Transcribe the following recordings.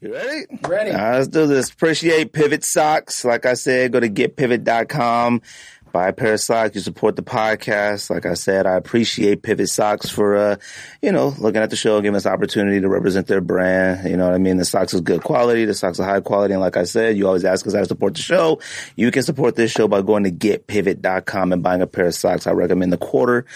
You ready? Ready. All right, let's do this. Appreciate Pivot Socks. Like I said, go to getpivot.com. Buy a pair of socks. You support the podcast. Like I said, I appreciate Pivot Socks for, uh, you know, looking at the show, giving us the opportunity to represent their brand. You know what I mean? The socks is good quality. The socks are high quality. And like I said, you always ask us how to support the show. You can support this show by going to getpivot.com and buying a pair of socks. I recommend the quarter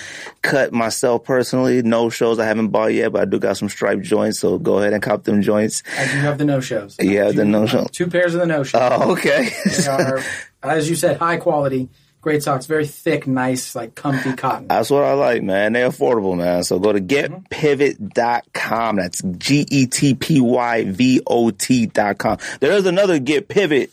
cut myself personally. No shows I haven't bought yet, but I do got some striped joints. So go ahead and cop them joints. I do have the no shows. Yeah, the no shows. Two pairs of the no shows. Oh, okay. They are, as you said, high quality, great socks, very thick, nice, like comfy cotton. That's what I like, man. They're affordable, man. So go to mm-hmm. getpivot.com. That's G E T P Y V O T.com. There is another Get Pivot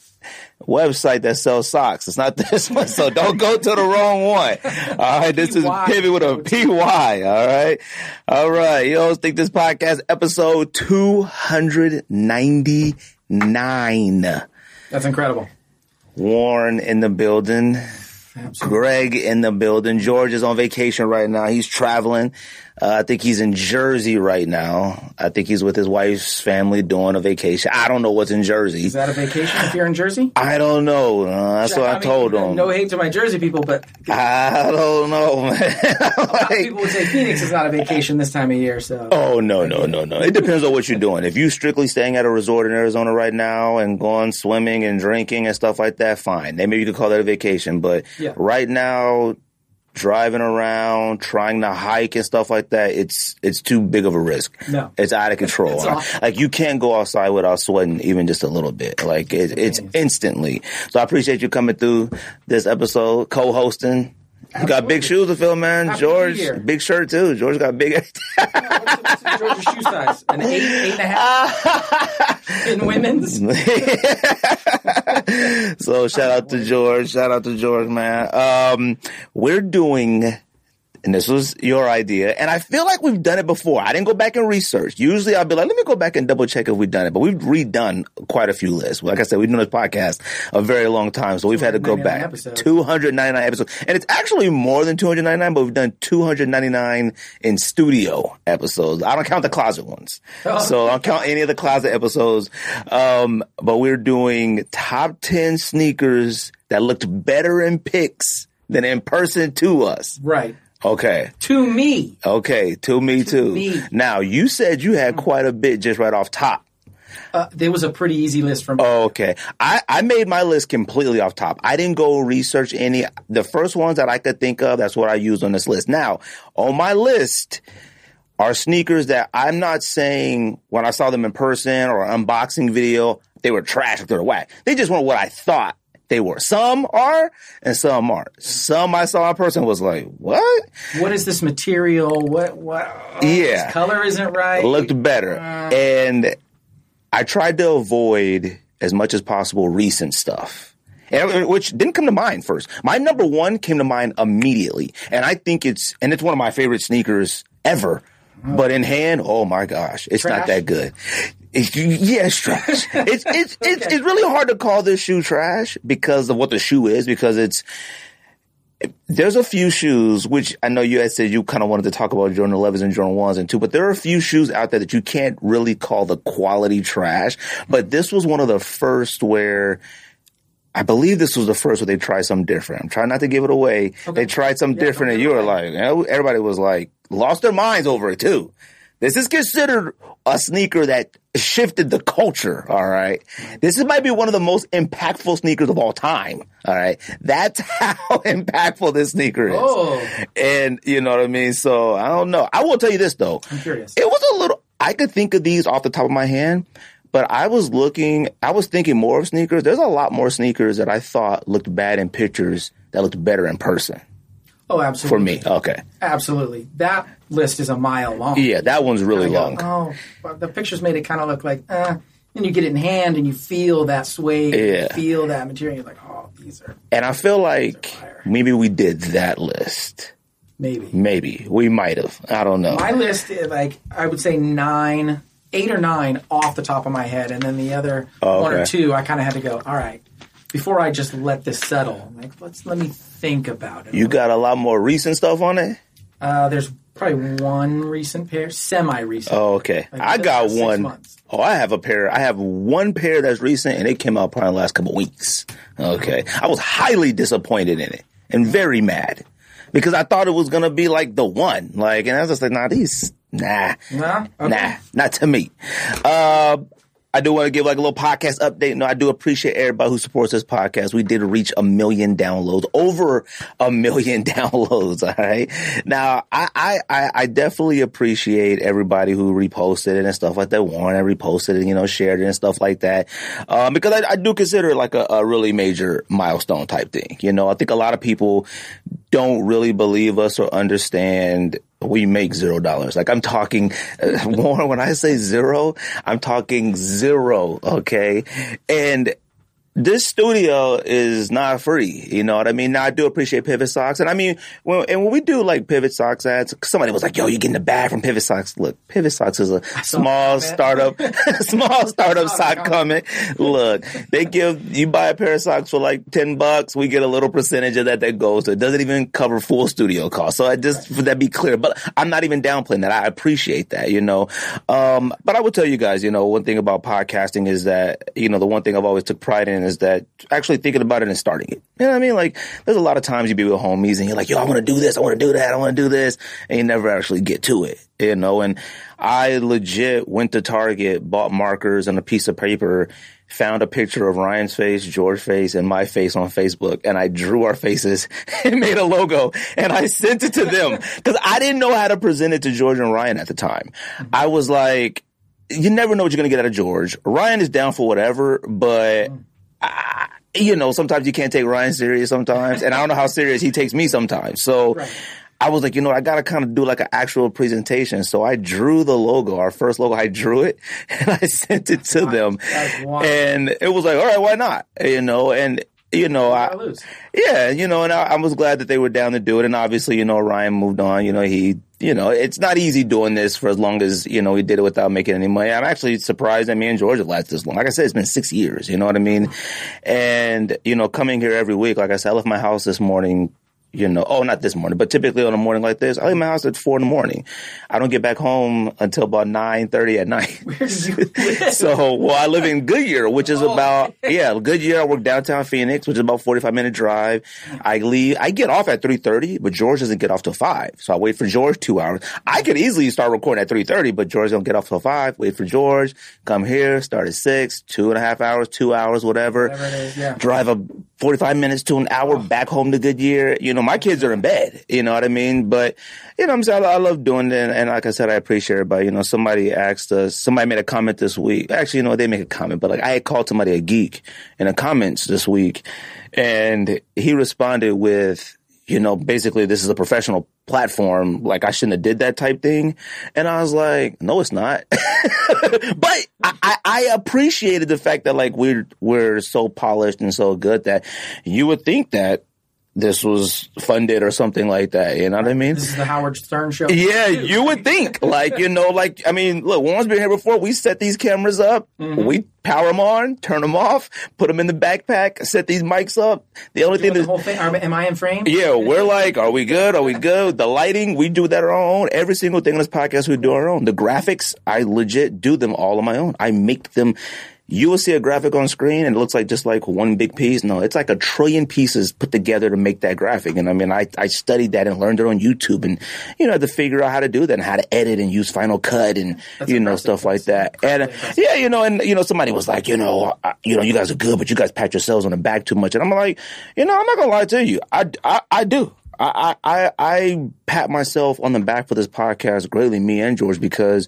website that sells socks. It's not this one, so don't go to the wrong one. All right, this is Pivot with a P Y. All right, all right. You always think this podcast episode two hundred ninety nine. That's incredible. Warren in the building. Greg in the building. George is on vacation right now. He's traveling. Uh, I think he's in Jersey right now. I think he's with his wife's family doing a vacation. I don't know what's in Jersey. Is that a vacation if you're in Jersey? I don't know. Uh, that's what I, mean, told him. No hate to my Jersey people, but I don't know, man. lot of Like- people would say Phoenix is not a vacation this time of year. So Oh no no no no! It depends on what you're doing. If you strictly staying at a resort in Arizona right now and going swimming and drinking and stuff like that, fine. Then maybe you could call that a vacation. But Yeah. right now, driving around, trying to hike and stuff like that, it's it's too big of a risk. No. it's out of control. Awful. like you can't go outside without sweating even just a little bit. Like it, it's instantly. So I appreciate you coming through this episode, co-hosting. You got big shoes to fill, man. Happy George, big shirt too. George got big. what's, what's George's shoe size? An eight, eight and a half in women's. so shout out to George. Shout out to George, man. Um, we're doing, and this was your idea, and I feel like we've done it before. I didn't go back and research. Usually I'll be like, let me go back and double check if we've done it, but we've redone quite a few lists. Like I said, we've done this podcast a very long time, so we've had to go back. episodes. 299 episodes. And it's actually more than 299, but we've done 299 in studio episodes. I don't count the closet ones. So I don't count any of the closet episodes. Um, but we're doing top 10 sneakers that looked better in pics than in person to us. Right. Okay. To me. Okay. To me too. me. Now you said you had quite a bit just right off top. Uh, there was a pretty easy list from. Oh, okay. I, I made my list completely off top. I didn't go research any. The first ones that I could think of, that's what I used on this list. Now, on my list are sneakers that I'm not saying when I saw them in person or unboxing video, they were trash or they were whack. They just weren't what I thought they were. Some are and some aren't. Some I saw in person was like, what? What is this material? What what? oh, Yeah. this color isn't right. looked better. Uh. and I tried to avoid as much as possible recent stuff. And, which didn't come to mind first. My number one came to mind immediately. And I think it's, and it's one of my favorite sneakers ever. Oh. But in hand, oh my gosh, it's not that good. It's, yeah, it's trash. it's, it's, it's, it's really hard to call this shoe trash because of what the shoe is, because it's, there's a few shoes, which I know you had said you kind of wanted to talk about Jordan 11s and Jordan 1s and 2, but there are a few shoes out there that you can't really call the quality trash. But this was one of the first where I believe this was the first where they tried something different. I'm trying not to give it away. They tried something Yeah, different and you were like, everybody was like, lost their minds over it too. This is considered a sneaker that shifted the culture. All right. This is, might be one of the most impactful sneakers of all time. All right. That's how impactful this sneaker is. Oh. And you know what I mean? So I don't know. I will tell you this though. I'm curious. It was a little, I could think of these off the top of my hand, but I was looking, I was thinking more of sneakers. There's a lot more sneakers that I thought looked bad in pictures that looked better in person Oh, for me. Okay. Absolutely. That list is a mile long. Yeah, that one's really go, long. Oh, but the pictures made it kind of look like, uh, and you get it in hand and you feel that sway, Yeah. you feel that material. You're like, oh, these are And I feel like maybe we did that list. maybe. Maybe we might have. I don't know. My list, is like, I would say nine, eight or nine off the top of my head. And then the other Oh, one or two, I kind of had to go, all right, before I just let this settle, like, let's let me think about it. You got a lot more recent stuff on it. Uh, there's Probably one recent pair, semi-recent. Oh, okay. Like, I got one. months. Oh, I have a pair. I have one pair that's recent, and it came out probably the last couple weeks. Okay, I was highly disappointed in it and very mad because I thought it was gonna be like the one. Like, and I was just like, nah, these, nah, Nah? Okay. nah, not to me. Uh, I do want to give like a little podcast update. No, I do appreciate everybody who supports this podcast. We did reach a million downloads, over a million downloads. All right. Now, I, I, I definitely appreciate everybody who reposted it and stuff like that. Warren reposted it, you know, shared it and stuff like that. Um, because I, I do consider it like a, a really major milestone type thing. You know, I think a lot of people don't really believe us or understand we make zero dollars. Like I'm talking uh, more when I say zero, I'm talking zero. Okay. And this studio is not free. You know what I mean? Now I do appreciate Pivot Socks. And I mean, when, and when we do like Pivot Socks ads, somebody was like, yo, you're getting the bag from Pivot Socks. Look, Pivot Socks is a small startup, small startup sock comment. Look, they give, you buy a pair of socks for like 10 bucks. We get a little percentage of that that goes. So it doesn't even cover full studio costs. So I just, for that be clear, but I'm not even downplaying that. I appreciate that, you know. Um, but I will tell you guys, you know, one thing about podcasting is that, you know, the one thing I've always took pride in is that actually thinking about it and starting it. You know what I mean? Like, there's a lot of times you be with homies and you're like, yo, I want to do this. I want to do that. I want to do this. And you never actually get to it, you know? And I legit went to Target, bought markers and a piece of paper, found a picture of Ryan's face, George's face, and my face on Facebook, and I drew our faces and made a logo, and I sent it to them because I didn't know how to present it to George and Ryan at the time. I was like, you never know what you're gonna get out of George. Ryan is down for whatever, but mm. I, you know, sometimes you can't take Ryan serious sometimes, and I don't know how serious he takes me sometimes. So. Right. I was like, you know, I gotta kind of do like an actual presentation. So I drew the logo, our first logo. I drew it and I sent it to them, and it was like, all right, why not? You know, and you know, I, I lose. yeah, you know, and I, I was glad that they were down to do it. And obviously, you know, Ryan moved on. You know, he, you know, it's not easy doing this for as long as you know we did it without making any money. I'm actually surprised that me and George have lasted this long. Like I said, it's been six years. You know what I mean? And you know, coming here every week, like I said, I left my house this morning. You know, oh, not this morning, but typically on a morning like this, I leave my house at four in the morning. I don't get back home until about nine thirty at night. Where did you live? So, well, I live in Goodyear, which is Oh. about, yeah, Goodyear. I work downtown Phoenix, which is about 45 minute drive. I leave, I get off at 3.30, but George doesn't get off till 5. So I wait for George two hours. I could easily start recording at 3.30, but George don't get off till 5. Wait for George, come here, start at 6, two and a half hours, two hours, whatever. Whatever is, yeah. Drive a 45 minutes to an hour oh. back home to Goodyear. You know, my kids are in bed. You know what I mean? But, you know, I'm saying I love doing it. And, and like I said, I appreciate everybody. You know, somebody asked us, somebody made a comment this week. Actually, you know, they make a comment, but like I called somebody a geek in the comments this week and he responded with, you know, basically this is a professional platform. Like I shouldn't have did that type thing. And I was like, no, it's not. but I, I, I appreciated the fact that like we're, we're so polished and so good that you would think that this was funded or something like that. You know what I mean? This is the Howard Stern show. Yeah, you would think. Like, you know, like, I mean, look, Warren's been here before. We set these cameras up. Mm-hmm. We power them on, turn them off, put them in the backpack, set these mics up. The only thing The whole thing. Are, am I in frame? yeah, we're like, are we good? Are we good? The lighting, we do that on our own. Every single thing on this podcast, we do our own. The graphics, I legit do them all on my own. I make them. You will see a graphic on screen and it looks like just like one big piece. No, it's like a trillion pieces put together to make that graphic. And I mean, I, I studied that and learned it on YouTube and, you know, had to figure out how to do that and how to edit and use Final Cut and, you know, stuff like that. And yeah, you know, and, you know, somebody was like, you know, uh, you know, you guys are good, but you guys pat yourselves on the back too much. And I'm like, you know, I'm not going to lie to you. I, I, I do. I, I, I pat myself on the back for this podcast greatly, me and George, because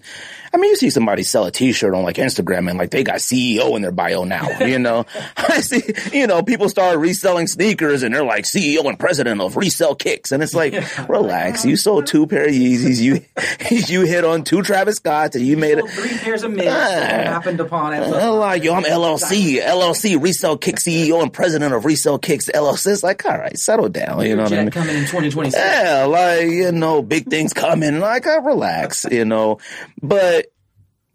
I mean, you see somebody sell a t-shirt on like Instagram and like they got CEO in their bio now, you know, I see, you know, people start reselling sneakers and they're like CEO and president of resell kicks. And it's like, relax. You sold two pair of Yeezys. You, you hit on two Travis Scotts and you made Sold it. three pairs of mids ah. that happened upon it. I'm like, yo, I'm LLC, LLC, Resell Kick CEO and president of Resell Kicks LLC. It's like, all right, settle down. You know what I mean? Coming 2026. Yeah, like, you know, big things coming. Like, I relax, you know. But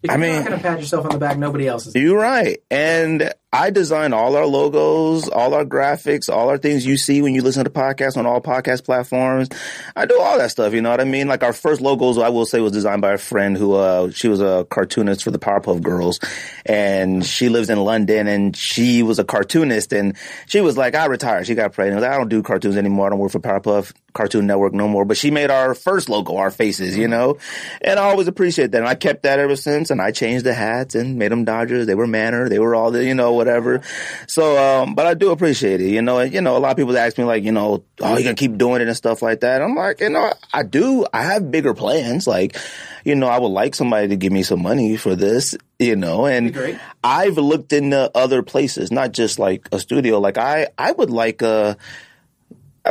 I you're mean- not going to pat yourself on the back, nobody else is. you're right. And I design all our logos, all our graphics, all our things you see when you listen to the podcast on all podcast platforms. I do all that stuff. You know what I mean? Like our first logos, I will say, was designed by a friend who, uh, she was a cartoonist for the Powerpuff Girls, and she lives in London, and she was a cartoonist, and she was like, I retired. She got pregnant. I don't do cartoons anymore. I don't work for Powerpuff Cartoon Network no more. But she made our first logo, our faces, you know, and I always appreciate that. And I kept that ever since. And I changed the hats and made them Dodgers. They were Manor. They were all the, you know, whatever. So, um, but I do appreciate it, you know. And, you know, a lot of people ask me like, you know, oh, you gonna keep doing it and stuff like that. I'm like, you know, I do. I have bigger plans. Like, you know, I would like somebody to give me some money for this, you know, and I've looked into other places, not just like a studio. Like I, I would like a,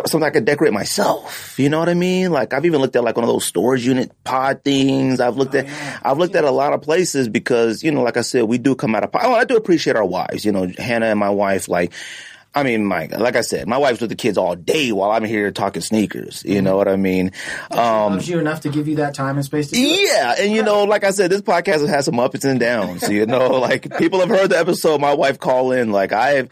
something I could decorate myself. You know what I mean? Like I've even looked at like one of those storage unit pod things. I've looked oh, at, yeah. I've looked at a lot of places because, you know, like I said, we do come out of, oh, I do appreciate our wives, you know, Hannah and my wife, like, I mean, my, like I said, my wife's with the kids all day while I'm here talking sneakers. You mm-hmm. know what I mean? Um, loves you enough to give you that time and space to Yeah. And you know, like I said, this podcast has had some ups and downs. You know, like people have heard the episode, my wife call in, like I have,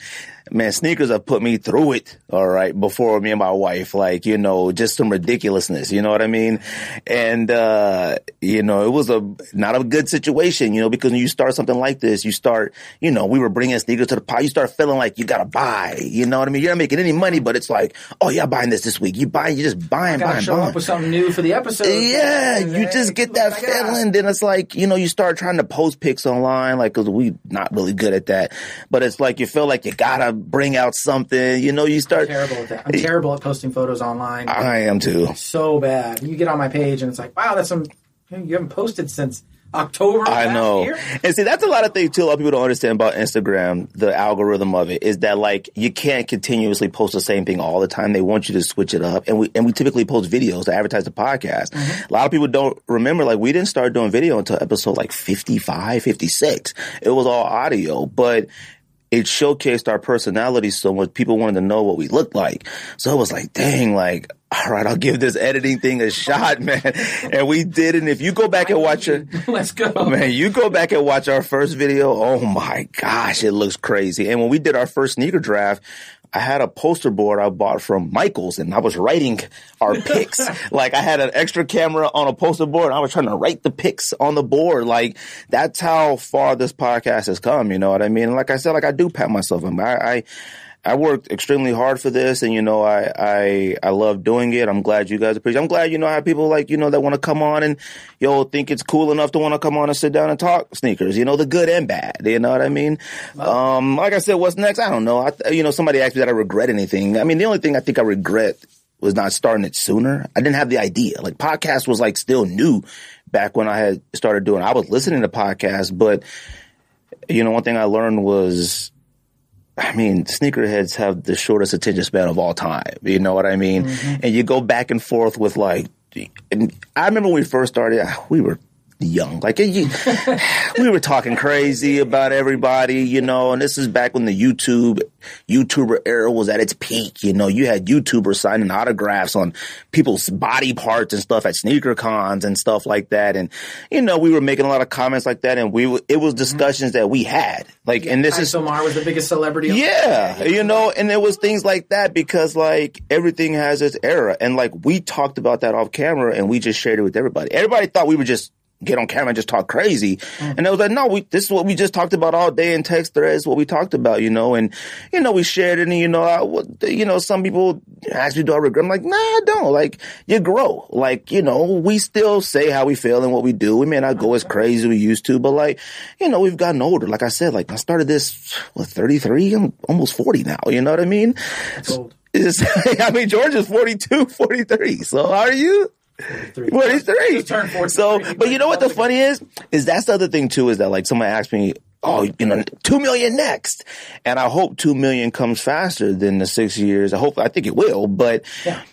man, sneakers have put me through it. All right. Before me and my wife, like, you know, just some ridiculousness. You know what I mean? And, uh, you know, it was a, not a good situation, you know, because when you start something like this, you start, you know, we were bringing sneakers to the pot. You start feeling like you got to buy, you know what I mean? You're not making any money, but it's like, oh yeah, buying this this week. You buy, you just buying, buying, show buying. up with something new for the episode. Yeah. You just get that feeling. Then it's like, you know, you start trying to post pics online, like, cause we not really good at that, but it's like you feel like you gotta bring out something. You know, you start. I'm terrible at that. I'm terrible at posting photos online. I am too. So bad. You get on my page and it's like, wow, that's some. You haven't posted since October. I know. Year? And see, that's a lot of things too. A lot of people don't understand about Instagram, the algorithm of it is that like you can't continuously post the same thing all the time. They want you to switch it up. And we, and we typically post videos to advertise the podcast. Mm-hmm. A lot of people don't remember, like we didn't start doing video until episode like 55, 56. It was all audio, but it showcased our personalities so much. People wanted to know what we looked like. So it was like, dang, like, all right, I'll give this editing thing a shot, man. And we did. And if you go back and watch it, let's go, oh, man. You go back and watch our first video. Oh my gosh, it looks crazy. And when we did our first sneaker draft, I had a poster board I bought from Michaels and I was writing our picks. like I had an extra camera on a poster board and I was trying to write the picks on the board. Like that's how far this podcast has come. You know what I mean? And like I said, like I do pat myself on I, I I worked extremely hard for this, and you know, I I I love doing it. I'm glad you guys appreciate. I'm glad you know I have people like you know that want to come on and yo think it's cool enough to want to come on and sit down and talk sneakers. You know, the good and bad. You know what I mean? Um, like I said, what's next? I don't know. I, you know, somebody asked me that I regret anything. I mean, the only thing I think I regret was not starting it sooner. I didn't have the idea. Like podcast was like still new back when I had started doing. I was listening to podcasts, but you know, one thing I learned was I mean, sneakerheads have the shortest attention span of all time. You know what I mean? Mm-hmm. And you go back and forth with like, and I remember when we first started, we were young. Like you, we were talking crazy about everybody, you know, and this is back when the YouTube YouTuber era was at its peak. You know, you had YouTubers signing autographs on people's body parts and stuff at sneaker cons and stuff like that. And, you know, we were making a lot of comments like that and we, it was discussions mm-hmm. that we had. Like, and this is. Omar was the biggest celebrity. Yeah. You know, and it was things like that because like everything has its era. And like we talked about that off camera and we just shared it with everybody. Everybody thought we were just get on camera and just talk crazy. Mm. And they was like, no, we, this is what we just talked about all day in text threads, what we talked about, you know, and, you know, we shared it and, you know, I, you know, some people ask me, do I regret? I'm like, nah, I don't. Like, you grow. Like, you know, we still say how we feel and what we do. We may not go as crazy as we used to, but like, you know, we've gotten older. Like I said, like I started this, what, 33? I'm almost 40 now. You know what I mean? I mean, George is 42, 43. So how are you? 43. So, but you know what the funny is? Is that's the other thing too, is that like someone asked me, oh, you know, 2 million next. And I hope 2 million comes faster than the six years. I hope, I think it will, but. Yeah.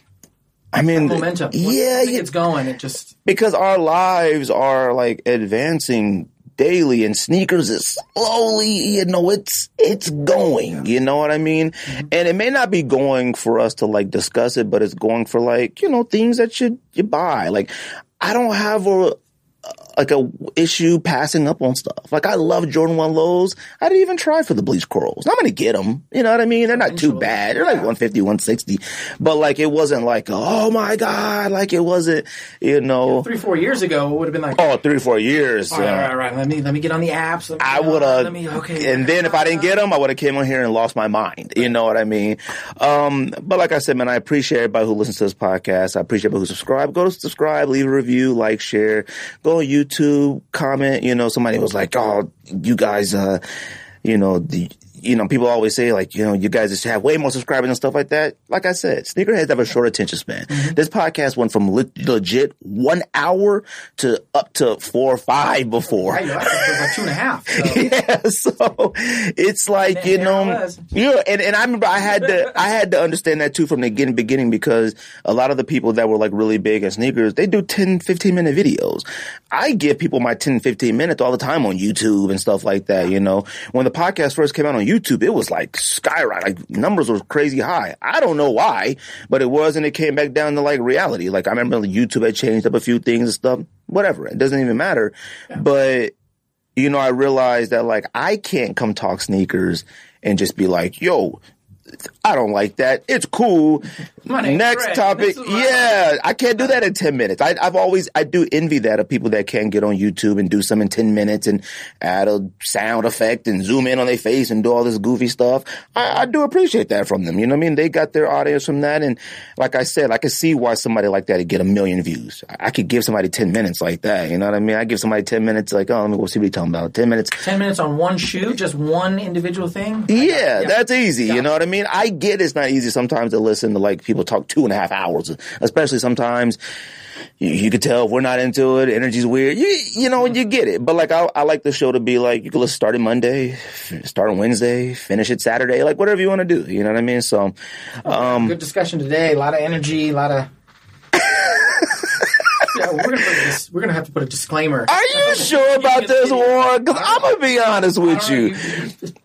I mean, momentum. Yeah, yeah, it's going. It just because our lives are like advancing daily and sneakers is slowly, you know, it's, it's going, you know what I mean? Mm-hmm. And it may not be going for us to like discuss it, but it's going for like, you know, things that you, you buy. Like, I don't have a, like a issue passing up on stuff. Like I love Jordan One lows. I didn't even try for the bleach corals. I'm gonna get them. You know what I mean? They're not too bad. They're like 150, 160. But like it wasn't like oh my god, like it wasn't. You know, Three, four years ago, it would have been like, oh three four years. all right, uh, all right, all right, let me let me get on the apps. Let me I would have, okay. and then if I didn't get them, I would have came on here and lost my mind. You know what I mean? Um, but like I said, man, I appreciate everybody who listens to this podcast. I appreciate everybody who subscribe. Go to subscribe, leave a review, like, share. Go on YouTube, comment. You know, somebody was like, "Oh, you guys, uh, you know, the." You know, people always say like, you know, you guys just have way more subscribers and stuff like that. Like I said, sneakerheads have a short attention span. Mm-hmm. This podcast went from le- legit one hour to up to four or five before. Right. Was like two and a half. So. yeah, so it's like And you know, yeah, and, and I remember I had to I had to understand that too from the beginning, beginning because a lot of the people that were like really big in sneakers, they do 10, 15 minute videos. I give people my 10, 15 minutes all the time on YouTube and stuff like that. You know, when the podcast first came out on YouTube, it was like skyrocket, like numbers were crazy high. I don't know why, but it was, and it came back down to like reality. Like I remember YouTube had changed up a few things and stuff. Whatever, it doesn't even matter. But you know, I realized that like I can't come talk sneakers and just be like, yo, I don't like that. It's cool. Next topic. Yeah, I can't do that in 10 minutes. I, I've always, I do envy that of people that can get on YouTube and do some in 10 minutes and add a sound effect and zoom in on their face and do all this goofy stuff. I, I do appreciate that from them. You know what I mean? They got their audience from that. And like I said, I can see why somebody like that would get a million views. I, I could give somebody 10 minutes like that. You know what I mean? I give somebody 10 minutes like, oh, let me go see what he's talking about. 10 minutes. Ten minutes on one shoe, just one individual thing. Yeah, Yeah. that's easy. You know what I mean? I mean, I get it's not easy sometimes to listen to like people talk two and a half hours, especially sometimes you, you could tell if we're not into it, energy's weird. You, you know, you get it. But like, I, I like the show to be like, you can start it Monday, start on Wednesday, finish it Saturday, like whatever you want to do. You know what I mean? So, um, Good discussion today. A lot of energy. A lot of. Yeah, we're gonna this, we're gonna have to put a disclaimer. are you sure about this, Warren? Cause I'm gonna be honest with you.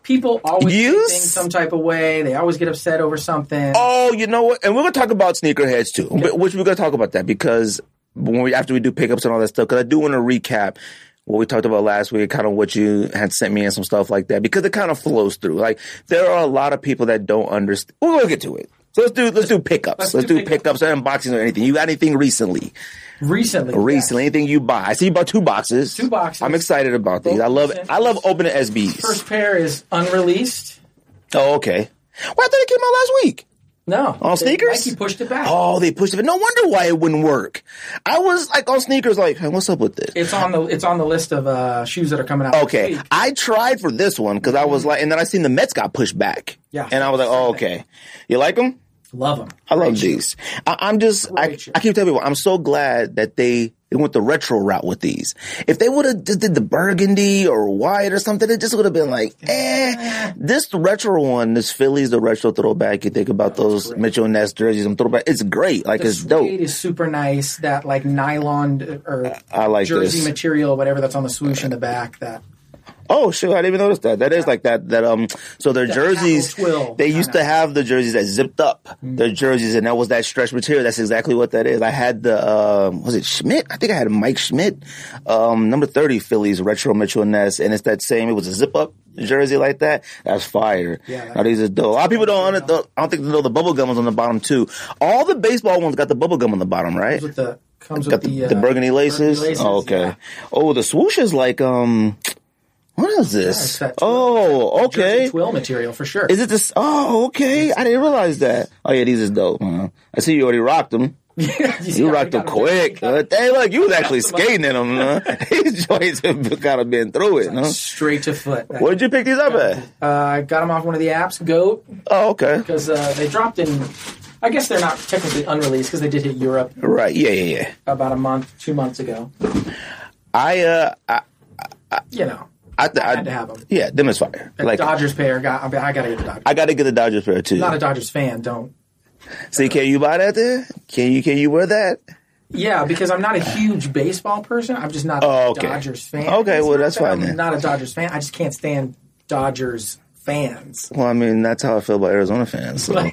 People always You things some type of way. They always get upset over something. Oh, you know what? And we're gonna talk about sneakerheads too, which we're gonna talk about that because when we after we do pickups and all that stuff, because I do want to recap what we talked about last week, kind of what you had sent me and some stuff like that, because it kind of flows through. Like there are a lot of people that don't understand. We're gonna get to it. So let's do let's do pickups. Let's, Let's do, do pickups. or unboxings or anything. You got anything recently? Recently, Recently, anything you buy? I see you bought two boxes. Two boxes. I'm excited about these. I love I love opening SBs. yes. First pair is unreleased. Oh, okay. Well, I thought it came out last week. No, On sneakers? Nike pushed it back. Oh, they pushed it. No wonder why it wouldn't work. I was like on sneakers, like, hey, what's up with this? It's on the it's on the list of uh, shoes that are coming out. Okay. I tried for this one because I was like, and then I seen the Mets got pushed back. Yeah. and I was like, oh, okay. You like them? Love them. I love these. I, I'm just, I, I keep telling people, I'm so glad that they, they went the retro route with these. If they would have just did the burgundy or white or something, it just would have been like, eh. This retro one, this Phillies, the retro throwback. You think about those great. Mitchell Ness jerseys, and throwback. It's great. Like The it's dope. is super nice. That like nylon uh, or I like jersey this. material, whatever that's on the swoosh in the back. That Oh shit! I didn't even notice that. That is like that. That um. So their jerseys, they used to have the jerseys that zipped up. Their jerseys, and that was that stretch material. That's exactly what that is. I had the um, was it Schmidt? I think I had Mike Schmidt, um, number thirty Phillies retro Mitchell Ness, and it's that same. It was a zip up jersey like that. That's fire. Yeah, that- now these are dope. A lot of people don't. I don't think they know the bubble gum was on the bottom too. All the baseball ones got the bubble gum on the bottom, right? with the comes Got with the, the, the uh, burgundy laces. oh, okay. yeah. Oh, the swoosh is like um. What is this? twill- oh, okay. twill material for sure. Is it this? Oh, okay. I didn't realize that. Oh yeah, these is dope. huh? I see you already rocked them. You rocked them quick. Uh, hey, look, you was actually skating in them. Huh? These joints have kind of been through it. Huh? Straight to foot. Where did you pick these up at? Uh, I got them off one of the apps, Goat, Oh, okay. because uh, they dropped in. I guess they're not technically unreleased because they did hit Europe Right. Yeah, yeah, yeah. about a month, two months ago. I uh, I, You know, I, th- I had to have them. Yeah, them is fire. The Like Dodgers pair got. I, mean, I got to get the Dodgers. I got to get the Dodgers pair too. not a Dodgers fan. Don't. See, can you buy that there? Can you can you wear that? Yeah, because I'm not a huge baseball person. I'm just not a Oh, okay. Dodgers fan. Okay, It's well, that's that fine I'm then. Not a Dodgers fan. I just can't stand Dodgers fans. Well, I mean, that's how I feel about Arizona fans. So.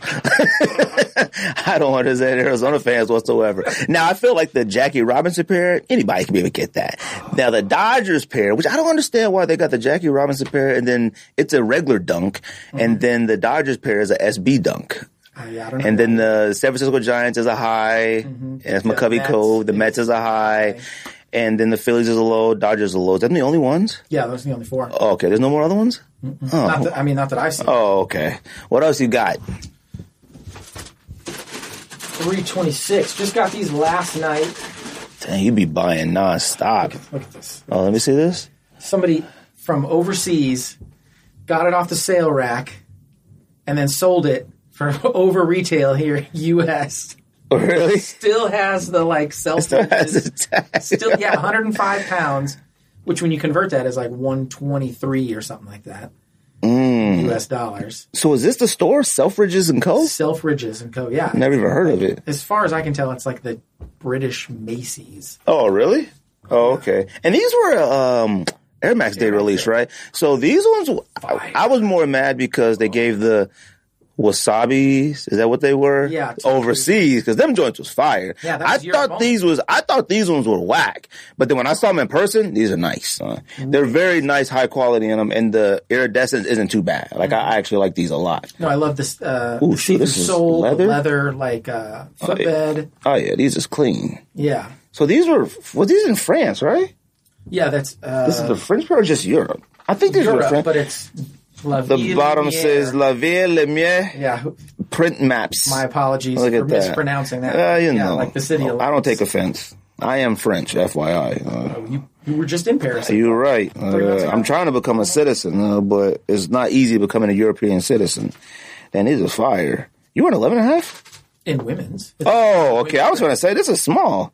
I don't understand Arizona fans whatsoever. Now, I feel like the Jackie Robinson pair, anybody can be able to get that. Now, the Dodgers pair, which I don't understand why they got the Jackie Robinson pair, and then it's a regular dunk, and then the Dodgers pair is a SB dunk. Uh, yeah, I don't know. And then the San Francisco Giants is a high, and it's McCovey Cove. The Mets is a high, high. And then the Phillies is a low, Dodgers is a low. Is that the only ones? yeah, those are the only four. Oh, okay, there's no more other ones? Not oh. that, I mean, not that I've seen. Oh, okay. What else you got? 326. Just got these last night. Dang, you'd be buying nonstop. Look at this. Oh, let me see this. Somebody from overseas got it off the sale rack and then sold it for over retail here, U.S. Oh, really? Still has the like self. Still has the tag. Still, yeah, 105 pounds, which when you convert that is like 123 or something like that. Mm. U.S. dollars. So is this the store, Selfridges and Co? Selfridges and Co. Yeah. Never even heard of it. As far as I can tell, it's like the British Macy's. Oh, really? Oh, okay. And these were um Air Max Day release, right? So these ones, I, I was more mad because they gave the wasabis. Is that what they were? Yeah, overseas because them joints was fire. Yeah, that I was thought these was I thought these ones were whack, but then when I saw them in person, these are nice. uh, They're very nice, high quality in them, and the iridescence isn't too bad. Like Mm-hmm. I actually like these a lot. No, I love this. Uh, Ooh, the shit, this is sole, leather? leather, like uh, footbed. Oh yeah, these is clean. Yeah, So these were were these in France, right? yeah, that's uh, This is the French part or just Europe? I think these were Europe, French. but it's The bottom says La Ville Lumière Yeah, print maps. my apologies Look for at that. mispronouncing that. Uh, you yeah, know, like the city. Of I don't take offense. I am French, FYI. Uh, You, you were just in Paris. you're right. Uh. I'm trying to become a citizen, uh, but it's not easy becoming a European citizen. And this is fire. You want 11 and a half? in women's. Oh, okay. I was going to say this is small.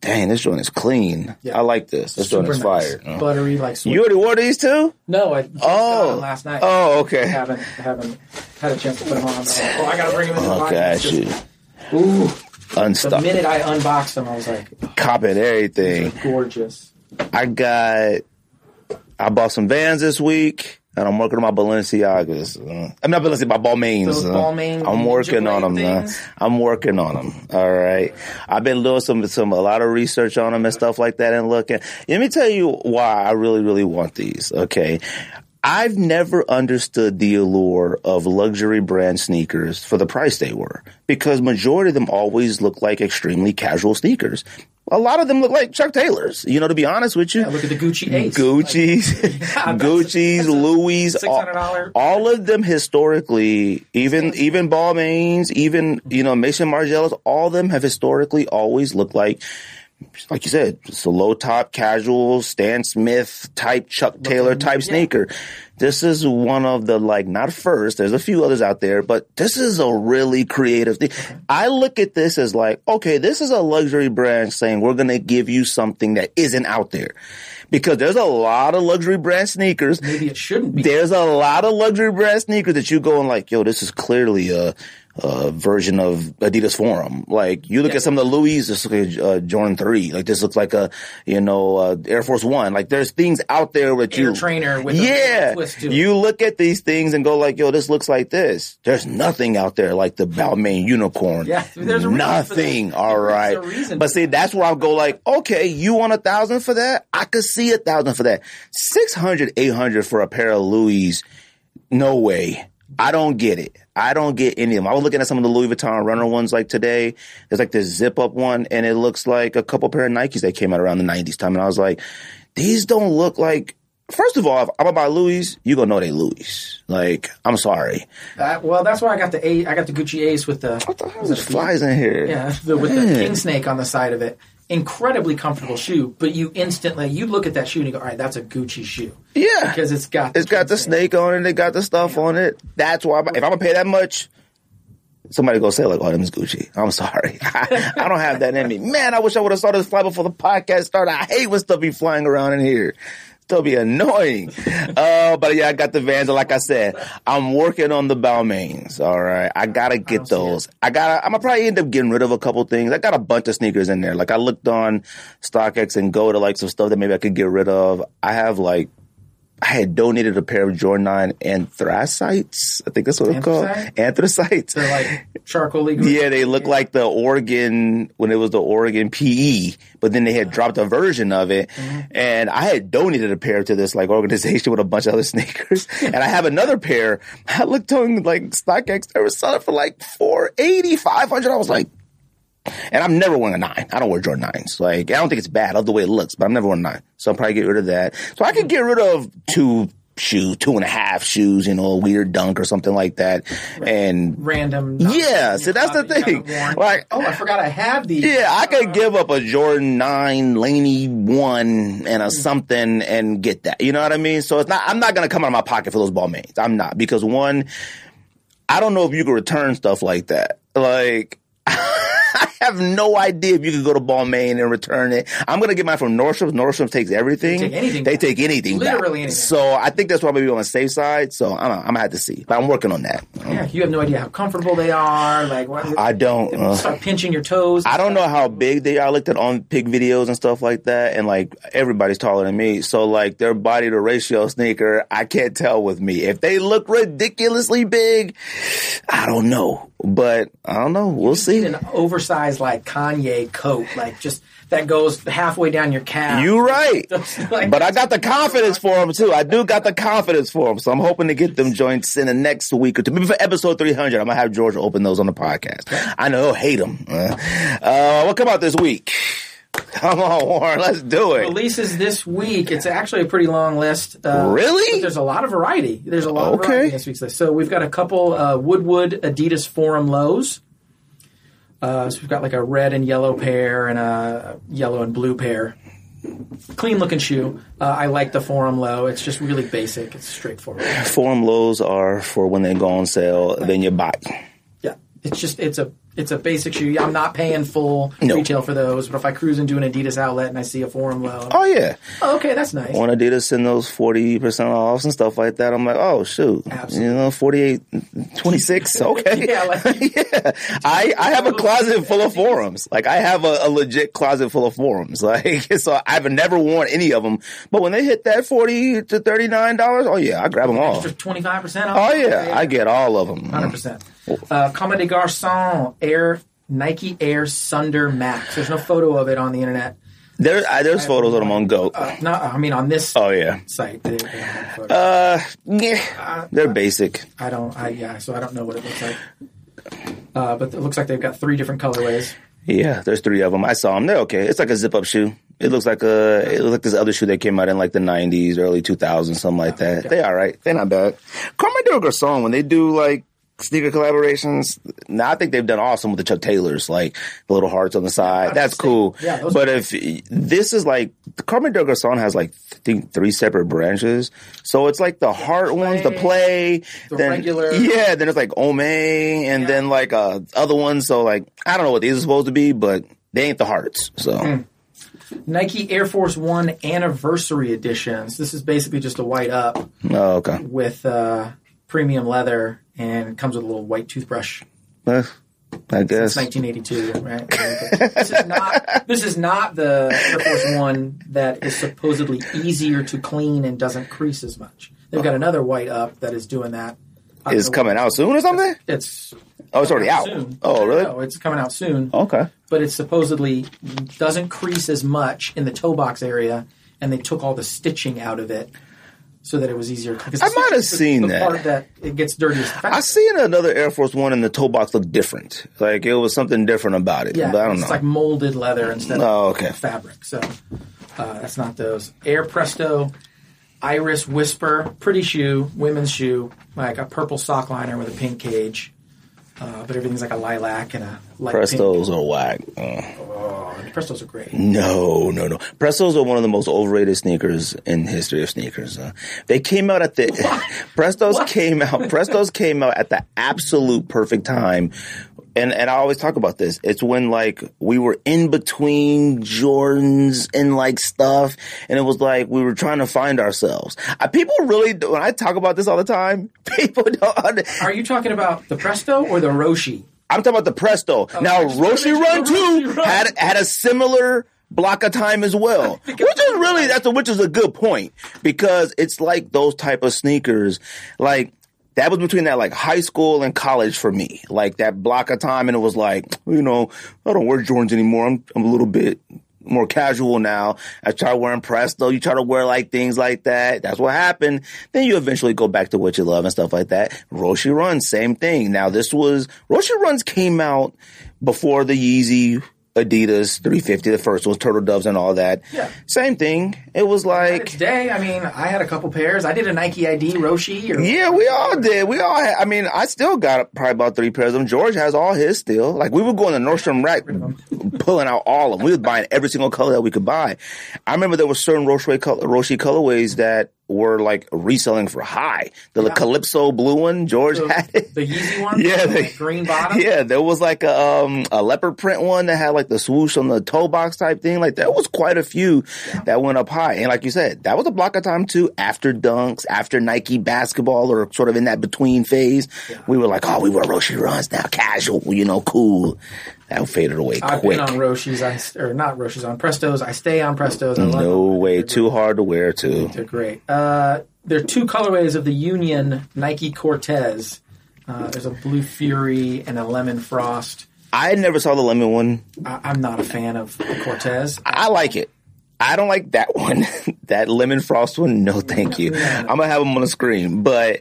Dang, this joint is clean. Yeah. I like this. This joint is nice. fire. Buttery, like sweet. You already wore these too? no, I just got Oh. them last night. Oh, okay. haven't haven't had a chance to put them on. Oh, I gotta bring them in the Look podcast. at you. Ooh, the minute I unboxed them, I was like, Copping everything. gorgeous. I got. I bought some Vans this week, and I'm working on my Balenciagas. Uh, I'm not Balenciaga, my Balmains. Uh, Balmain I'm working on them. Uh, things? I'm working on them. All right. I've been doing some some a lot of research on them and stuff like that, and looking. Let me tell you why I really really want these. Okay. I've never understood the allure of luxury brand sneakers for the price they were because majority of them always look like extremely casual sneakers. A lot of them look like Chuck Taylors, you know, to be honest with you. Yeah, look at the Gucci Ace. Gucci's, that's- Gucci's, Louis, all, all of them historically, even even Balmains, even you know Maison Margielas, all of them have historically always looked like, like you said, it's a low top, casual Stan Smith type, Chuck Taylor type sneaker. This is one of the like not first. There's a few others out there, but this is a really creative thing. I look at this as like, okay, this is a luxury brand saying we're gonna give you something that isn't out there. Because there's a lot of luxury brand sneakers Maybe it shouldn't be. there's a lot of luxury brand sneakers that you go and like, yo, this is clearly a, a version of Adidas Forum. Like you look Yeah. at some of the Louis, this looks like a uh, Jordan three. Like this looks like a you know uh, Air Force One. Like there's things out there that Air you trainer with a yeah. twist to it. You look at these things and go like, yo, this looks like this. There's nothing out there like the Balmain unicorn. Yeah, there's a reason for nothing. All a but see, that's where I go like, okay, you want a thousand for that? I could see a thousand for that. 600, 800 for a pair of Louis. No way. I don't get it. I don't get any of them. I was looking at some of the Louis Vuitton runner ones like today. There's like this zip up one and it looks like a couple pair of Nikes that came out around the 90s time. And I was like, these don't look like, first of all, if I'm gonna buy Louis, you gonna know they Louis. Like, I'm sorry. That, well, that's why I got the A. I got the Gucci Ace with the What the hell is flies in here? yeah the, with the king snake on the side of it. Incredibly comfortable shoe, but you instantly you look at that shoe and you go, all right, that's a Gucci shoe Yeah. because it's got It's got the snake on it. It got the stuff on it. That's why, if I'm gonna pay that much, somebody go say like, "Oh, them is Gucci." I'm sorry, I, I don't have that in me. Man, I wish I would have saw this fly before the podcast started. I hate when stuff be flying around in here. Still be annoying. uh, but yeah, I got the Vans. Like I said, I'm working on the Balmains. All right, I gotta get see those. I gotta. I'm gonna probably end up getting rid of a couple things. I got a bunch of sneakers in there. Like I looked on StockX and go to like some stuff that maybe I could get rid of. I have like I had donated a pair of Jordan 9 anthracites. I think that's what it's called. Anthracites. They're like charcoal. Yeah, they look like the Oregon when it was the Oregon PE, but then they had dropped a version of it. Mm-hmm. And I had donated a pair to this like organization with a bunch of other sneakers. and I have another pair. I looked on like StockX, they were selling for like 480, 500. I was like, and I'm never wearing a nine. I don't wear Jordan nines. Like, I don't think it's bad. I love the way it looks, but I'm never wearing a nine. So I'll probably get rid of that. So I could get rid of two shoes, two and a half shoes, you know, a weird dunk or something like that. And random. Yeah, so that's the that you haven't thing. Like- oh, I forgot I have these. yeah, I could uh, give up a Jordan 9 Laney 1 and a hmm. something and get that. You know what I mean? So it's not, I'm not going to come out of my pocket for those Balmains. I'm not. Because one, I don't know if you can return stuff like that. Like, have no idea if you could go to Balmain and return it. I'm gonna get mine from Nordstrom's. Nordstrom's takes everything. They take anything They back. take anything. back. Literally anything. So I think that's probably on the safe side. So I'm, I'm gonna have to see. But I'm working on that. Yeah, you have no idea how comfortable they are. Like, what, I don't. uh, start pinching your toes. I don't know how big they are. I looked at on pig videos and stuff like that, and like everybody's taller than me. So like their body to ratio sneaker, I can't tell with me. If they look ridiculously big, I don't know. But I don't know. We'll see. an oversized like Kanye coat, like just that goes halfway down your calf. You right. Like- but I got the confidence for them too. I do got the confidence for them. So I'm hoping to get them joints in the next week or two. Maybe for episode 300, I'm going to have George open those on the podcast. I know he'll hate them. Uh, uh, what come out this week? Come on, Warren. Let's do it. releases this week. It's actually a pretty long list. Uh, Really? There's a lot of variety. There's a lot of Okay. variety in this week's list. So we've got a couple uh, Woodwood Adidas Forum lows. Uh, so we've got like a red and yellow pair and a yellow and blue pair. Clean looking shoe. Uh, I like the Forum low. It's just really basic. It's straightforward. Forum lows are for when they go on sale, then you buy. Yeah, it's just it's a it's a basic shoe. I'm not paying full No. retail for those, but if I cruise into an Adidas outlet and I see a Forum low, Oh, yeah. oh, okay, that's nice. When Adidas send those 40% offs and stuff like that, I'm like, oh, shoot. Absolutely. You know, 48, 26. Okay. Yeah, like- yeah. I, I have a closet full of forums. Like, I have a, a legit closet full of forums. Like, so I've never worn any of them. But when they hit that 40 to $39, oh, yeah, I grab them all. Twenty five percent off. Oh, yeah. I get all of them. hundred percent. Uh, Comme des Garçons Air Nike Air Sunder Max. There's no photo of it on the internet. There, I, there's photos of them on GOAT. Uh, not, I mean, on this Oh, yeah. site. They, they don't have a photo. Uh, yeah. They're basic. I don't. I yeah. So I don't know what it looks like. Uh, but it looks like they've got three different colorways. Yeah, there's three of them. I saw them. They're okay. It's like a zip up shoe. It looks like a it looks like this other shoe that came out in like the '90s, early 2000s, something like that. They all right. They're not bad. Carmen de Garçon when they do like sneaker collaborations. Now I think they've done awesome with the Chuck Taylors, like the little hearts on the side. That's cool. Yeah, but if this is like Comme des Garçons has like I think three separate branches, so it's like the heart ones, the play, The then regular- yeah, then it's like Homme, and then like uh other ones. So like I don't know what these are supposed to be, but they ain't the hearts. So. Hmm. Nike Air Force One Anniversary Editions. This is basically just a white up Oh, okay. with uh, premium leather and it comes with a little white toothbrush. Eh, I guess. It's 1982, right? this is not this is not the Air Force One that is supposedly easier to clean and doesn't crease as much. They've got another white up that is doing that. Is coming out soon or something? It's Oh, it's already out. soon. Oh, really? No, it's coming out soon. Okay. But it supposedly doesn't crease as much in the toe box area, and they took all the stitching out of it so that it was easier. I might have seen the that. part that it gets dirtiest. I seen another Air Force One and the toe box looked different. Like it was something different about it. Yeah, but I don't know. it's know. like molded leather instead Oh, of okay. fabric. So uh, that's not those. Air Presto, Iris Whisper, pretty shoe, women's shoe, like a purple sock liner with a pink cage. Uh, but everything's like a lilac and a light Prestos are whack. Pink. Oh, Prestos are great. no, no, no. Prestos are one of the most overrated sneakers in history of sneakers. Uh, they came out at the Prestos came out. Prestos came out at the absolute perfect time. And and I always talk about this. It's when like we were in between Jordans and like stuff, and it was like we were trying to find ourselves. Uh, people really when I talk about this all the time, people don't. Under, Are you talking about the Presto or the Roshe? I'm talking about the Presto. now Roshe Run Two had had a similar block of time as well, which is really that's a, which is a good point because it's like those type of sneakers, like that was between that like high school and college for me, like that block of time, and it was like you know I don't wear Jordans anymore. I'm I'm a little bit more casual now. I try wearing Presto. You try to wear like things like that. That's what happened. Then you eventually go back to what you love and stuff like that. Roshe Runs, same thing. Now this was Roshe Runs came out before the Yeezy Adidas 350, the first was Turtle Doves and all that. Yeah. Same thing. It was like Today, I mean, I had a couple pairs. I did a Nike ID Roshe. Or, Yeah, we all did. We all had, I mean, I still got probably about three pairs of them. George has all his still. Like, we were going in the Nordstrom rack pulling out all of them. We was buying every single color that we could buy. I remember there were certain Roshe, color, Roshe colorways that were like reselling for high. The Yeah. Calypso blue one, George the, had it. the Yeezy one. Yeah, the they- green bottom. Yeah, there was like a um a leopard print one that had like the swoosh on the toe box type thing. Like there was quite a few that went up high. And like you said, that was a block of time too. After dunks, after Nike basketball, or sort of in that between phase, we were like, oh, we were Roshe runs now, casual, you know, cool. That faded away I've quick. been on Roshe's, I, or not Roshe's, on Prestos. I stay on Prestos. I love No them. way, too hard to wear too. They're great. Uh, there are two colorways of the Union Nike Cortez. Uh, there's a Blue Fury and a Lemon Frost. I never saw the lemon one. I, I'm not a fan of the Cortez. I like it. I don't like that one. that lemon frost one, no thank you. I'm gonna have them on the screen. But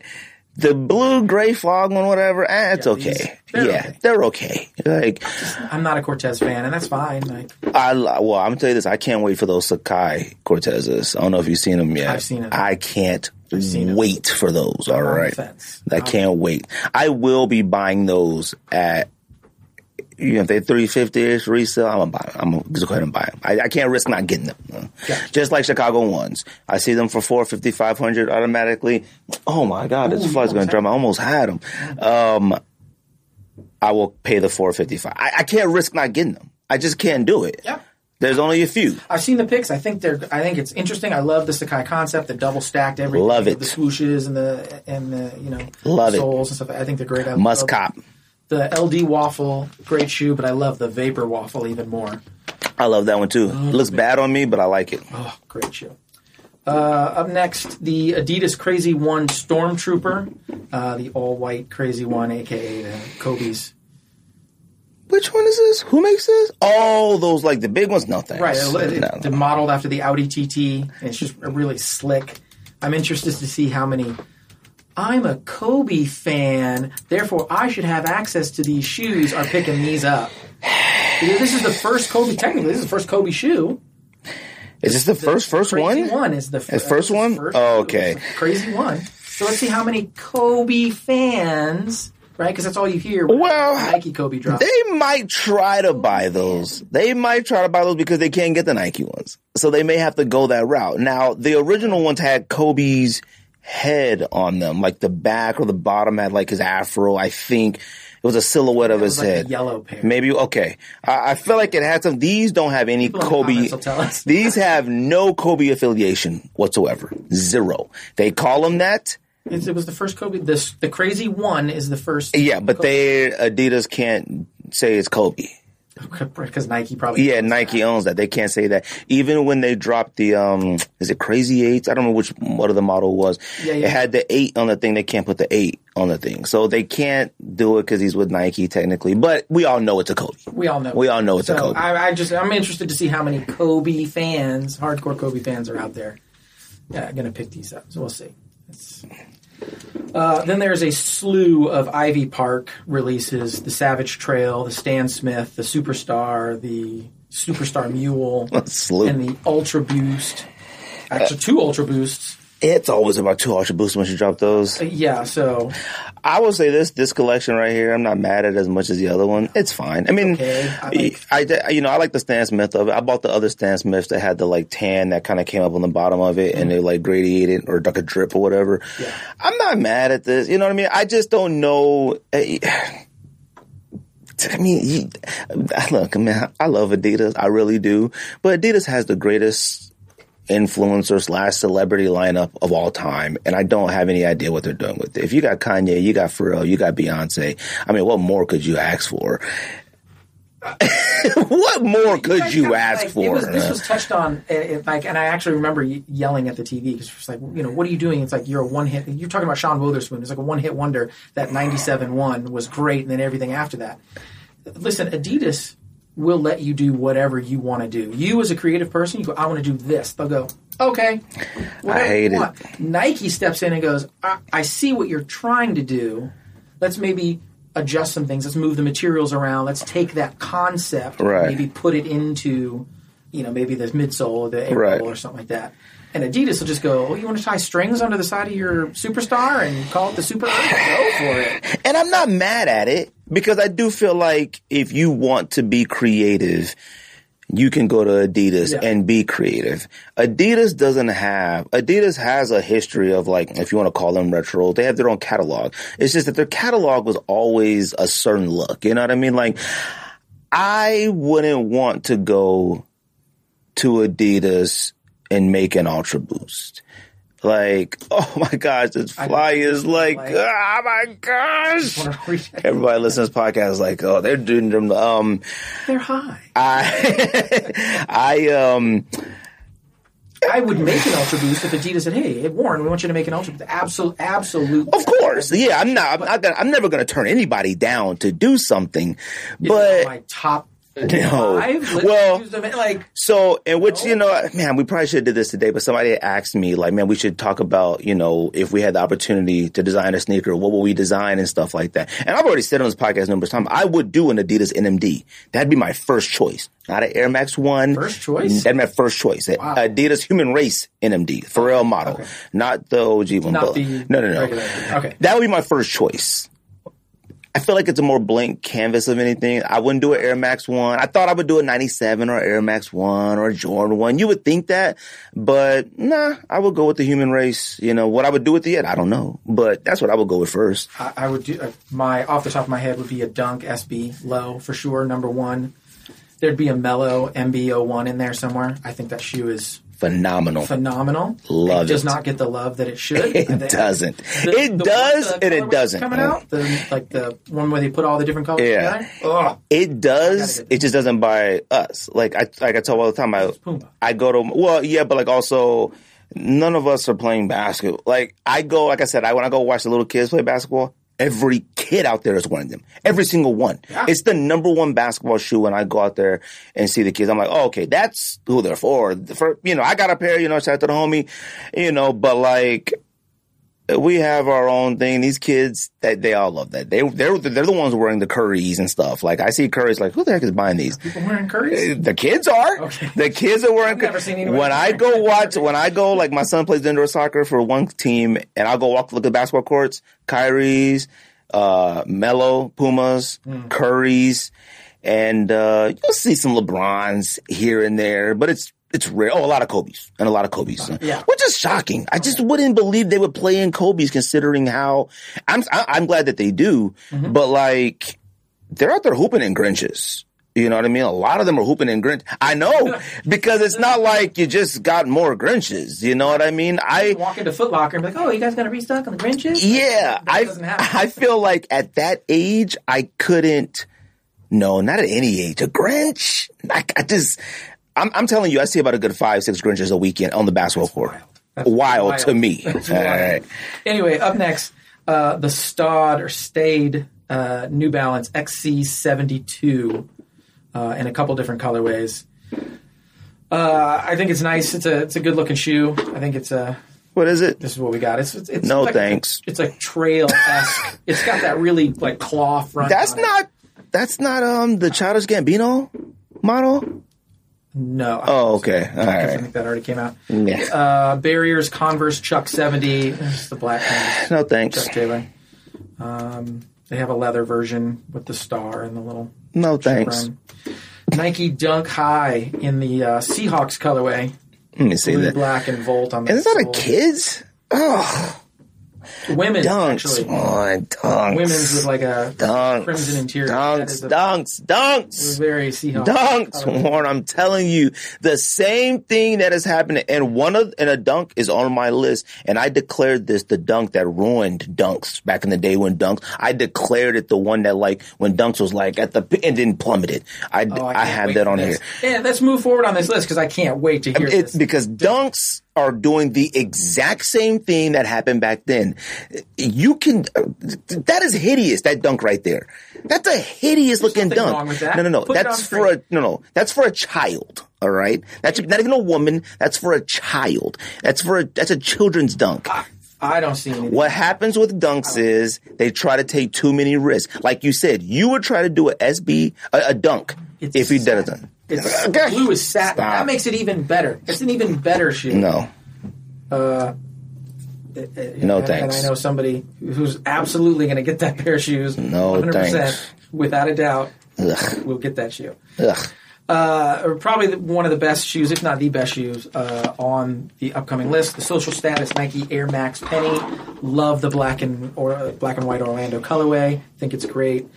the blue gray fog one, whatever, eh, it's Yeah, okay. they're yeah, okay. they're okay. Like I'm not a Cortez fan, and that's fine. Like, I, well, I'm gonna tell you this. I can't wait for those Sacai Cortezes. I don't know if you've seen them yet. I've seen 'em. I can't wait for those. All right. I can't wait. I will be buying those at. You know, if they're three fifty ish resale, I'm gonna buy them. I'm gonna just go ahead and buy them. I, I can't risk not getting them. Just like Chicago ones, I see them for four fifty, five hundred automatically. Oh my god, this flight's gonna drum. I almost had them. Um, I will pay the four fifty five. I, I can't risk not getting them. I just can't do it. yeah. There's only a few. I've seen the pics. I think they're. I think it's interesting. I love the Sacai concept, the double stacked everything, Love it. the swooshes and the and the you know Love it. soles and stuff. I think they're great. I Must cop. The LD waffle, great shoe, but I love the Vapor waffle even more. I love that one too. It looks bad on me, but I like it. Oh, great shoe. Uh, up next, the Adidas Crazy One Stormtrooper, uh, the all white Crazy One, aka the Kobe's. Which one is this? Who makes this? All those like the big ones. No thanks. Right, it- it- No, no. modeled after the Audi TT. And it's just really slick. I'm interested to see how many. I'm a Kobe fan, therefore I should have access to these shoes. Are picking these up. Because this is the first Kobe. Technically, this is the first Kobe shoe. Is this the first first Crazy one? one is the first uh, one? first Oh, okay. Crazy one. So let's see how many Kobe fans, right? Because that's all you hear. Well, Nike Kobe drops. They might try to buy those. They might try to buy those because they can't get the Nike ones. So they may have to go that route. Now, the original ones had Kobe's head on them, like the back or the bottom had like his afro. I think it was a silhouette of his like head. yellow pair. Maybe okay. I, I feel like it had some. These don't have any the Kobe. These have no Kobe affiliation whatsoever. Zero. They call them that. It's- it was the first Kobe. This the Crazy one is the first. Yeah, but they Adidas can't say it's Kobe. because Nike probably. Yeah, Nike owns that. They can't say that. Even when they dropped the um, is it Crazy Eights? I don't know which what of the model was. Yeah, yeah. It had the eight on the thing. They can't put the eight on the thing, so they can't do it because he's with Nike technically. But we all know it's a Kobe. We all know. We all know it's a so Kobe. I, I just I'm interested to see how many Kobe fans, hardcore Kobe fans, are out there. Yeah, I'm gonna pick these up. So we'll see. It's- Uh, then there's a slew of Ivy Park releases: the Savage Trail, the Stan Smith, the Superstar, the Superstar Mule, and the Ultra Boost. Actually, two Ultra Boosts. It's always about two Ultra Boosts when you drop those. Uh, Yeah, so I will say this: this collection right here, I'm not mad at it as much as the other one. It's fine. I mean, okay. I like- I, you know I like the Stan Smith of it. I bought the other Stan Smiths that had the like tan that kind of came up on the bottom of it, and they like gradiated or like a drip or whatever. Yeah. I'm not mad at this. You know what I mean? I just don't know. eh, I mean, you, look, man, I love Adidas, I really do, but Adidas has the greatest influencer slash celebrity lineup of all time, and I don't have any idea what they're doing with it. If you got Kanye, you got Pharrell, you got Beyonce. I mean, what more could you ask for? what more could guys you ask like, for? Was, this was touched on, it, like, and I actually remember yelling at the TV because it's like, you know, what are you doing? It's like you're a one hit. You're talking about Sean Wotherspoon. It's like a one hit wonder. That '97 one was great, and then everything after that. Listen, Adidas will let you do whatever you want to do. You as a creative person, you go, I want to do this. They'll go, okay. whatever hate it. Nike steps in and goes, I, I see what you're trying to do. Let's maybe adjust some things. Let's move the materials around. Let's take that concept, Right. maybe put it into, you know, maybe the midsole or the ankle Right. or something like that. And Adidas will just go, oh, you want to tie strings onto the side of your superstar and call it the Super? Go for it. And I'm not mad at it because I do feel like if you want to be creative, you can go to Adidas Yeah. and be creative. Adidas doesn't have, Adidas has a history of like, if you want to call them retro, they have their own catalog. It's just that their catalog was always a certain look. You know what I mean? Like, I wouldn't want to go to Adidas and make an Ultra Boost. Like, oh my gosh, this fly is like, like- oh my gosh. Everybody listening to this podcast is like, oh, they're doing them. Um, They're high. I, I, um, I would make an Ultra Boost if Adidas said, hey, hey, Warren, we want you to make an Ultra Boost. Absolute, absolute. of course, yeah, I'm not, I'm not gonna, I'm never gonna turn anybody down to do something, but my top No. five. Well- them like, So, and which, you know, man, we probably should have did this today, but somebody asked me, like, man, we should talk about, you know, if we had the opportunity to design a sneaker, what would we design and stuff like that. And I've already said on this podcast numerous times, I would do an Adidas NMD. That'd be my first choice. Not an Air Max 1. First choice? That'd be my first choice. Adidas Human Race NMD, Pharrell model. Not the OG one. Not but, the no, no, no. regular. Okay. That would be my first choice. I feel like it's a more blank canvas of anything. I wouldn't do an Air Max 1. I thought I would do a 97 or Air Max 1 or Jordan 1. You would think that, but nah, I would go with the human race. You know, what I would do with it, I don't know. But that's what I would go with first. I, I would do uh, my off the top of my head would be a Dunk SB low for sure. Number one, there'd be a Melo MB01 in there somewhere. I think that shoe is Phenomenal. phenomenal. Love it. Does it. not get the love that it should. It doesn't. The- it the does and it doesn't. Coming out, the, like the one where they put all the different colors Yeah. together. It does. It just doesn't buy us. Like I, like I tell all the time. I, I go to well, yeah, but like also, none of us are playing basketball. Like I go, like I said, I when I go watch the little kids play basketball, every kid out there is wearing them. Every single one. Yeah. It's the number one basketball shoe. When I go out there and see the kids, I'm like, oh, okay, that's who they're for. For you know, I got a pair. You know, shout out to the homie. You know, but like we have our own thing. These kids, that they all love that. They they're they're the ones wearing the Currys and stuff. Like I see Currys, like who the heck is buying these? People wearing Currys. The kids are. Okay. The kids are wearing. I've never seen anybody when I go watch, when I go, like my son plays indoor soccer for one team, and I'll go walk look at basketball courts. Kyrie's, uh, Melo Pumas, Hmm. Currys, and uh, you'll see some LeBrons here and there, but it's it's rare. Oh, a lot of Kobe's and a lot of Kobe's, Yeah. which is shocking. I just wouldn't believe they would play in Kobe's, considering how I'm. I'm glad that they do, Mm-hmm. but like they're out there hooping in Grinches. You know what I mean? A lot of them are hooping in Grinch. I know because it's not like you just got more Grinches. You know what I mean? I Walk into Foot Locker and be like, "Oh, you guys got to restock on the Grinches?" yeah, I. I feel like at that age I couldn't. No, not at any age. A Grinch. I, I just. I'm, I'm telling you, I see about a good five, six Grinches a weekend on the basketball court. That's Wild, wild. to me. Wild. right. Anyway, up next, uh, the Stod or Stayed uh, New Balance XC72 uh, in a couple different colorways. Uh, I think it's nice. It's a it's a good looking shoe. I think it's a What is it? this is what we got. It's it's, it's No like thanks. it's like trail esque. it's got that really like claw front. That's on it. not. That's not um the Childish Gambino model. No. Oh, okay. All I think that already came out. Yeah. Uh, Barriers Converse Chuck 70. This is the black No thanks. Chuck Taylor. Um, they have a leather version with the star and the little No thanks. run. Nike Dunk High in the uh, Seahawks colorway, Let me see blue, that. black, and Volt on the. Is that a kids? Oh, Women's Dunks. actually. on dunks. Women's with like a dunks. crimson interior. Dunks. Dunks. Dunks. very Seahawks. Dunks. Warren. I'm telling you, the same thing that is happening, and one of and a dunk is on my list. And I declared this the dunk that ruined dunks back in the day when dunks. I declared it the one that like when dunks was like at the and then plummeted. I Oh, I, can't have that on here. Yeah, let's move forward on this list because I can't wait to hear It's this. because dunks are doing the exact same thing that happened back then. You can, that is hideous, that dunk right there. That's a hideous looking dunk. wrong with that. No, no, no. Put that's for a, no, no. That's for a child. All right. That's not even a woman. That's for a child. That's for a, that's a children's dunk. I don't see anything. What happens with dunks is they try to take too many risks. Like you said, you would try to do a SB, a, a dunk, It's if you sad. didn't. It's Okay. blue is satin. Stop. That makes it even better. It's an even better shoe. No. Uh, No and, thanks. And I know somebody who's absolutely going to get that pair of shoes. No 100%, thanks. Without a doubt, Ugh. will get that shoe. Ugh. Uh, probably the- one of the best shoes, if not the best shoes, uh, on the upcoming list. The social status Nike Air Max Penny. Love the black and or uh, black and white Orlando colorway. Think it's great.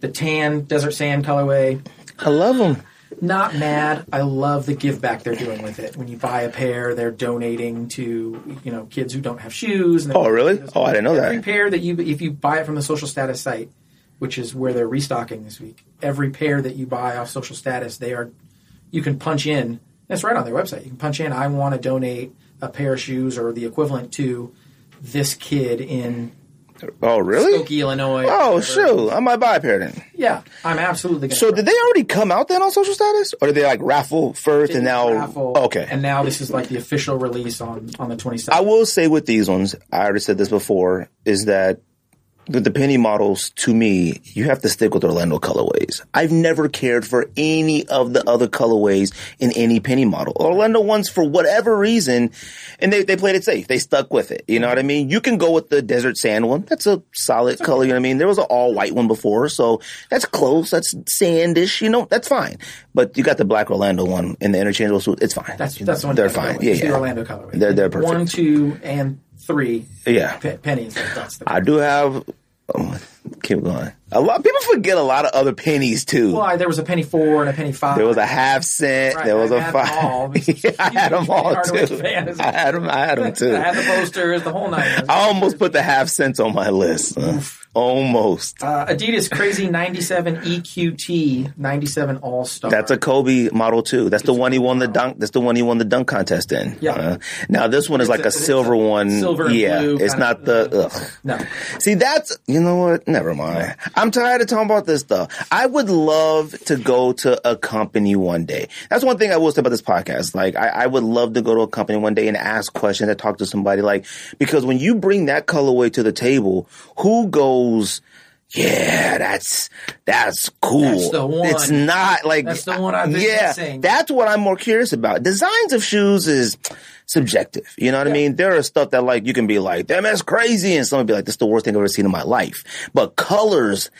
The tan desert sand colorway. I love them. Not mad. I love the give back they're doing with it. When you buy a pair, they're donating to you know kids who don't have shoes. And Oh, really? Oh, I didn't know Every that. Every pair that you if you buy it from the social status site, which is where they're restocking this week, every pair that you buy off social status, they are you can punch in. That's right on their website. You can punch in. I want to donate a pair of shoes or the equivalent to this kid in Oh, really? Skokie, Illinois. Oh, whatever. shoot. I might buy a pair then. Yeah, I'm absolutely going to. So did they already come out then on social status? Or did they like raffle first and now? raffle, Okay. and now this is like the official release on on the 27th. I will say with these ones, I already said this before, is that with the penny models, to me, you have to stick with Orlando colorways. I've never cared for any of the other colorways in any penny model. Orlando ones, for whatever reason, and they, they played it safe. They stuck with it. You know what I mean? You can go with the desert sand one. That's a solid color. You know what I mean? There was an all white one before, so that's close. That's sandish. You know, that's fine. But you got the black Orlando one in the interchangeable suit. It's fine. That's that's one. They're you gotta go fine. Yeah, yeah. The Orlando colorway. They're- they're perfect. One, two, and three Yeah. pe- pennies. That's the. I do have. Oh, keep going. A lot people forget a lot of other pennies too. Why there was a penny four and a penny five. There was a half cent. Right, there was I a had them all. five. Yeah, I had them all too. fans. I had them. I had them too. I had the posters, the whole nine. I almost put the half cents on my list. Uh, almost. Uh, Adidas Crazy 97 EQT 97 All Star. That's a Kobe model too. That's the one he won the dunk. That's the one he won the dunk contest in. Yeah. Uh, now this one is like a- a, it's silver one. silver and yeah. blue it's not the. Ugh. no. See, that's you know what? Never mind. I'm tired of talking about this stuff. I would love to go to a company one day. That's one thing I will say about this podcast. Like, I, I would love to go to a company one day and ask questions and talk to somebody. Like, because when you bring that colorway to the table, who goes? Yeah, that's that's cool. That's the one. It's not like That's the one I've been yeah. missing. That's what I'm more curious about. Designs of shoes is subjective. You know what I mean? There are stuff that like you can be like, damn, that's crazy, and someone be like, this is the worst thing I've ever seen in my life. But colors,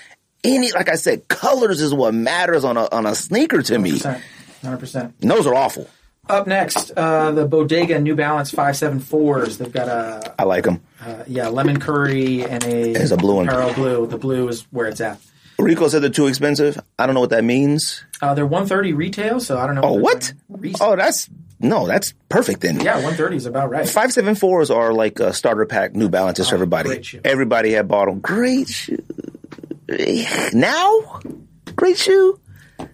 any like I said, colors is what matters on a on a sneaker to me. 100%. 100%. Those are awful. Up next, uh, the Bodega New Balance 574s. They've got a I like them. uh, yeah lemon curry and a There's a blue one. Pearl blue. The blue is where it's at. Rico said they're too expensive. I don't know what that means. Uh, they're 130 retail, so I don't know. Oh, what? they're doing resale. Oh, that's no, that's perfect then. yeah, 130 is about right. Five seven fours are like a starter pack New Balances for everybody. Oh, great shoe. Everybody had bought them. Great shoe. Now, great shoe.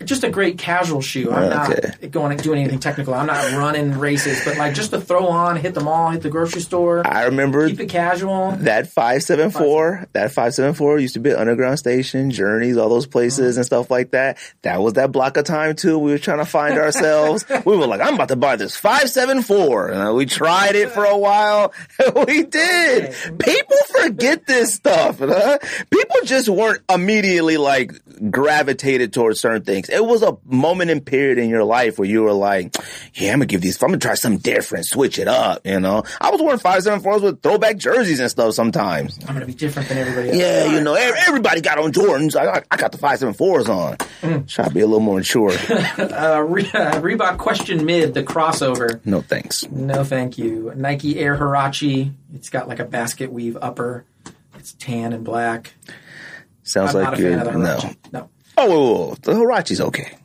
Just a great casual shoe. I'm Okay. not going to do anything technical. I'm not running races, but like just to throw on, hit the mall, hit the grocery store, I remember keep it casual. that five seven four. That five seven four used to be Underground Station, Journeys, all those places uh-huh. and stuff like that. That was that block of time too. We were trying to find ourselves. we were like, I'm about to buy this five seven four. And uh, we tried it for a while. we did. People forget this stuff. Huh? People just weren't immediately like gravitated towards certain things. Things. It was a moment and period in your life where you were like, yeah, I'm gonna give these, I'm gonna try something different, switch it up, you know? I was wearing 574s with throwback jerseys and stuff sometimes. I'm gonna be different than everybody else. Yeah, you know, everybody got on Jordans. I got, I got the 574s on. Mm. Try to be a little more mature. Uh, Re- uh, Reebok question mid the crossover. no thanks. No, thank you. Nike Air Huarache. It's got like a basket weave upper. It's tan and black. Sounds I'm like you're, no. No. Oh, the Huarache's okay.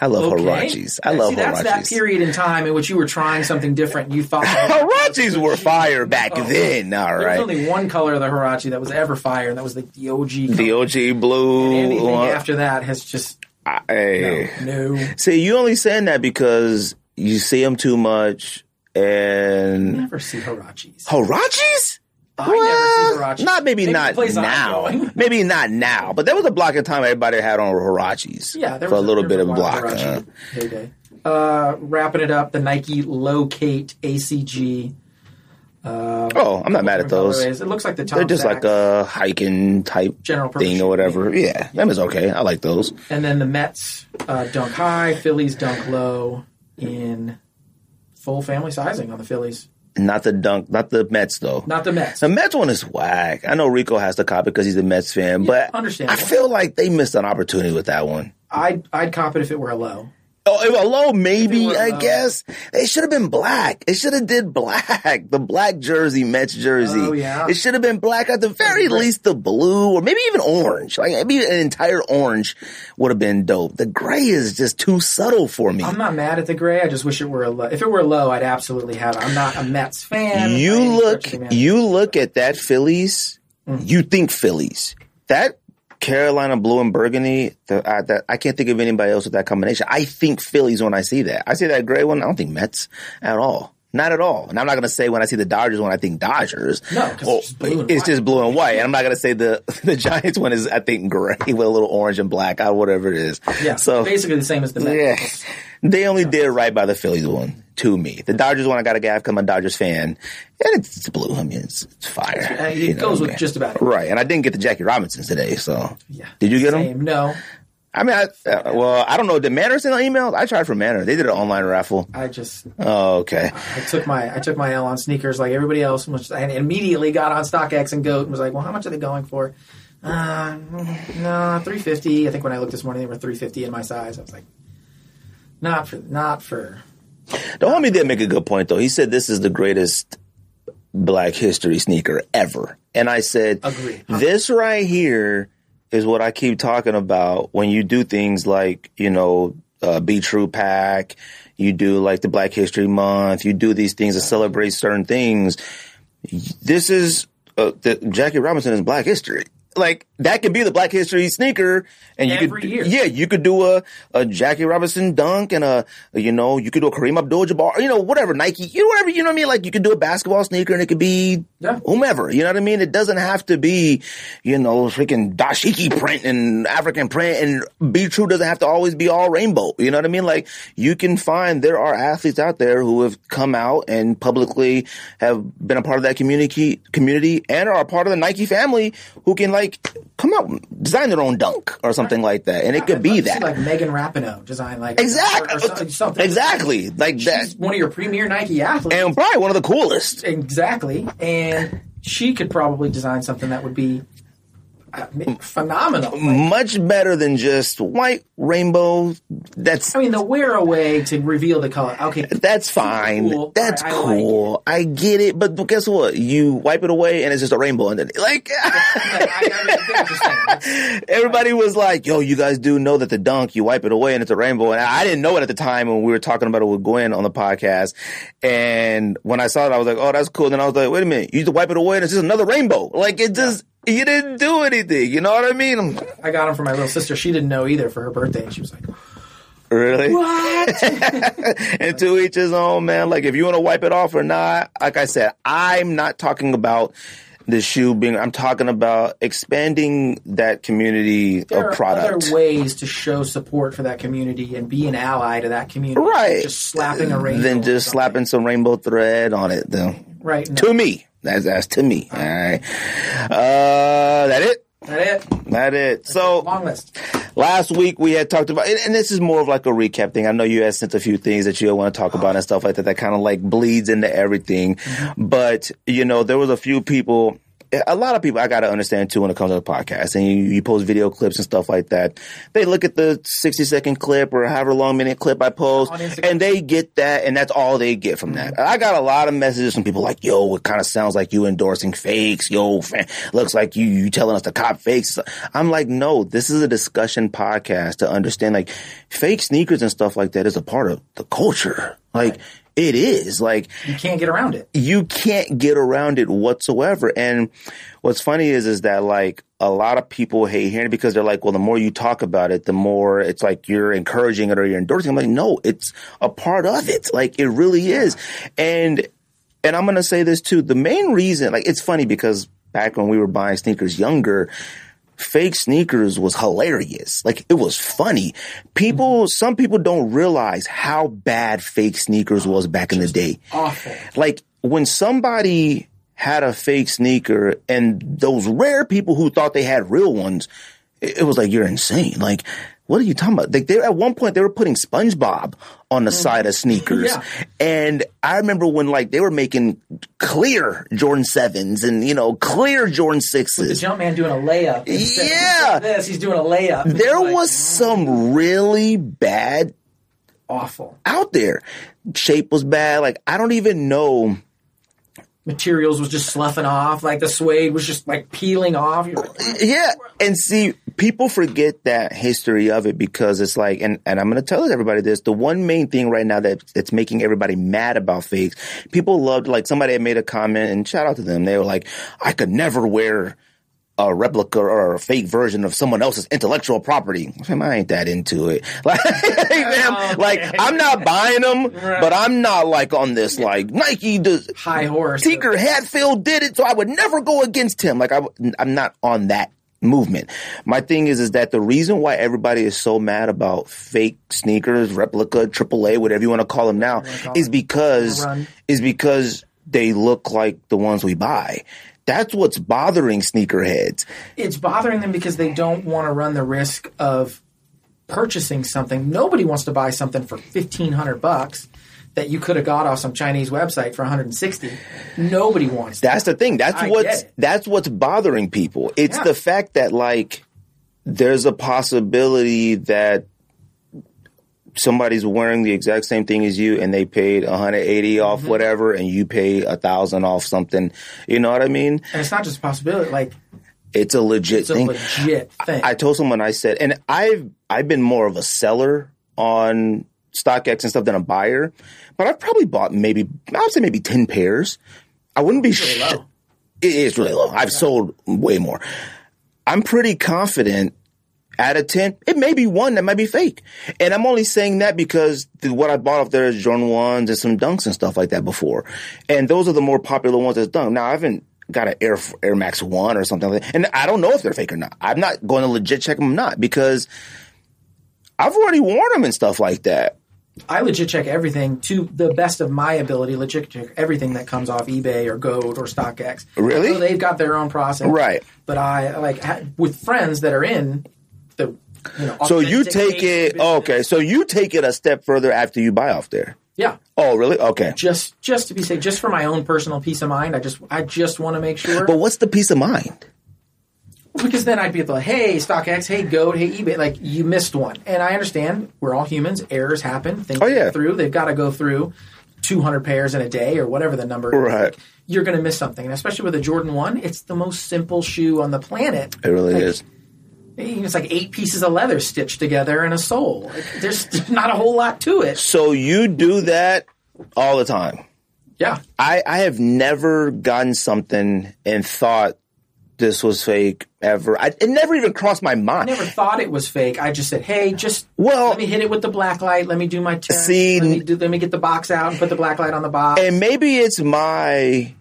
I love Okay. Huaraches. I love See, that's that period in time in which you were trying something different. You thought Huaraches were fire back Oh. then, all There's right. only one color of the Huarache that was ever fire, and that was like the OG. Color. The OG blue. Anything one. after that has just I- eh. no. See, you only saying that because you see them too much and Never see Huaraches. Huaraches? I never see Huaraches. Not maybe, Maybe not now. maybe not now. But there was a block of time everybody had on Huaraches. Yeah, there for was a little bit of block. uh, Uh, wrapping it up, the Nike Lowcate ACG. oh, I'm not mad at those. It looks like the Tom They're just like a hiking type general thing or whatever. Yeah, them is okay. I like those. And then the Mets uh, dunk high, Phillies dunk low in full family sizing on the Phillies. Not the dunk, not the Mets though. Not the Mets. The Mets one is whack. I know Rico has to cop it because he's a Mets fan, but I feel like they missed an opportunity with that one. I'd, I'd cop it if it were a low. Oh, low, maybe, were I guess. It should have been black. It should have did black. The black jersey, Mets jersey. Oh, yeah. It should have been black. At the very least, the blue or maybe even orange. Like maybe an entire orange would have been dope. The gray is just too subtle for me. I'm not mad at the gray. I just wish it were a low. If it were low, I'd absolutely have it. I'm not a Mets fan. you look, stretch of the imagination. you look at that Phillies, Mm. you think Phillies. That Carolina blue and burgundy, the, uh, that I can't think of anybody else with that combination. I think Phillies when I see that. I see that gray one. I don't think Mets at all. Not at all. And I'm not going to say when I see the Dodgers when I think Dodgers. No, it's just blue and it's white. just blue and white. And I'm not going to say the the Giants one is I think gray with a little orange and black, or whatever it is. Yeah, So basically the same as the Mets. yeah. They only did right by the Phillies one to me. The Dodgers one I got a guy. because I'm a Dodgers fan, and it's, it's blue. I mean, it's, it's fire. It You know goes with mean? just about it. right. And I didn't get the Jackie Robinsons today, so Yeah. did you get them? No, I mean, I, uh, well, I don't know. Did Manor send an email? I tried for Manor. They did an online raffle. I just Oh, okay. I took my I took my L on sneakers like everybody else, which I immediately got on StockX and Goat and was like, well, how much are they going for? Uh, no, three fifty. I think when I looked this morning, they were three fifty in my size. I was like, not for not for. The homie did make a good point though. He said this is the greatest Black History sneaker ever, and I said, Agree. This right here is what I keep talking about when you do things like you know uh, Be True Pack, you do like the Black History Month, you do these things to celebrate certain things. This is uh, the Jackie Robinson is Black History. Like that could be the Black History sneaker, and you Every could, year. yeah, you could do a, a Jackie Robinson dunk and a, you know, you could do a Kareem Abdul-Jabbar, you know, whatever Nike, you know, whatever, you know what I mean? Like you could do a basketball sneaker and it could be Yeah. whomever, you know what I mean? It doesn't have to be, you know, freaking dashiki print and African print and be true doesn't have to always be all rainbow. You know what I mean? Like you can find there are athletes out there who have come out and publicly have been a part of that community community and are a part of the Nike family who can like come out design their own dunk or something like that. And it could I'd be love to see, that. like Megan Rapinoe design like Exactly. or, or something. Exactly. Like that. One of your premier Nike athletes. And probably one of the coolest. Exactly. And she could probably design something that would be phenomenal. Much better than just white rainbow. That's I mean, the wear away to reveal the color. Okay, that's fine. cool. That's I- I like cool. I get it. But guess what? You wipe it away and it's just a rainbow underneath. Like I, I mean, I understand. everybody was like, "Yo, you guys do know that the dunk you wipe it away and it's a rainbow." And I, I didn't know it at the time when we were talking about it with Gwen on the podcast. And when I saw it, I was like, "Oh, that's cool." Then I was like, "Wait a minute, you just wipe it away and it's just another rainbow." Like it just. You didn't do anything, you know what I mean? I'm- got them for my little sister. She didn't know either for her birthday. And she was like, Really? "What?" and to each his own, man. Like if you want to wipe it off or not, like I said, I'm not talking about the shoe being. I'm talking about expanding that community there of are product. other ways to show support for that community and be an ally to that community. Right. Just slapping a rainbow. Then just slapping some rainbow thread on it, though. Right. No, To me, that's that's to me. All right. Uh, that it. that it. That it. So Long list. last week we had talked about, and, and this is more of like a recap thing. I know you had sent a few things that you want to talk about and stuff like that. That kind of like bleeds into everything. But you know, there was a few people. A lot of people I got to understand too when it comes to the podcast, and you, you post video clips and stuff like that. They look at the sixty second clip or however long minute clip I post, and they get that, and that's all they get from that. Mm-hmm. I got a lot of messages from people like, "Yo, it kind of sounds like you endorsing fakes." Yo, fan, looks like you you telling us to cop fakes. I'm like, no, this is a discussion podcast to understand like fake sneakers and stuff like that is a part of the culture. Like it is like You can't get around it. you can't get around it whatsoever. And what's funny is, is that like a lot of people hate hearing it because they're like, well, the more you talk about it, the more it's like you're encouraging it or you're endorsing. it. I'm like, no, it's a part of it. Like it really is. And, and I'm to say this too. The main reason, like, it's funny because back when we were buying sneakers younger, fake sneakers was hilarious. Like it was funny. People, some people don't realize how bad fake sneakers was back in the day Awful. like when somebody had a fake sneaker and those rare people who thought they had real ones, it, it was like you're insane. Like, what are you talking about? Like they at one point they were putting SpongeBob on the mm-hmm. side of sneakers, Yeah. and I remember when like they were making clear Jordan sevens and you know clear Jordan The sixes. jump man doing a layup. Instead- Yeah. this, he's doing a layup. There like, was mm. some really bad awful out there. Shape was bad. Like I don't even know. Materials was just sloughing off. Like the suede was just like peeling off. Yeah, and see, people forget that history of it because it's like, and, and I'm going to tell everybody this: the one main thing right now that that's making everybody mad about fakes, people loved like somebody had made a comment, and shout out to them. They were like, "I could never wear." A replica or a fake version of someone else's intellectual property. I ain't that into it. Like, fam, oh, like I'm not buying them, but I'm not like on this like Nike does. high horse. Tinker Hatfield did it, so I would never go against him. Like I, am not on that movement. My thing is, is that the reason why everybody is so mad about fake sneakers, replica, AAA, whatever you want to call them now, oh is because is because they look like the ones we buy. That's what's bothering sneakerheads. it's bothering them because they don't want to run the risk of purchasing something. Nobody wants to buy something for fifteen hundred bucks that you could have got off some Chinese website for 160. Nobody wants that. That's the thing. That's I what's that's what's bothering people. It's Yeah. the fact that like there's a possibility that somebody's wearing the exact same thing as you and they paid 180 Mm-hmm. off whatever and you pay a thousand off something. You know what I mean? And it's not just a possibility, like It's a legit it's a thing. legit thing. I told someone I said, and I've I've been more of a seller on StockX and stuff than a buyer, but I've probably bought maybe I would say maybe ten pairs. I wouldn't be really sh- low. It is really low. I've sold way more. I'm pretty confident. Out of ten, it may be one that might be fake, and I'm only saying that because the, what I bought off there is Jordan ones and some Dunks and stuff like that before, and those are the more popular ones that's dunk. Now I haven't got an Air Air Max One or something like that, and I don't know if they're fake or not. I'm not going to legit check them, or not because I've already worn them and stuff like that. I legit check everything to the best of my ability. Legit check everything that comes off eBay or Goat or StockX. Really? Know they've got their own process, Right. But I like with friends that are in the you know. So you take it business. okay. So you take it a step further after you buy off there. Yeah, Oh, really? Okay. just just to be safe, just for my own personal peace of mind. I just I just want to make sure But what's the peace of mind? because then I'd be like, hey, StockX, hey, Goat, hey, eBay. Like you missed one, and I understand we're all humans. Errors happen. Things Oh, yeah. go through. They've got to go through. 200 pairs in a day or whatever the number is. Right. Like, you're going to miss something. And especially with a Jordan 1, it's the most simple shoe on the planet. It really Like, is. It's like eight pieces of leather stitched together in a sole. Like, there's not a whole lot to it. So you do that all the time. Yeah. I, I have never gotten something and thought this was fake ever. I, it never even crossed my mind. I never thought it was fake. I just said, "Hey, just Well- let me hit it with the black light. Let me do my turn. See, let me, do, let me get the box out and put the black light on the box." and maybe it's my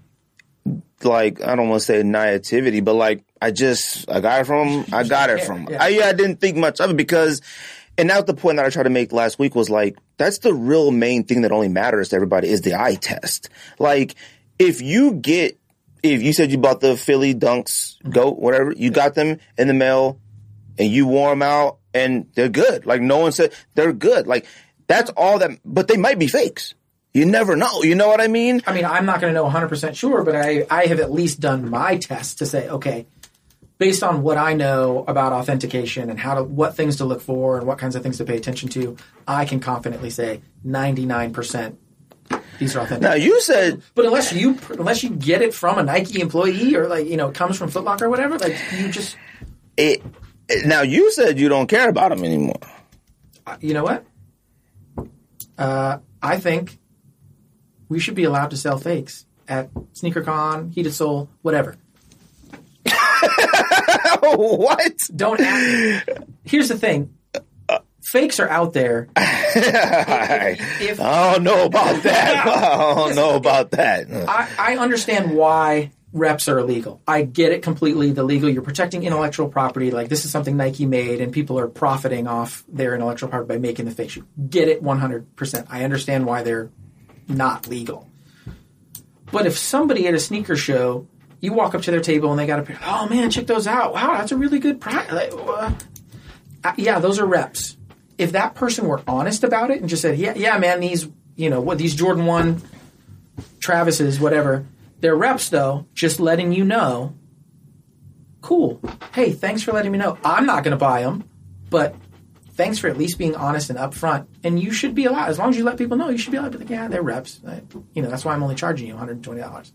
like I don't want to say naivety, but like I just I got it from I got it from Yeah. I, yeah, I didn't think much of it because and that's the point that I tried to make last week was like that's the real main thing that only matters to everybody is the eye test. Like if you get if you said you bought the Philly Dunks mm-hmm. goat whatever you got them in the mail and you wore them out and they're good. Like no one said they're good. Like that's all that, but they might be fakes. You never know. You know what I mean? I mean, I'm not going to know 100% sure, but I, I have at least done my test to say, okay, based on what I know about authentication and how to, what things to look for and what kinds of things to pay attention to, I can confidently say 99% these are authentic. Now you said, but unless you unless you get it from a Nike employee or like you know it comes from Foot Locker or whatever, like you just it. Now you said you don't care about them anymore. Uh, you know what? Uh, I think we should be allowed to sell fakes at SneakerCon, Heated Sole, whatever. what? Don't ask. Here's the thing. Fakes are out there. if, if, I don't know about that. I don't know about that. I, I understand why reps are illegal. I get it completely. The legal, you're protecting intellectual property. Like this is something Nike made, and people are profiting off their intellectual property by making the fake shoe. Get it 100%. I understand why they're not legal. But if somebody at a sneaker show, you walk up to their table and they got a pair, oh man, check those out. Wow, that's a really good price. Like, uh, yeah, those are reps. If that person were honest about it and just said, yeah, yeah, man, these, you know, what these Jordan 1 Travis's, whatever, they're reps though, just letting you know. Cool. Hey, thanks for letting me know. I'm not going to buy them, but thanks for at least being honest and upfront. And you should be allowed, as long as you let people know, you should be allowed to be like, yeah, they're reps. You know, that's why I'm only charging you $120.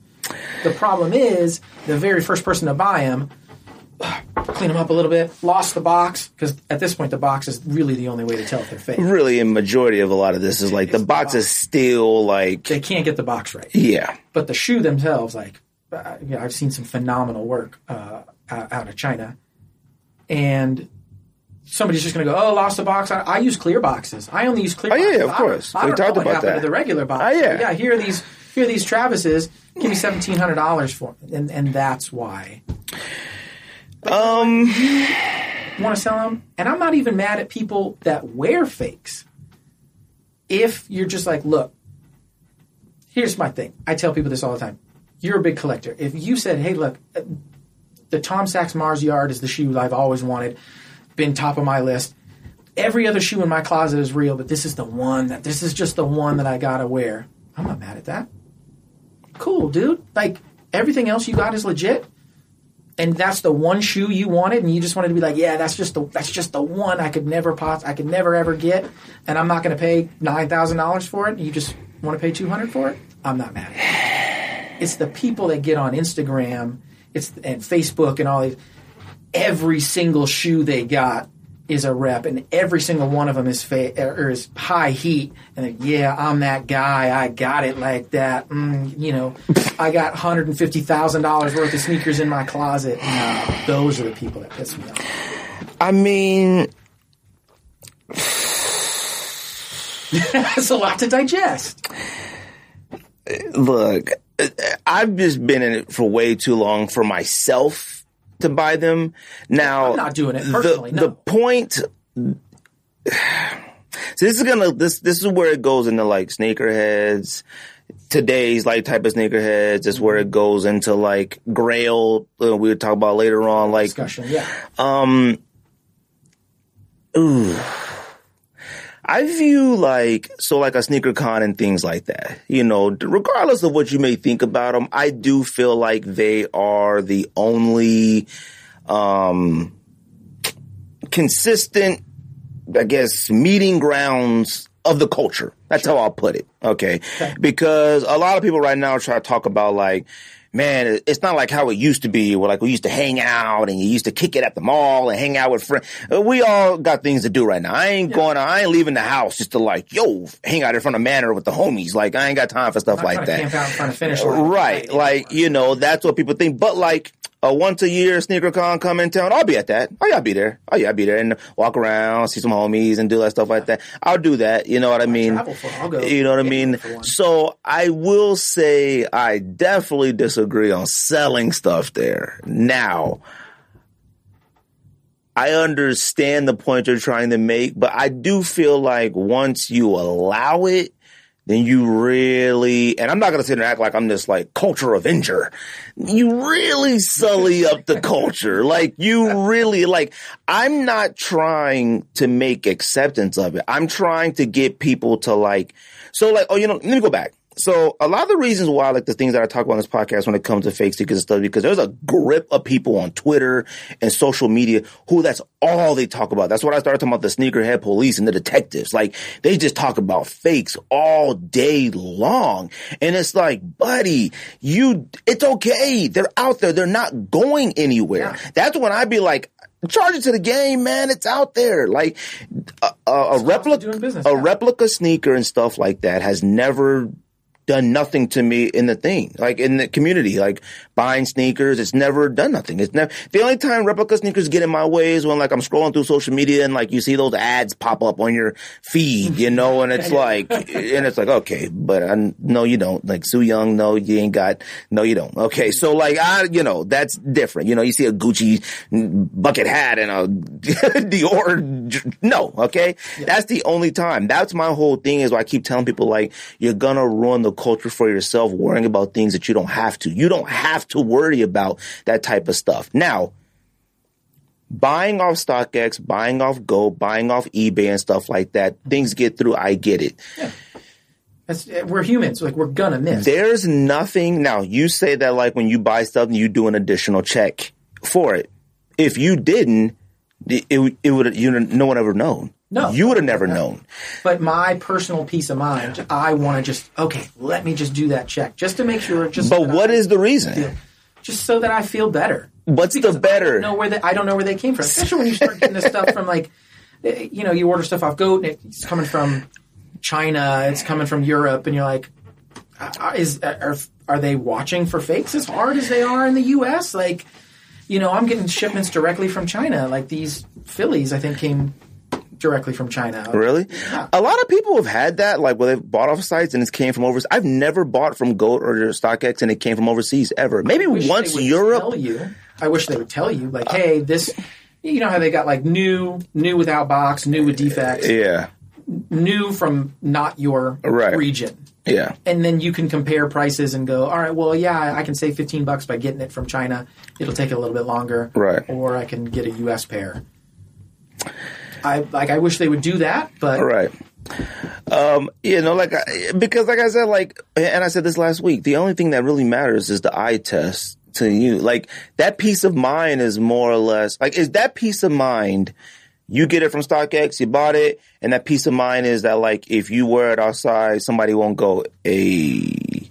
The problem is the very first person to buy them, clean them up a little bit, lost the box because at this point the box is really the only way to tell if they're fake. Really, a majority of a lot of this is like the box, the box, is still like they can't get the box right. Yeah, but the shoe themselves, like, uh, yeah, I've seen some phenomenal work uh, out of China, and somebody's just going to go, oh, lost the box. I, I, use clear boxes. I only use clear. Boxes. Oh boxes. yeah, of course. I, I don't know what happened that. to the regular box. Oh yeah, yeah. Here are these. Here are these Travises. Give me seventeen hundred dollars for it, and and that's why. But um, want to sell them, and I'm not even mad at people that wear fakes. If you're just like, look, here's my thing. I tell people this all the time. You're a big collector. If you said, hey, look, uh, the Tom Sachs Mars Yard is the shoe I've always wanted been top of my list. Every other shoe in my closet is real, but this is the one that this is just the one that I gotta wear. I'm not mad at that. Cool, dude. Like everything else you got is legit. And that's the one shoe you wanted, and you just wanted to be like, yeah, that's just the that's just the one I could never pos- I could never ever get, and I'm not to pay nine thousand dollars for it. you just want to pay two hundred for it. I'm not mad. At it. It's the people that get on Instagram, it's and Facebook and all these every single shoe they got is a rep, and every single one of them is fa- or is high heat. And yeah, I'm that guy. I got it like that. Mm, you know, I got hundred and fifty thousand dollars worth of sneakers in my closet. Those are the people that piss me off. I mean, that's a lot to digest. Look, I've just been in it for way too long for myself to buy them. Now, I'm not doing it personally. The, no. the point. So this is gonna this this is where it goes into like sneakerheads. Today's like type of sneakerheads is where it goes into like Grail. Uh, we would talk about later on, like discussion. Yeah. Um. Ooh. I view like so like a sneaker con and things like that. You know, regardless of what you may think about them, I do feel like they are the only um consistent I guess meeting grounds of the culture. That's sure. how I'll put it. Okay? okay. Because a lot of people right now try to talk about like man, it's not like how it used to be where like we used to hang out and you used to kick it at the mall and hang out with friends. Uh, we all got things to do right now. I ain't yeah. going, I ain't leaving the house just to like, yo, hang out in front of Manor with the homies. Like, I ain't got time for stuff like that. Camp out in front of finish line. Right. Like, you know, that's what people think. But like, a once a year sneaker con come in town, I'll be at that. Oh yeah, I'll be there. Oh yeah, I'll be there and walk around, see some homies and do that stuff like that. I'll do that. You know what I mean? You know what I mean? So I will say I definitely disagree on selling stuff there. Now, I understand the point you're trying to make, but I do feel like once you allow it, then you really, and I'm not going to sit and act like I'm this like culture avenger. You really sully up the culture. Like you really like, I'm not trying to make acceptance of it. I'm trying to get people to like, so like, oh, you know, let me go back. So a lot of the reasons why I like the things that I talk about on this podcast when it comes to fake sneakers and stuff, because there's a grip of people on Twitter and social media who that's all they talk about. That's what I started talking about the sneakerhead police and the detectives. Like they just talk about fakes all day long. And it's like, buddy, you, it's okay. They're out there. They're not going anywhere. Yeah. That's when I'd be like, charge it to the game, man. It's out there. Like a, a, a replica, business, a yeah. replica sneaker and stuff like that has never done nothing to me in the thing, like in the community, like buying sneakers. It's never done nothing. It's never, the only time replica sneakers get in my way is when like I'm scrolling through social media and like you see those ads pop up on your feed, you know, and it's like, and it's like, okay, but I, no, you don't. Like Sue Young, no, you ain't got, no, you don't. Okay. So like, I, you know, that's different. You know, you see a Gucci bucket hat and a Dior, no, okay. That's the only time. That's my whole thing is why I keep telling people like, you're gonna ruin the culture for yourself worrying about things that you don't have to. You don't have to worry about that type of stuff. Now, buying off StockX, buying off Go, buying off eBay and stuff like that, things get through. I get it. That's, we're humans. Like we're gonna miss. There's nothing. Now, you say that like when you buy stuff, you do an additional check for it. If you didn't, it, it, it would you no one ever known. No. you would have never known. But my personal peace of mind, I want to just okay. Let me just do that check just to make sure. Just so But that what I- is the reason? just so that I feel better. What's the Because I better? don't know where they, I don't know where they came from. Especially when you start getting this stuff from like, eh, you know, you order stuff off Goat and it's coming from China, it's coming from Europe, and you're like, uh, is are are they watching for fakes as hard as they are in the U.S.? Like, you know, I'm getting shipments directly from China. Like these Phillies, I think came directly from China. Really? Yeah. A lot of people have had that, like where they've bought off sites and it came from overseas. I've never bought from Goat or StockX and it came from overseas ever. Maybe once Europe. You, I wish they would tell you, like, hey, this. You know how they got like new, new without box, new with defects, Yeah. new from not your Right. region, Yeah. and then you can compare prices and go, all right, well, yeah, I can save fifteen bucks by getting it from China. It'll take a little bit longer, Right. Or I can get a U.S. pair. I like. I wish they would do that, but Right. Um, you know, like, I, because like I said, like, and I said this last week, the only thing that really matters is the eye test to you. Like, that peace of mind is more or less, like, is that peace of mind, you get it from StockX, you bought it, and that peace of mind is that, like, if you wear it outside, somebody won't go, hey,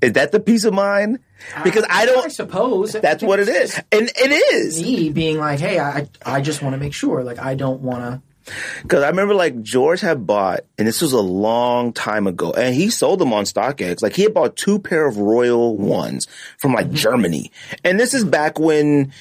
is that the peace of mind? Because I I don't, suppose that's what it is. And it is. Me being like, hey, I I just want to make sure. Like, I don't want to. Because I remember like George had bought, and this was a long time ago, and he sold them on StockX. Like he had bought two pair of Royal ones from like mm-hmm. Germany, and this is back when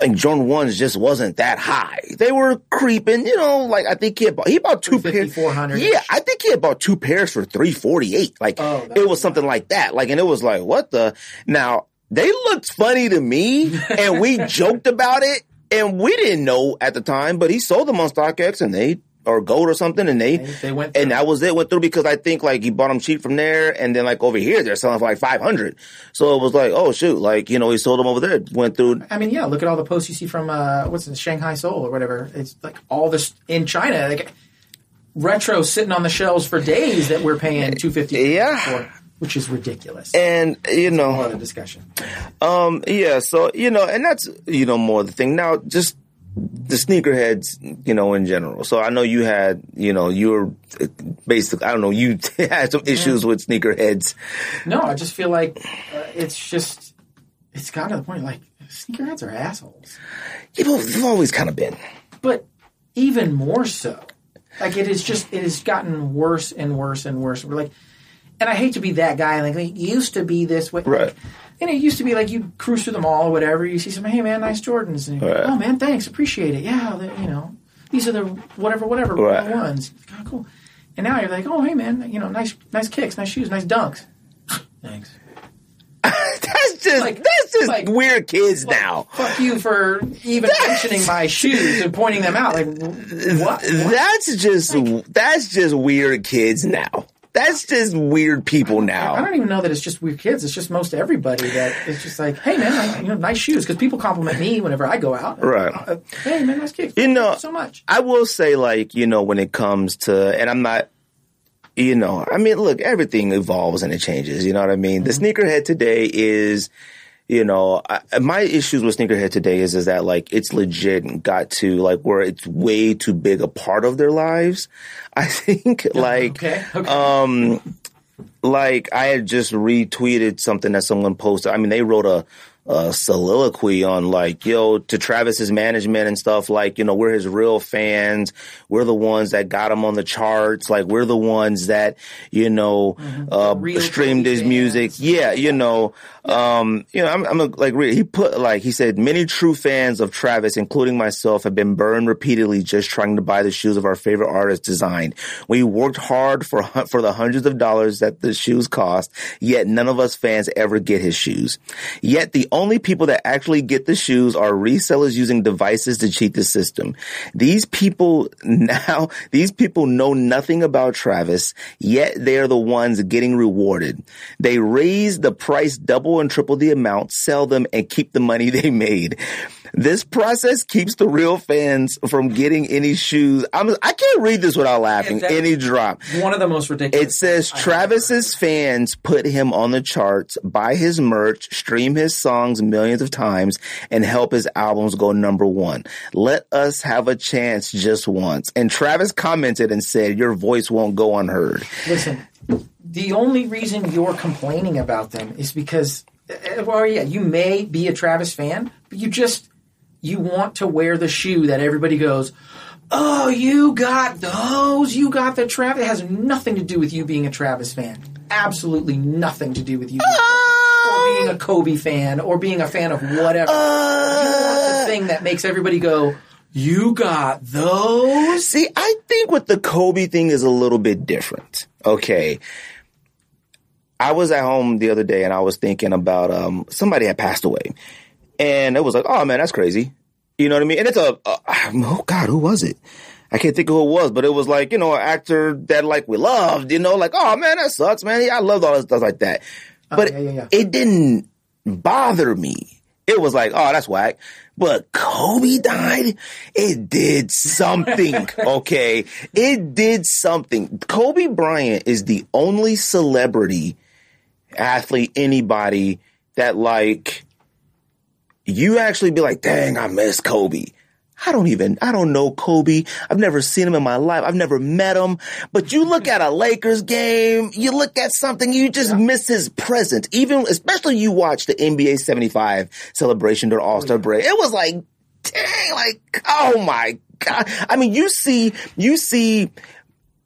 like Jordan ones just wasn't that high. They were creeping, you know. Like I think he had bought, he bought two 350, pairs. 400. Yeah, I think he had bought two pairs for three forty eight. Like Oh, it was something like that. Like and it was like what the now. They looked funny to me, and we joked about it, and we didn't know at the time. But he sold them on StockX, and they or Gold or something, and they They- went and that was it. Went through because I think like he bought them cheap from there, and then like over here they're selling for like five hundred. So it was like, oh shoot, like you know he sold them over there. Went through, I mean, yeah. Look at all the posts you see from uh, what's it, Shanghai Soul or whatever. It's like all this in China, like retro sitting on the shelves for days that we're paying two fifty Yeah. for, which is ridiculous. and you know, a lot of discussion. Um, yeah, so you know, and that's you know more the thing. Now, just the sneakerheads, you know, in general. So I know you had, you know, you were basically, I don't know, you had some issues with sneakerheads. No, I just feel like uh, it's just it's gotten to the point like sneakerheads are assholes, You know, they've always kind of been. but even more so. Like it is just it has gotten worse and worse and worse. We're like, and I hate to be that guy. Like it used to be this way. Right. Like, and it used to be like you cruise through the mall or whatever. You see some, hey man, nice Jordans. And Right. oh man, thanks, appreciate it. Yeah, the, you know, these are the whatever, whatever Right. ones. Oh, cool. And now you're like, oh hey man, you know, nice, nice kicks, nice shoes, nice dunks. Thanks. that's just Like- that's just like- weird kids now. Fuck you for even mentioning my shoes and pointing them out. Like what? That's just that's just weird kids now. That's just weird people now. I don't even know that it's just weird kids. It's just most everybody that it's just like, hey man, I, you know, nice shoes. Because people compliment me whenever I go out. Right. Uh, hey man, nice kicks. You know, Thank so much. I will say, like, you know, when it comes to, and I'm not, you know, I mean, look, everything evolves and it changes. You know what I mean? The sneakerhead today is, you know, I, my issues with sneakerhead today is is that like it's legit got to like where it's way too big a part of their lives. I think like Okay. Okay. um like I had just retweeted something that someone posted. I mean, they wrote a, a soliloquy on like, yo, to Travis's management and stuff. Like, you know, we're his real fans. We're the ones that got him on the charts. Like, we're the ones that, you know, uh, streamed his fans. music. Yeah, you know, um, you know, I'm, I'm a, like, he put like, he said, many true fans of Travis, including myself, have been burned repeatedly just trying to buy the shoes of our favorite artist designed. We worked hard for, for the hundreds of dollars that the shoes cost, yet none of us fans ever get his shoes. Yet the only people that actually get the shoes are resellers using devices to cheat the system. These people now, these people know nothing about Travis, yet they're the ones getting rewarded. They raise the price double and triple the amount, sell them, and keep the money they made. This process keeps the real fans from getting any shoes. I'm, I can't read this without laughing. that- any drop. One of the most ridiculous. It says Travis's fans put him on the charts, buy his merch, stream his songs millions of times, and help his albums go number one. Let us have a chance just once. And Travis commented and said, Your voice won't go unheard. Listen, the only reason you're complaining about them is because, uh, well, yeah, you may be a Travis fan, but you just you want to wear the shoe that everybody goes. Oh, you got those. You got the Travis. It has nothing to do with you being a Travis fan. Absolutely nothing to do with you being, or being a Kobe fan or being a fan of whatever. you want the thing that makes everybody go, "You got those." See, I think with the Kobe thing is a little bit different. Okay. I was at home the other day and I was thinking about um somebody had passed away. And it was like, oh man, that's crazy. You know what I mean? And it's a, a oh god, who was it? I can't think of who it was, but it was like, you know, an actor that like we loved, you know, like, oh man, that sucks, man. Yeah, I loved all this stuff like that. Oh, but yeah, yeah, yeah. it didn't bother me. It was like, oh, that's whack. But Kobe died. It did something. okay. It did something. Kobe Bryant is the only celebrity athlete, anybody that like you actually be like, dang, I miss Kobe. I don't even, I don't know Kobe. I've never seen him in my life. I've never met him. But you look at a Lakers game, you look at something, you just miss his presence. Even, especially you watch the NBA 75 celebration during oh, All-Star break. It was like, dang, like, oh my God. I mean, you see, you see,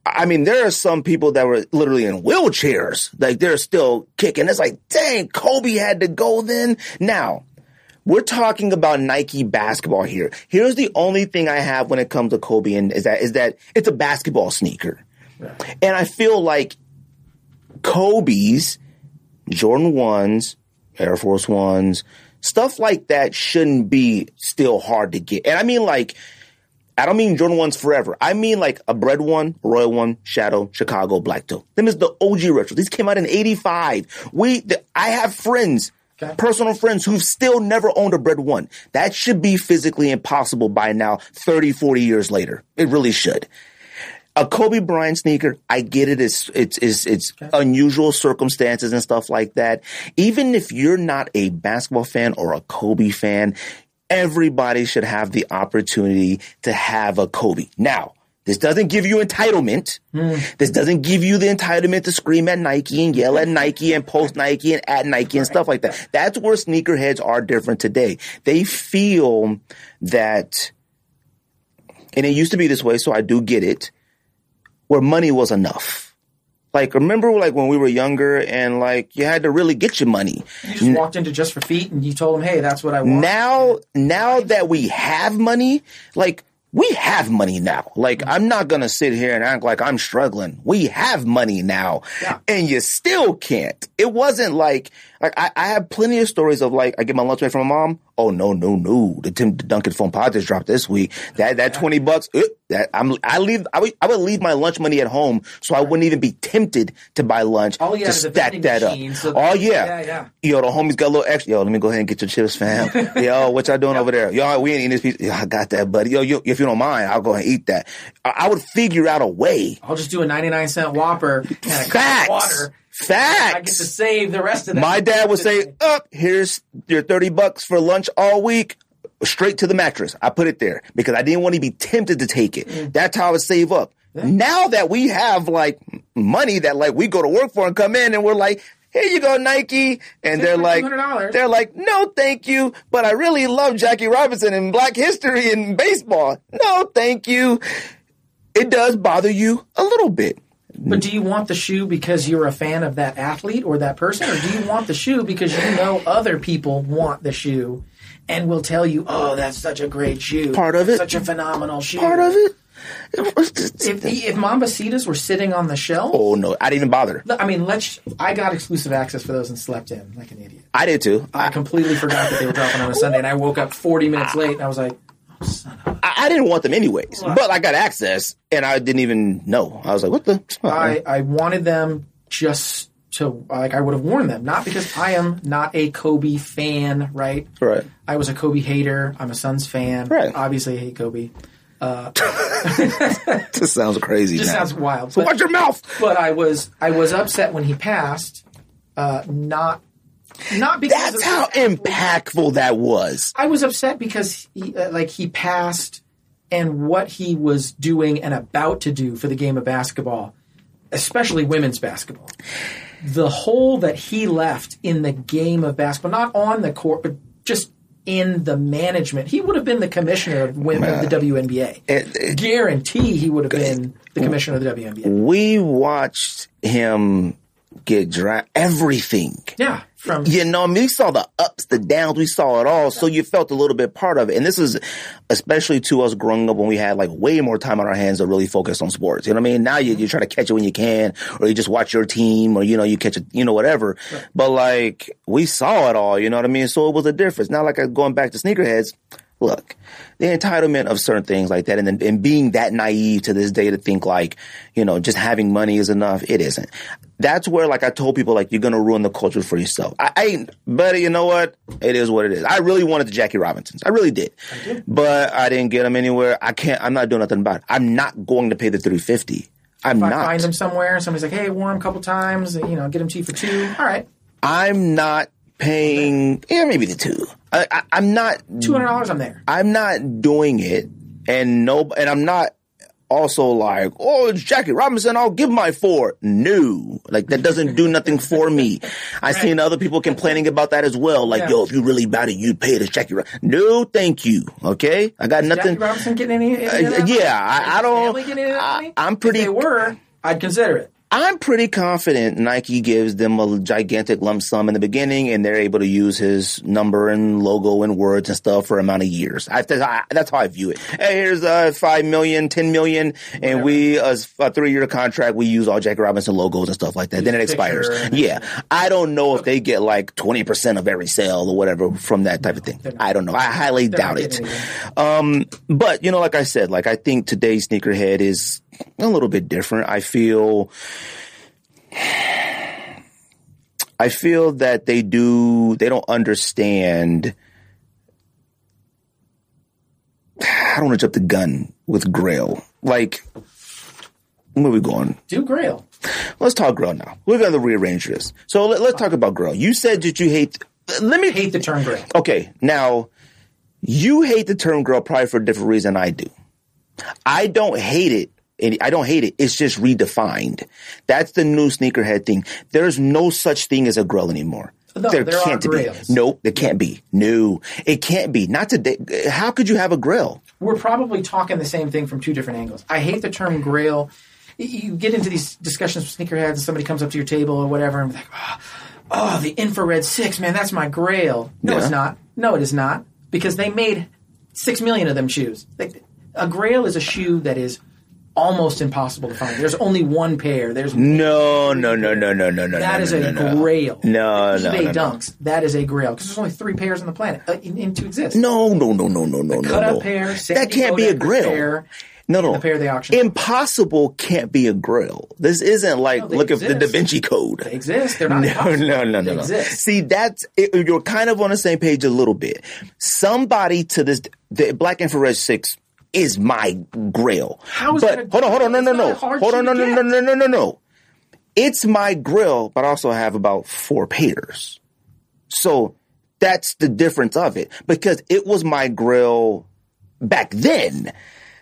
I mean, there are some people that were literally in wheelchairs. Like they're still kicking. It's like, dang, Kobe had to go then. Now, we're talking about Nike basketball here. Here's the only thing I have when it comes to Kobe and is that is that it's a basketball sneaker. And I feel like Kobe's Jordan 1s, Air Force 1s, stuff like that shouldn't be still hard to get. And I mean like I don't mean Jordan ones forever. I mean like a bread one, royal one, shadow, Chicago, black toe. Them is the OG retro. These came out in 85. We, the, I have friends, Okay. personal friends who've still never owned a bread one. That should be physically impossible by now, 30, 40 years later. It really should. A Kobe Bryant sneaker, I get it. It's, it's, it's, it's unusual circumstances and stuff like that. Even if you're not a basketball fan or a Kobe fan, everybody should have the opportunity to have a Kobe. Now, this doesn't give you entitlement. Hmm. This doesn't give you the entitlement to scream at Nike and yell at Nike and post Nike and at Nike and stuff like that. That's where sneakerheads are different today. They feel that, and it used to be this way, so I do get it, where money was enough. Like, remember like when we were younger and like you had to really get your money. You just walked into Just for Feet and you told them, "Hey, that's what I want." Now, now that we have money, like we have money now. Like I'm not gonna sit here and act like I'm struggling. We have money now, Yeah. and you still can't. It wasn't like like I, I have plenty of stories of like I get my lunch money from my mom. Oh no, no, no! The Tim Duncan phone pod just dropped this week. That that twenty bucks. uh, that I'm I leave. I would, I would leave my lunch money at home, so I wouldn't even be tempted to buy lunch All you to have is a stack that machine, up. so- oh yeah. Yeah, yeah. Yo, the homies got a little extra. Yo, let me go ahead and get your chips, fam. Yo, what y'all doing over there? Yo, we ain't eating this piece. Yeah, I got that, buddy. Yo, you, if you don't mind, I'll go ahead and eat that. I, I would figure out a way. I'll just do a 99 cent Whopper and a cup of water. Facts. I get to save the rest of that. My dad would say, "Up, here's your thirty bucks for lunch all week." Straight to the mattress. I put it there because I didn't want to be tempted to take it. Mm. That's how I would save up. Now that we have like money that like we go to work for and come in and we're like, here you go, Nike. And they're like, $200. they're like, no, thank you. But I really love Jackie Robinson and black history and baseball. No, thank you. It does bother you a little bit. But do you want the shoe because you're a fan of that athlete or that person, or do you want the shoe because you know other people want the shoe and will tell you, "Oh, that's such a great shoe, Part of it. such a phenomenal shoe." Part of it. If if Mambacitas were sitting on the shelf, Oh no, I didn't even bother. I mean, let's. I got exclusive access for those and slept in like an idiot. I did too. I completely forgot that they were dropping on a Sunday, and I woke up 40 minutes ah. late, and I was like, "Oh, son of a-" I, I didn't want them anyways, but I got access and I didn't even know. I was like, what the? Oh, I, I wanted them just to like I would have worn them, not because I am not a Kobe fan, right? right. I was a Kobe hater. I'm a Suns fan. Right. Obviously, I hate Kobe. This sounds crazy. Just now. sounds wild. So But, watch your mouth. but I was I was upset when he passed. Uh, not not because That's how impactful that was. I was upset because he, uh, like he passed and what he was doing and about to do for the game of basketball, especially women's basketball. The hole that he left in the game of basketball, not on the court, but just in the management. He would have been the commissioner of women of the WNBA. It- it- Guarantee he would have been the commissioner of the WNBA. we watched him get drafted. Everything. Yeah, from You know, I mean, we saw the ups, the downs, we saw it all. So you felt a little bit part of it. And this is especially to us growing up when we had like way more time on our hands to really focus on sports. You know what I mean? Now you, you try to catch it when you can, or you just watch your team, or, you know, you catch it, you know, whatever. But like, we saw it all, you know what I mean? So it was a difference. Now, like, going back to sneakerheads, look, the entitlement of certain things like that and, then- and being that naive to this day to think like, you know, just having money is enough. It isn't. That's where, like I told people, like you're gonna ruin the culture for yourself. I, I but you know what? It is what it is. I really wanted the Jackie Robinsons. I really did, but I didn't get them anywhere. I can't. I'm not doing nothing about it. I'm not going to pay the 350. I'm if I not. find them somewhere, somebody's like, "Hey, him a couple times," you know, get him cheap for two. All right, I'm not paying. Yeah, maybe the two. I, I, I'm not. two hundred dollars. I'm there. I'm not doing it, and no, and I'm not also like, oh, it's Jackie Robinson. I'll give my four. No, like that doesn't do nothing for me. I've seen other people complaining about that as well. Like, Yeah. yo, if you really about it, you'd pay it as Jackie. Ro-. No, thank you. Okay, I got Jackie nothing. Robinson getting any? any Uh, yeah, I- I don't- Family getting any of that I- money? I'm If pretty- they were, I'd consider it. I'm pretty confident Nike gives them a gigantic lump sum in the beginning, and they're able to use his number and logo and words and stuff for a amount of years. I, that's, how I view it. Hey, here's uh, five million, ten million, and we a, a three year contract. We use all Jackie Robinson logos and stuff like that. then it Use a picture expires. Yeah, I don't know if they get like twenty percent of every sale or whatever from that type of thing. I don't know. I highly They're doubt it. Um, but you know, like I said, like I think today's sneakerhead is a little bit different. I feel, I feel that they do, they don't understand. I don't want to jump the gun with Grail. Like, where are we going? Do Grail. Let's talk Grail now. We're going to rearrange this. So let, us talk about Grail. You said that you hate. Let me Hate the term Grail. Okay, now you hate the term Grail probably for a different reason I do. I don't hate it. And I don't hate it. It's just redefined. That's the new sneakerhead thing. There's no such thing as a grail anymore. No, there there can't be. Nope, there can't be. No, it can't be. Not today. How could you have a grail? We're probably talking the same thing from two different angles. I hate the term Grail. You get into these discussions with sneakerheads, and somebody comes up to your table or whatever, and like, oh, oh, the infrared six, man, that's my Grail. No, Yeah. it's not. No, it is not because they made six million of them shoes. A Grail is a shoe that is almost impossible to find. There's only one pair. There's No, no, no, no, no, no, no. that no, is no, a no, no. grail. No, no, eBay no, no. dunks. That is a grail because there's only three pairs on the planet uh, in, in to exist. No, no, no, no, no, no, no, cut up no. pair, That can't be a grail. pair, No, no. the pair they auctioned. Impossible can't be a grail. This isn't like they look at the Da. Vinci Code. They exist. They're not No, impossible. no, no, They no, no. exist. See, that's it, you're kind of on the same page a little bit. Somebody to this, the Black Infrared Six is my grail. How is but that a hold on, hold on, no, no, no, hold on, no, no, no, no, no, no, no. It's my grail, but I also have about four pairs. So that's the difference of it because it was my grail back then.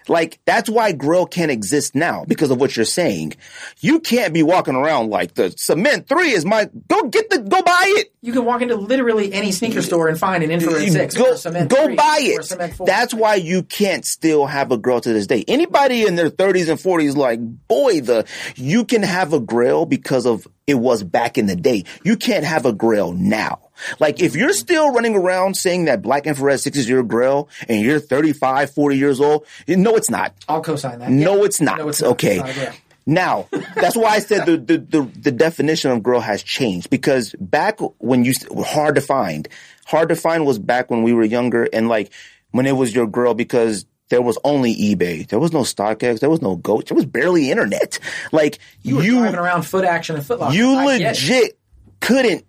Like that's why grail can't exist now because of what you're saying. You can't be walking around like the cement three is my go get the go buy it. You can walk into literally any sneaker store and find an infrared six or Go, a cement go three buy or it. cement four. That's why you can't still have a grail to this day. Anybody in their 30s and 40s, like, boy, the you can have a grail because of it was back in the day. You can't have a grail now. Like, if you're still running around saying that Black Infrared 6 is your grail and you're 35, 40 years old, no, it's not. I'll co-sign that. No, Yeah. it's not. No, it's not. Okay. It's not. Now, that's why I said the, the, the, the definition of girl has changed because back when you, were hard to find, hard to find was back when we were younger and like when it was your girl because there was only eBay. There was no StockX. There was no Goat. There was barely internet. Like You were you, driving around foot action and foot locker. you I legit couldn't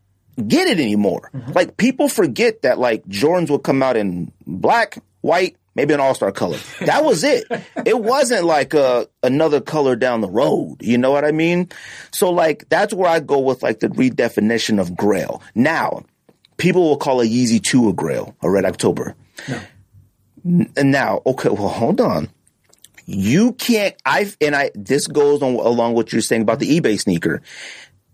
get it anymore. Mm-hmm. Like people forget that like Jordans would come out in black, white, maybe an all-star color. That was it. it wasn't like uh another color down the road. You know what I mean? So like that's where I go with like the redefinition of grail. Now, people will call a Yeezy 2 a grail, a Red October. No. And now, okay, well, hold on. You can't. I and I. This goes on along what you're saying about the eBay sneaker.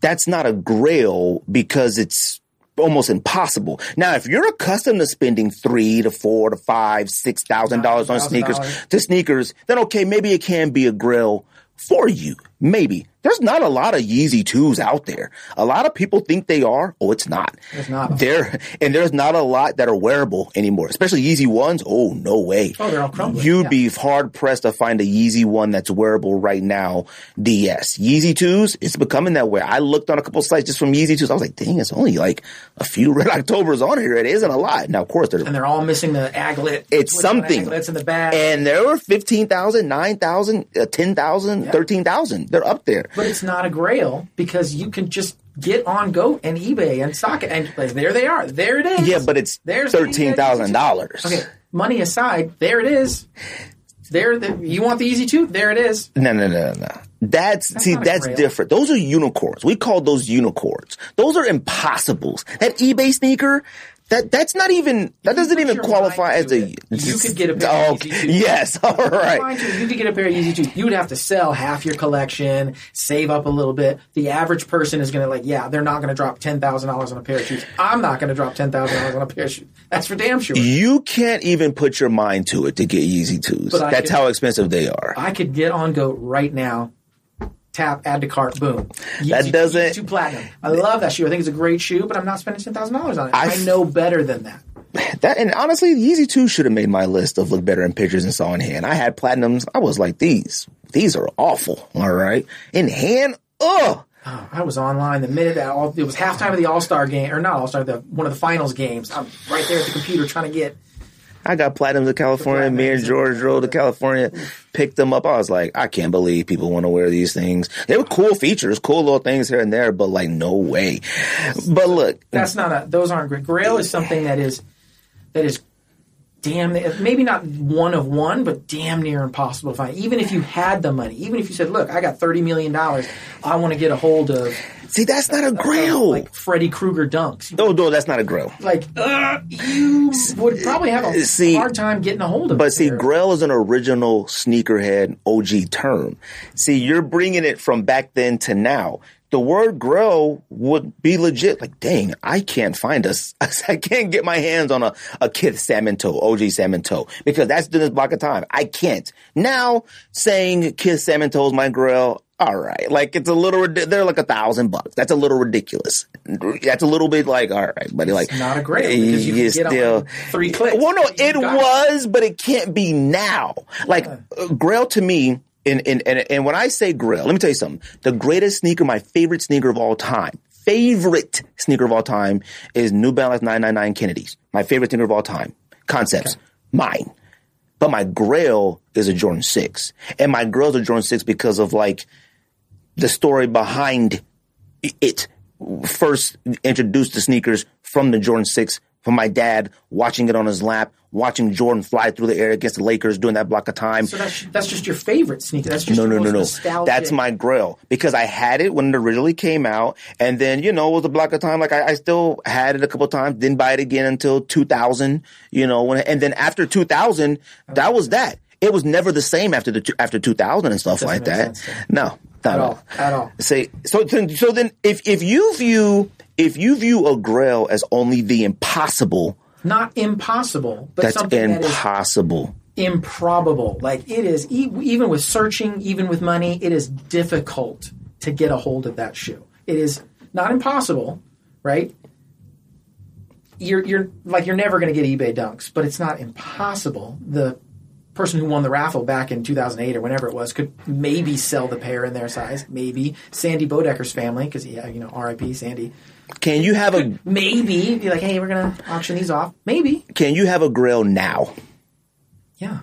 That's not a grail because it's almost impossible. Now, if you're accustomed to spending three to four to five, six thousand dollars on sneakers to sneakers, then okay, maybe it can be a grail for you. Maybe there's not a lot of Yeezy twos out there. A lot of people think they are. Oh, it's not. It's not. There and there's not a lot that are wearable anymore, especially Yeezy ones. Oh no way! Oh, they're all crumbling, You'd yeah. be hard pressed to find a Yeezy one that's wearable right now. DS Yeezy twos, it's becoming that way. I looked on a couple sites just from Yeezy twos. I was like, dang, it's only like a few Red Octobers on here. It isn't a lot. Now, of course, there's and they're all missing the aglet. it's something. Aglets in the back. and there were 15,000, 9,000, uh, 10,000, 13,000. They're up there. but it's not a grail because you can just get on Goat and eBay and StockX, and there they are. There it is. Yeah, but it's There's $13,000. Okay, money aside, there it is. There, the, you want the Yeezy two? There it is. No, no, no, no. No. That's, see, that's grail. different. Those are unicorns. We call those unicorns. Those are impossibles. That eBay sneaker, that that's not even that doesn't even qualify as a. it, you could get a pair of oh, Yeezy. Yes, all right. You, you could get a pair of Yeezy two. You would have to sell half your collection, save up a little bit. The average person is going to like, yeah, they're not going to drop ten thousand dollars on a pair of shoes. I'm not going to drop ten thousand dollars on a pair of shoes. That's for damn sure. You can't even put your mind to it to get Yeezy twos. That's could- how expensive they are. I could get on Goat right now. Tap, add to cart, boom. That doesn't- Yeezy two platinum. I love that shoe. I think it's a great shoe, but I'm not spending ten thousand dollars on it. I know better than that. That and honestly, Yeezy two should have made my list of look better in pictures and saw in hand. I had platinums. I was like, these, these are awful. All right, in hand, ugh. Oh, I was online the minute that all, it was halftime of the All Star game, or not All Star, the one of the finals games. I'm right there at the computer trying to get. I got platinums to California. Me and. George drove to California, picked them up. I was like, I can't believe people want to wear these things. They were cool features, cool little things here and there, but like, no way. But look, That's not a. Those aren't great. Grail is something that is that is damn maybe not one of one, but damn near impossible to find. Even if you had the money, even if you said, "Look, I got thirty million dollars, I want to get a hold of see, that's not a grail. like Freddy Krueger dunks." no no, that's not a grail. Like uh, you would probably have a See, hard time getting a hold of. But it see, there. Grail is an original sneakerhead OG term. See, you're bringing it from back then to now. The word Grail would be legit. Like, dang, I can't find us. I can't get my hands on a, a Kith Salmon Toe, OG Salmon Toe, because that's in this block of time. I can't. Now, saying Kith Salmon Toe is my grail, all right. Like, it's a little, they're like a thousand bucks. That's a little ridiculous. That's a little bit like, all right, buddy, like, not a because you you get still, three clicks. well, no, it was, but it can't be now. Like uh, Grail to me and, and, and, and when I say grail, let me tell you something. The greatest sneaker, my favorite sneaker of all time, favorite sneaker of all time is New Balance 999 Kennedys. My favorite sneaker of all time. Concepts. Mine. But my grail is a Jordan 6. And my grail is a Jordan 6 because of like the story behind it. First introduced the sneakers from the Jordan 6 from my dad, watching it on his lap, watching Jordan fly through the air against the Lakers during that block of time. So that's that's just your favorite sneaker. That's just No, no, no, no. nostalgic- That's my grail because I had it when it originally came out, and then you know it was a block of time. Like I, I still had it a couple times. Didn't buy it again until 2000. You know, when and then after 2000, that was that. It was never the same after the after 2000 and stuff like that. No, not at all. At all. Say so. then- So then, if if you view if you view a grail as only the impossible, Not impossible, but that's something that is impossible. improbable. Like it is, e- even with searching, even with money, it is difficult to get a hold of that shoe. It is not impossible, right? You're you're like you're never going to get eBay dunks, but it's not impossible. The person who won the raffle back in 2008 or whenever it was could maybe sell the pair in their size. Maybe Sandy Bodecker's family, because yeah, you know, R.I.P. Sandy. Can you have a Maybe be like, hey, we're gonna auction these off. Maybe, Can you have a grail now? yeah.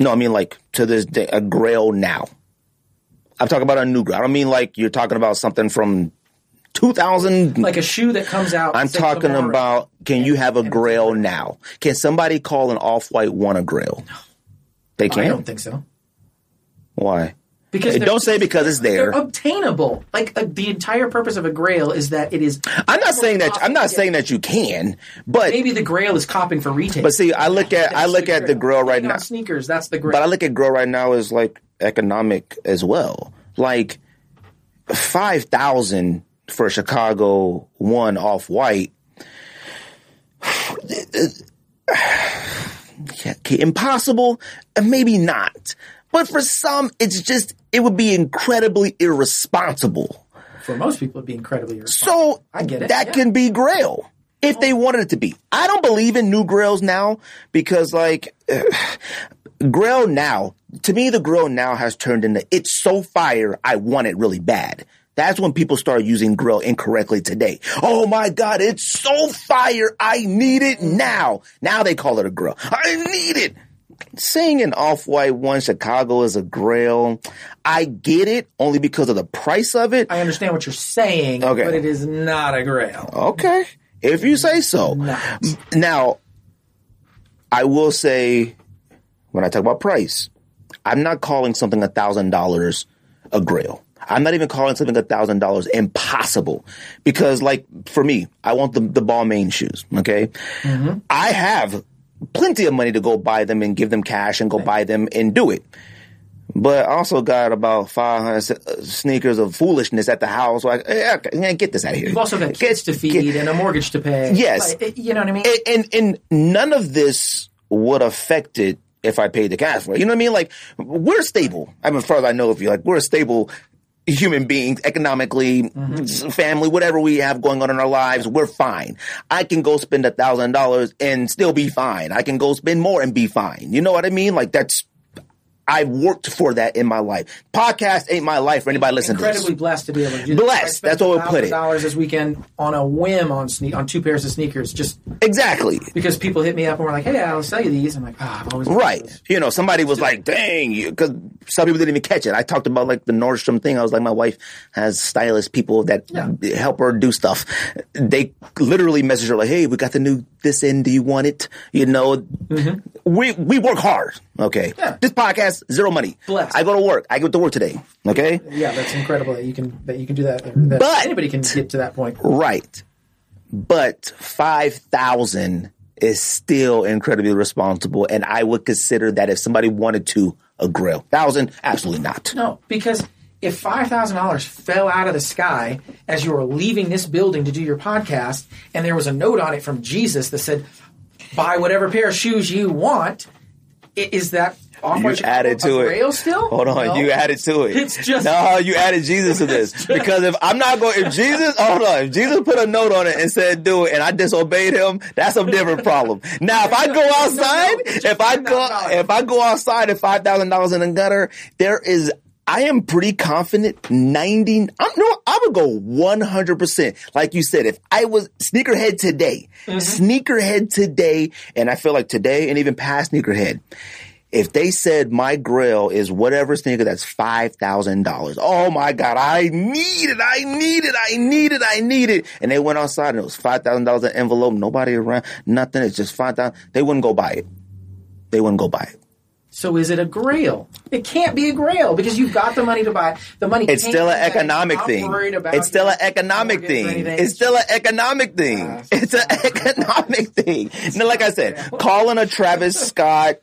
No, I mean like to this day, a grail now. I'm talking about a new grail. I don't mean like you're talking about something from 2000. Like a shoe that comes out. I'm talking tomorrow. about can you have a grail now? Can somebody call an off white one a grail? They can't. I don't think so. Why? Because don't say because it's They're there. obtainable. Like uh, the entire purpose of a grail is that it is. I'm not saying that. I'm not saying that you can, but Maybe the grail is copping for retail. but see, I look at I look at the grail right now. Sneakers. That's the grail. But I look at grow right now as like economic as well. Like five thousand for a Chicago one off white. Okay, impossible, maybe not. But for some, it's just it would be incredibly irresponsible. for most people, it'd be incredibly irresponsible. So I get it, that yeah. can be Grail if they wanted it to be. I don't believe in new Grails now because like Grail now, to me, the Grail now has turned into it's so fire. I want it really bad. That's when people start using Grail incorrectly today. Oh my God, it's so fire. I need it now. Now they call it a Grail. I need it. Saying an off-white one Chicago is a Grail, I get it only because of the price of it. I understand what you're saying, Okay. but it is not a grail. Okay, if you say so. Not. Now, I will say, when I talk about price, I'm not calling something a thousand dollars a grail. I'm not even calling something a thousand dollars impossible because, like, for me, I want the the Balmain shoes. Okay, mm-hmm. I have plenty of money to go buy them and give them cash and go buy them and do it. But I also got about 500 s- uh, sneakers of foolishness at the house. So I, get this out of here. You've also got kids to feed and a mortgage to pay. Yes. Like, you know what I mean? and, and and none of this would affect it if I paid the cash for it. You know what I mean? Like we're stable. I mean, as far as I know of you, like we're a stable human beings, economically, mm-hmm. family, whatever we have going on in our lives, we're fine. I can go spend a thousand dollars and still be fine. I can go spend more and be fine. You know what I mean? Like that's. I've worked for that in my life. Podcast ain't my life for anybody listening to this. Incredibly blessed to be able to do Blessed. That's what we'll put it. Dollars this weekend on a whim on sne- on two pairs of sneakers, just Exactly. because people hit me up and were like, "Hey, I'll sell you these." I'm like, "Ah, I've always Right. those." You know, somebody was like, dang, you, cause some people didn't even catch it. I talked about like the Nordstrom thing. I was like, my wife has stylist people that Yeah. help her do stuff. They literally message her like, hey, we got the new this in. Do you want it? You know, we, we work hard. Okay. Mm-hmm. Yeah. This podcast, zero money. Blessed. I go to work. I go to work today. Okay. Yeah, that's incredible that you can that you can do that. that But- anybody can get to that point. Right. But 5,000 is still incredibly responsible. And I would consider that if somebody wanted to, a grail. Thousand, absolutely not. No, because if five thousand dollars fell out of the sky as you were leaving this building to do your podcast, and there was a note on it from Jesus that said, "Buy whatever pair of shoes you want," is that You added to it. Still? Hold on, No. you added to it. It's just- no, you added Jesus to this because if I'm not going, if Jesus, hold on, if Jesus put a note on it and said do it, and I disobeyed him, that's a different problem. Now, if I go outside, just if I go, $5,000. if I go outside at five thousand dollars in the gutter, there is I am pretty confident 90, I'm, no, I would go 100%. Like you said, if I was sneakerhead today, mm-hmm. sneakerhead today, and I feel like today and even past sneakerhead, if they said my grail is whatever sneaker that's $5,000, oh my God, I need it, I need it, I need it, I need it. And they went outside and it was $5,000 an envelope, nobody around, nothing, it's just 5000 They wouldn't go buy it. They wouldn't go buy it. So is it a grail? It can't be a grail because you've got the money to buy. The money. It's still an economic thing. It's still an economic thing. It's still an economic thing. It's an economic thing. Now, like I said, calling a Travis Scott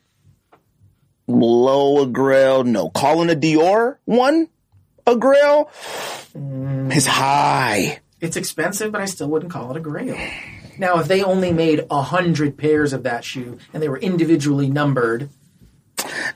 low a grail, no. Calling a Dior one a grail mm. is high. It's expensive, but I still wouldn't call it a grail. Now, if they only made a hundred pairs of that shoe and they were individually numbered,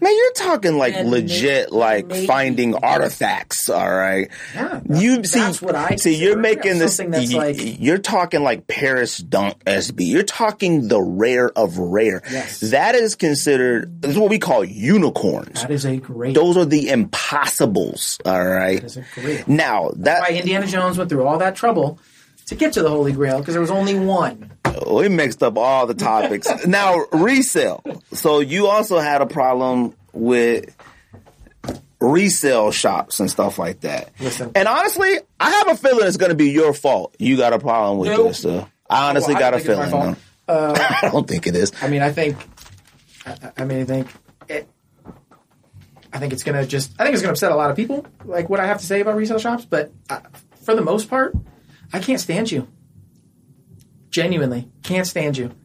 Man, you're talking like And legit, may- like maybe- finding artifacts. All right. yeah, You see, that's what I see. You're making this. that's y- like you're talking like Paris Dunk SB. You're talking the rare of rare. Yes. That is considered. This is what we call unicorns. that is a great. Those are the impossibles. All right. That is a grail. Now that Why Indiana Jones went through all that trouble to get to the Holy Grail because there was only one. we mixed up all the topics. now resale. So you also had a problem with resale shops and stuff like that. Listen. And honestly, I have a feeling it's going to be your fault. You got a problem with Nope. this. I honestly Well, I got a don't think it's my feeling. no. I don't think it is. I mean, I think. I, I mean, I think. It, I think it's gonna just. I think it's gonna upset a lot of people. Like what I have to say about resale shops, but uh, for the most part, I can't stand you. Genuinely, can't stand you.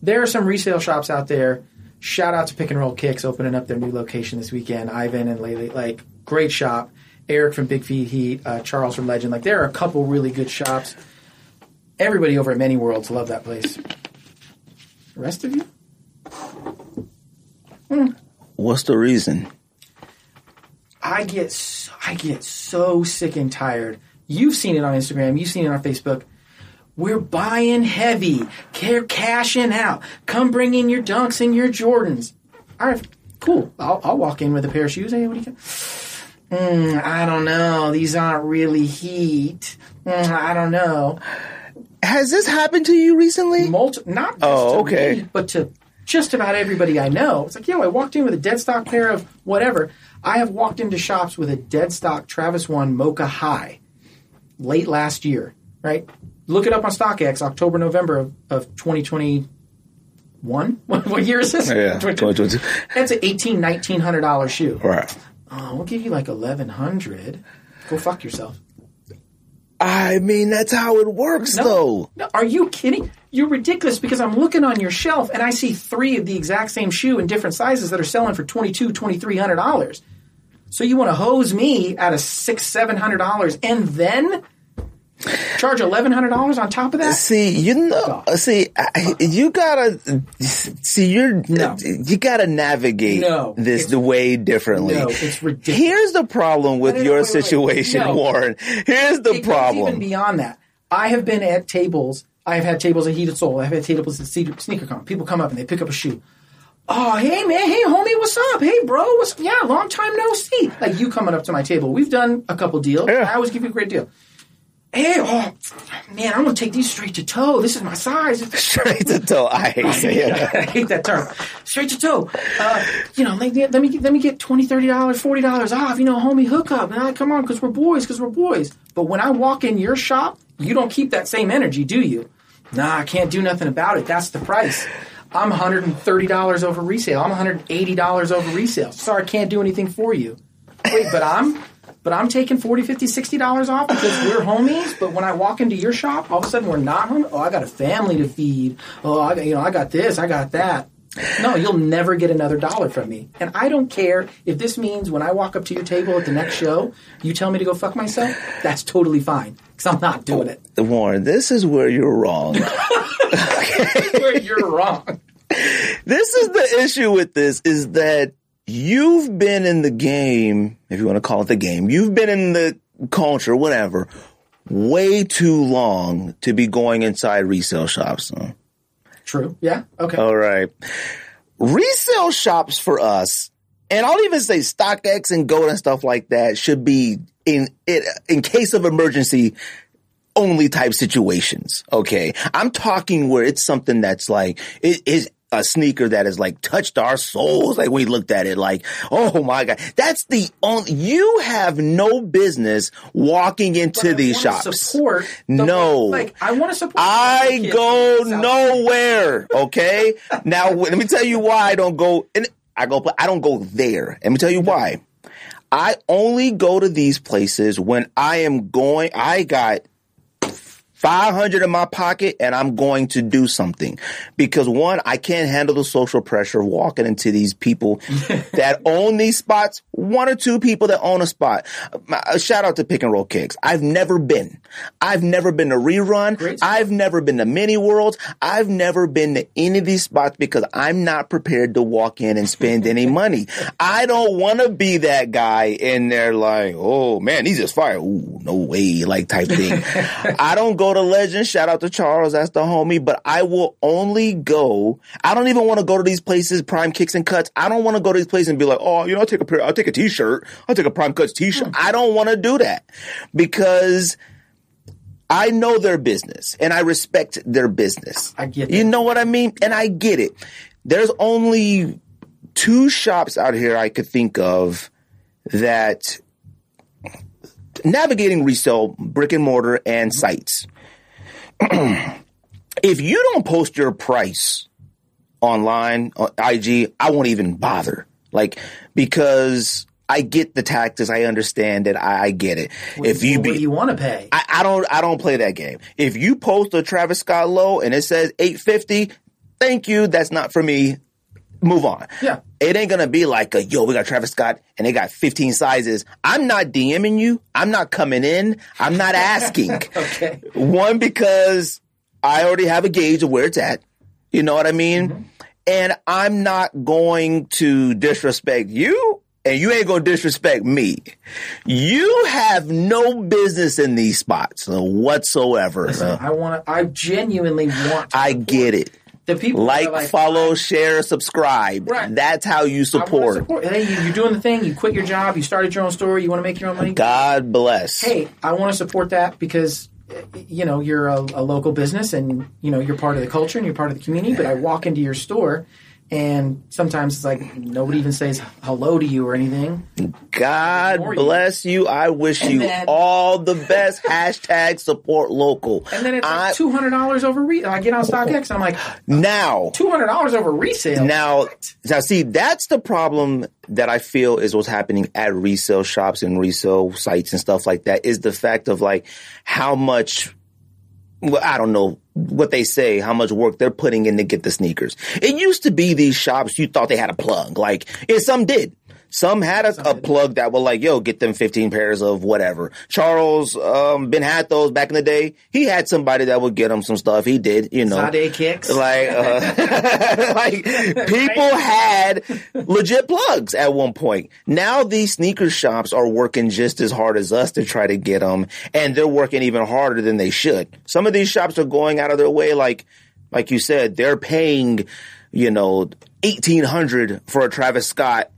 There are some resale shops out there. Shout out to Pick and Roll Kicks opening up their new location this weekend. Ivan and Laylee, like great shop. Eric from Big Feet Heat, uh, Charles from Legend. Like there are a couple really good shops. Everybody over at Many Worlds love that place. The rest of you, What's the reason? I get so, I get so sick and tired. You've seen it on Instagram. You've seen it on Facebook. We're buying heavy. Care cashing out. Come bring in your dunks and your Jordans. All right, cool. I'll, I'll walk in with a pair of shoes. Hey, what do you got? Mm, I don't know. These aren't really heat. Mm, I don't know. Has this happened to you recently? Multi- not just Oh, to okay. me, but to just about everybody I know. It's like, yo, I walked in with a dead stock pair of whatever. I have walked into shops with a dead stock Travis One Mocha High late last year, right? Look it up on StockX, October, November of, of 2021. What, what year is this? Yeah, 2022. 2022. That's an $18, $1,900 shoe. Right. Oh, we'll give you like 1100 Go fuck yourself. I mean, that's how it works, though. No, are you kidding? You're ridiculous because I'm looking on your shelf and I see three of the exact same shoe in different sizes that are selling for $22, $2,300. So you want to hose me out of six, seven hundred dollars and then charge eleven hundred dollars on top of that? See, you know, see, I, you gotta see. You're No. you gotta navigate No, this the way differently. No, it's ridiculous. Here's the problem with your wait, wait, wait. situation, No. Warren. Here's the it goes even beyond that. I have been at tables. I have had tables at Heated Soul. I've had tables at Cedar- SneakerCon. People come up and they pick up a shoe. Oh, hey man, hey homie, what's up? Hey bro, what's yeah? Long time no see. Like you coming up to my table. We've done a couple deals. Yeah. I always give you a great deal. Hey, oh man, I'm gonna take these straight to toe. This is my size. Straight to toe. I hate saying that. I hate that term. Straight to toe. Uh, you know, let, let me get, let me get twenty, thirty dollars, forty dollars off. You know, homie, hook up. And I come on, because we're boys, because we're boys. But when I walk in your shop, you don't keep that same energy, do you? Nah, I can't do nothing about it. That's the price. I'm $130 over resale. I'm $180 over resale. Sorry, I can't do anything for you. Wait, but I'm but I'm taking 40 50 60 dollars off because we're homies but when i walk into your shop all of a sudden we're not homies oh i got a family to feed oh i got you know i got this i got that no you'll never get another dollar from me and i don't care if this means when i walk up to your table at the next show you tell me to go fuck myself that's totally fine because i'm not doing it Warren, this is where you're wrong. Where you're wrong this is the issue with this is that you've been in the game, if you want to call it the game, you've been in the culture, whatever, way too long to be going inside resale shops. true yeah okay All right. Resale shops for us and I'll even say StockX and Goat and stuff like that should be in it in case of emergency only type situations. Okay. I'm talking where it's something that's like, it is a sneaker that has like touched our souls. Like we looked at it like, oh my God. That's the only, you have no business walking into these shops. Support the- No. like I want to support. I go nowhere. Okay. now let me tell you why I don't go. And I go. I don't go there. Let me tell you why. I only go to these places when I am going. I got 500 in my pocket and I'm going to do something because one, I can't handle the social pressure of walking into these people that own these spots. One or two people that own a spot. A uh, shout out to Pick and Roll Kicks. I've never been. I've never been to Rerun. I've never been to Mini Worlds. I've never been to any of these spots because I'm not prepared to walk in and spend any money. I don't want to be that guy in there like, oh man, he's just fire. Ooh, no way, like type thing. I don't go to Legends. Shout out to Charles, that's the homie. But I will only go. I don't even want to go to these places, Prime Kicks and Cuts. I don't want to go to these places and be like, oh, you know, I'll take a pair, I'll take a T-shirt, I'll take a Prime Cuts T-shirt. Hmm. I don't want to do that because. I know their business and I respect their business. I get You that. know what I mean? And I get it. There's only two shops out here I could think of that navigating resale, brick and mortar and sites. if you don't post your price online on IG, I won't even bother. Like because I get the tactics, I understand it, I, I get it. if you what be you want to pay? I, I don't I don't play that game. If you post a Travis Scott low and it says 850, thank you, that's not for me. Move on. Yeah. It ain't gonna be like a yo, we got Travis Scott and they got 15 sizes. I'm not DMing you. I'm not coming in. I'm not asking. okay. One, because I already have a gauge of where it's at. You know what I mean? And I'm not going to disrespect you, and you ain't going to disrespect me. You have no business in these spots uh, whatsoever. Uh, I want. I genuinely want. To I get it. The people Like, like follow, share, subscribe. Right. That's how you support. support. Hey, you, you're doing the thing. You quit your job. You started your own store. You want to make your own money. God bless. hey, I want to support that because uh, you know you're a, a local business and you know you're part of the culture and you're part of the community. But I walk into your store and sometimes it's like nobody even says hello to you or anything. God Ignore bless you. I wish you then- all the best. Hashtag support local. And then it's I- like two hundred dollars over. Re- I get on StockX and I'm like now. two hundred dollars over resale. Now, now, see, that's the problem that I feel is what's happening at resale shops and resale sites and stuff like that. Is the fact of like how much, well, I don't know what they say, how much work they're putting in to get the sneakers. It used to be these shops you thought they had a plug, like, and some did. Some had a, a plug that were like, yo, get them 15 pairs of whatever. Charles, um, Ben had those back in the day. He had somebody that would get him some stuff. He did, you know. Sade kicks. Like, uh, like people had legit plugs at one point. Now these sneaker shops are working just as hard as us to try to get them, and they're working even harder than they should. Some of these shops are going out of their way, like, like you said, they're paying, you know, eighteen hundred for a Travis Scott.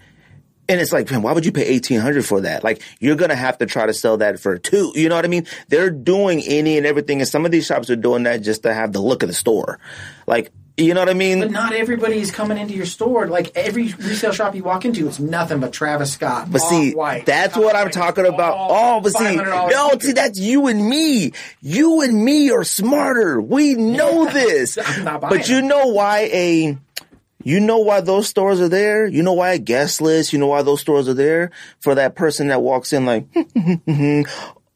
And it's like, man, why would you pay eighteen hundred for that? Like, you're gonna have to try to sell that for two. You know what I mean? They're doing any and everything, and some of these shops are doing that just to have the look of the store. Like, you know what I mean? But not everybody's coming into your store. Like every resale shop you walk into, it's nothing but Travis Scott. But see, Off-White, that's what I'm talking about. all Oh, but see, no, see, that's you and me. You and me are smarter. We know this. I'm not buying but you know why a, you know why those stores are there? You know why a guest list? You know why those stores are there? For that person that walks in like,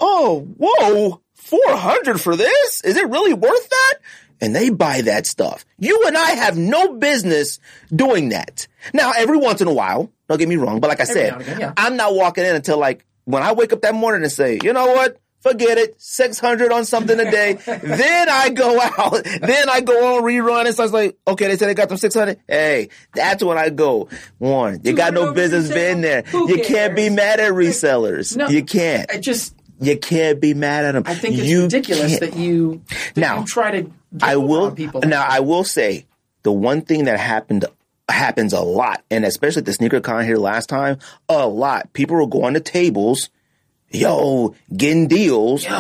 oh, whoa, 400 for this? Is it really worth that? And they buy that stuff. You and I have no business doing that. Now, every once in a while, don't get me wrong, but like I said, again, yeah. I'm not walking in until like when I wake up that morning and say, you know what? Forget it. 600 on something a day. then I go out. Then I go on rerun and so it's like, okay, they said they got them 600. Hey, that's when I go. One, you got no business being there. You can't be mad at resellers. No, you can't. I just You can't be mad at them. I think it's you ridiculous can't. that you that Now, you try to. I will people. now. I will say the one thing that happened happens a lot, and especially at the sneaker con here last time, a lot. People were going to tables, yo, getting deals, Yo,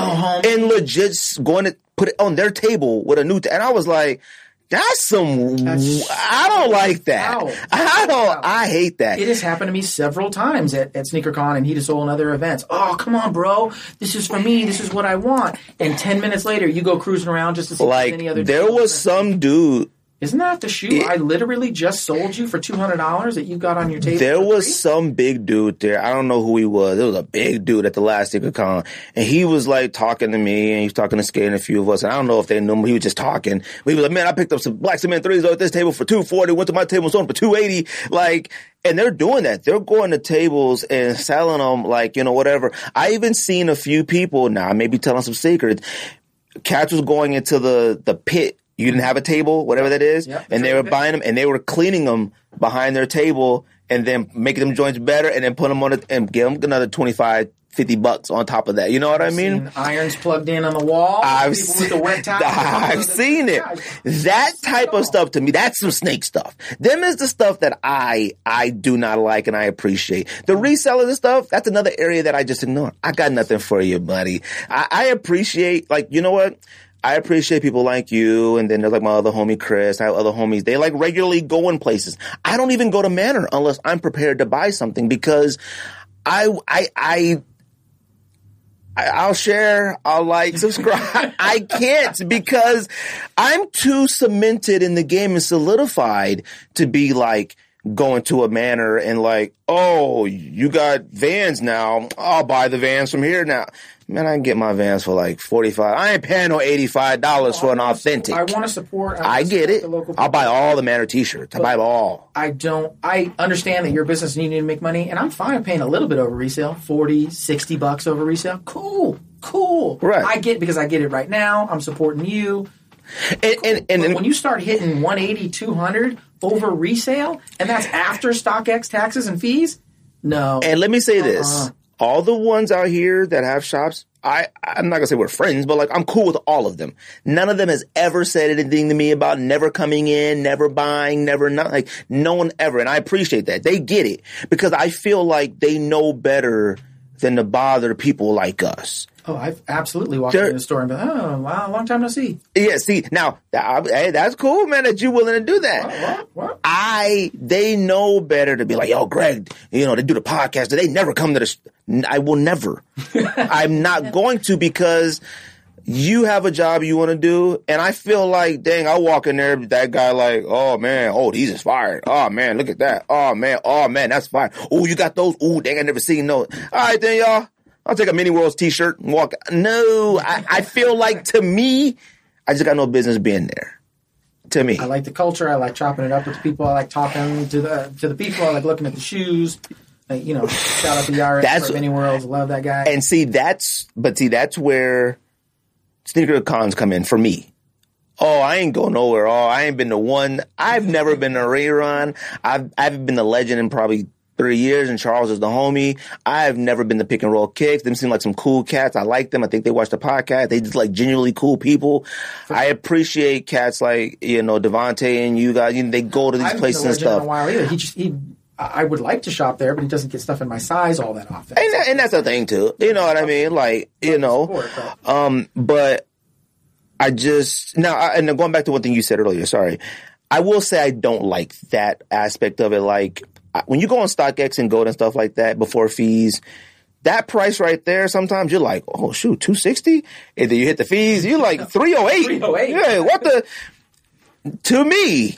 and legit going to put it on their table with a new. T- and I was like, that's some. That's- I don't like that. Wow. I don't. I hate that. It has happened to me several times at, at SneakerCon and Heat of Soul and other events. Oh, come on, bro. This is for me. This is what I want. And 10 minutes later, you go cruising around just to see like any other there was some dude Isn't that the shoe I literally just sold you for $200 that you got on your table? There was some big dude there. I don't know who he was. It was a big dude at the last sneaker con, and he was like talking to me, and he was talking to Skate and a few of us. And I don't know if they knew him. He was just talking. But he was like, "Man, I picked up some black cement threes at this table for two forty. Went to my table and sold them for two eighty. Like, and they're doing that. They're going to tables and selling them, like you know, whatever. I even seen a few people. Now, I may telling some secrets. Cats was going into the the pit. You didn't have a table, whatever that is, Yep, and they were buying them and they were cleaning them behind their table and then making them joints better and then put them on it and give them another 25, 50 bucks on top of that. You know what I mean? Seen irons plugged in on the wall. I've seen, with the wet. I've seen it. That type of stuff to me, that's some snake stuff. Them is the stuff that I I do not like and I appreciate. The resellers and stuff, that's another area that I just ignore. I got nothing for you, buddy. I, I appreciate like you know what? I appreciate people like you, and then there's like my other homie Chris. I have other homies. They like regularly go in places. I don't even go to Manor unless I'm prepared to buy something because I I I I- I'll share, I'll like, subscribe. I can't because I'm too cemented in the game and solidified to be like going to a manor and like, oh, you got vans now. I'll buy the vans from here now. Man, I can get my vans for like 45. I ain't paying no $85 for an authentic. I want to support. I wanna get support it. I'll buy all the manor t-shirts. I buy them all. I don't. I understand that your business needing to make money, and I'm fine paying a little bit over resale 40, 60 bucks over resale. Cool, cool. Right. I get because I get it right now. I'm supporting you. And, and, and, But when you start hitting 180, 200 over resale, and that's after StockX taxes and fees, no. And let me say this: Uh-uh. All the ones out here that have shops, I I'm not gonna say we're friends, but like I'm cool with all of them. None of them has ever said anything to me about never coming in, never buying, never not like no one ever, and I appreciate that. They get it because I feel like they know better than to bother people like us. Oh, I've absolutely walked There- in the store and been, oh, wow, long time no see. Yeah, see now, that, hey, that's cool, man. That you're willing to do that. What? What? I they know better to be like, yo, Greg, you know, they do the podcast. They never come to the. sh- I will never. I'm not going to because you have a job you want to do, and I feel like, dang, I walk in there, that guy like, oh man, oh he's inspired. Oh man, look at that. Oh man, oh man, that's fine. Oh, you got those? Oh, dang, I never seen those. All right, then y'all. I'll take a Mini Worlds T-shirt and walk. No, I, I feel like to me, I just got no business being there. To me, I like the culture. I like chopping it up with the people. I like talking to the to the people. I like looking at the shoes. Like, you know, shout out to Yaris That's- for Many Worlds. Love that guy. And see, that's but see, that's where sneaker cons come in for me. Oh, I ain't going nowhere. Oh, I ain't been to one. I've never been to a rerun. I've I've been the legend in probably three years, and Charles is the homie. I've never been the pick and roll kicks. Them seem like some cool cats. I like them. I think they watch the podcast. They just like genuinely cool people. I appreciate cats like you know Devonte and you guys. You know, they go to these I places and stuff. a while either. He just he. I I would like to shop there, but he doesn't get stuff in my size all that often. And, that- and that's the thing too. You know what I mean? Like, you know, but- um, but I just, now, I, and going back to one thing you said earlier, sorry. I will say I don't like that aspect of it. Like, I- when you go on StockX and GOAT and stuff like that before fees, that price right there, sometimes you're like, oh shoot, 260? And then you hit the fees, you're like 308. 308. Yeah, what the? To me,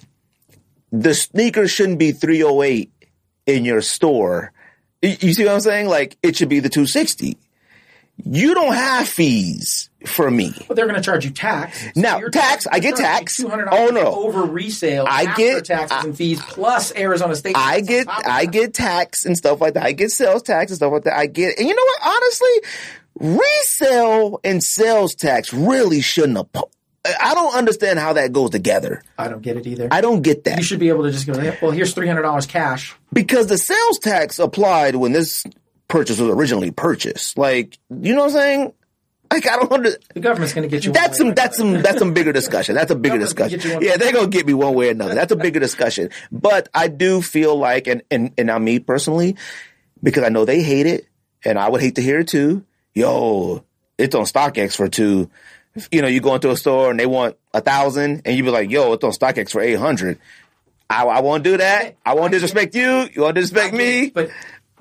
the sneaker shouldn't be 308 in your store. You you see what I'm saying? Like it should be the 260. You don't have fees for me. But they're going to charge you tax. So Now, tax, I get tax. Two hundred Oh, no. over resale. I get- taxes I- and fees plus Arizona State. I get I get tax and stuff like that. I get sales tax and stuff like that. I get and you know what? Honestly, resale and sales tax really shouldn't have. po- I don't understand how that goes together. I don't get it either. I don't get that. you should be able to just go. Well, here's three hundred dollars cash. because the sales tax applied when this purchase was originally purchased. Like, you know what I'm saying? Like I don't under, The government's going to get you. that's some that's some that's some bigger discussion. That's a bigger discussion. get you one Yeah, they're gonna get me one way or another. That's a bigger discussion. But I do feel like, and and and now me personally, because I know they hate it, and I would hate to hear it too. Yo, it's on StockX for two. You know, you go into a store and they want a thousand, and you be like, "Yo, it's on StockX for eight hundred. I, I won't do that. I won't disrespect you. You won't disrespect me. But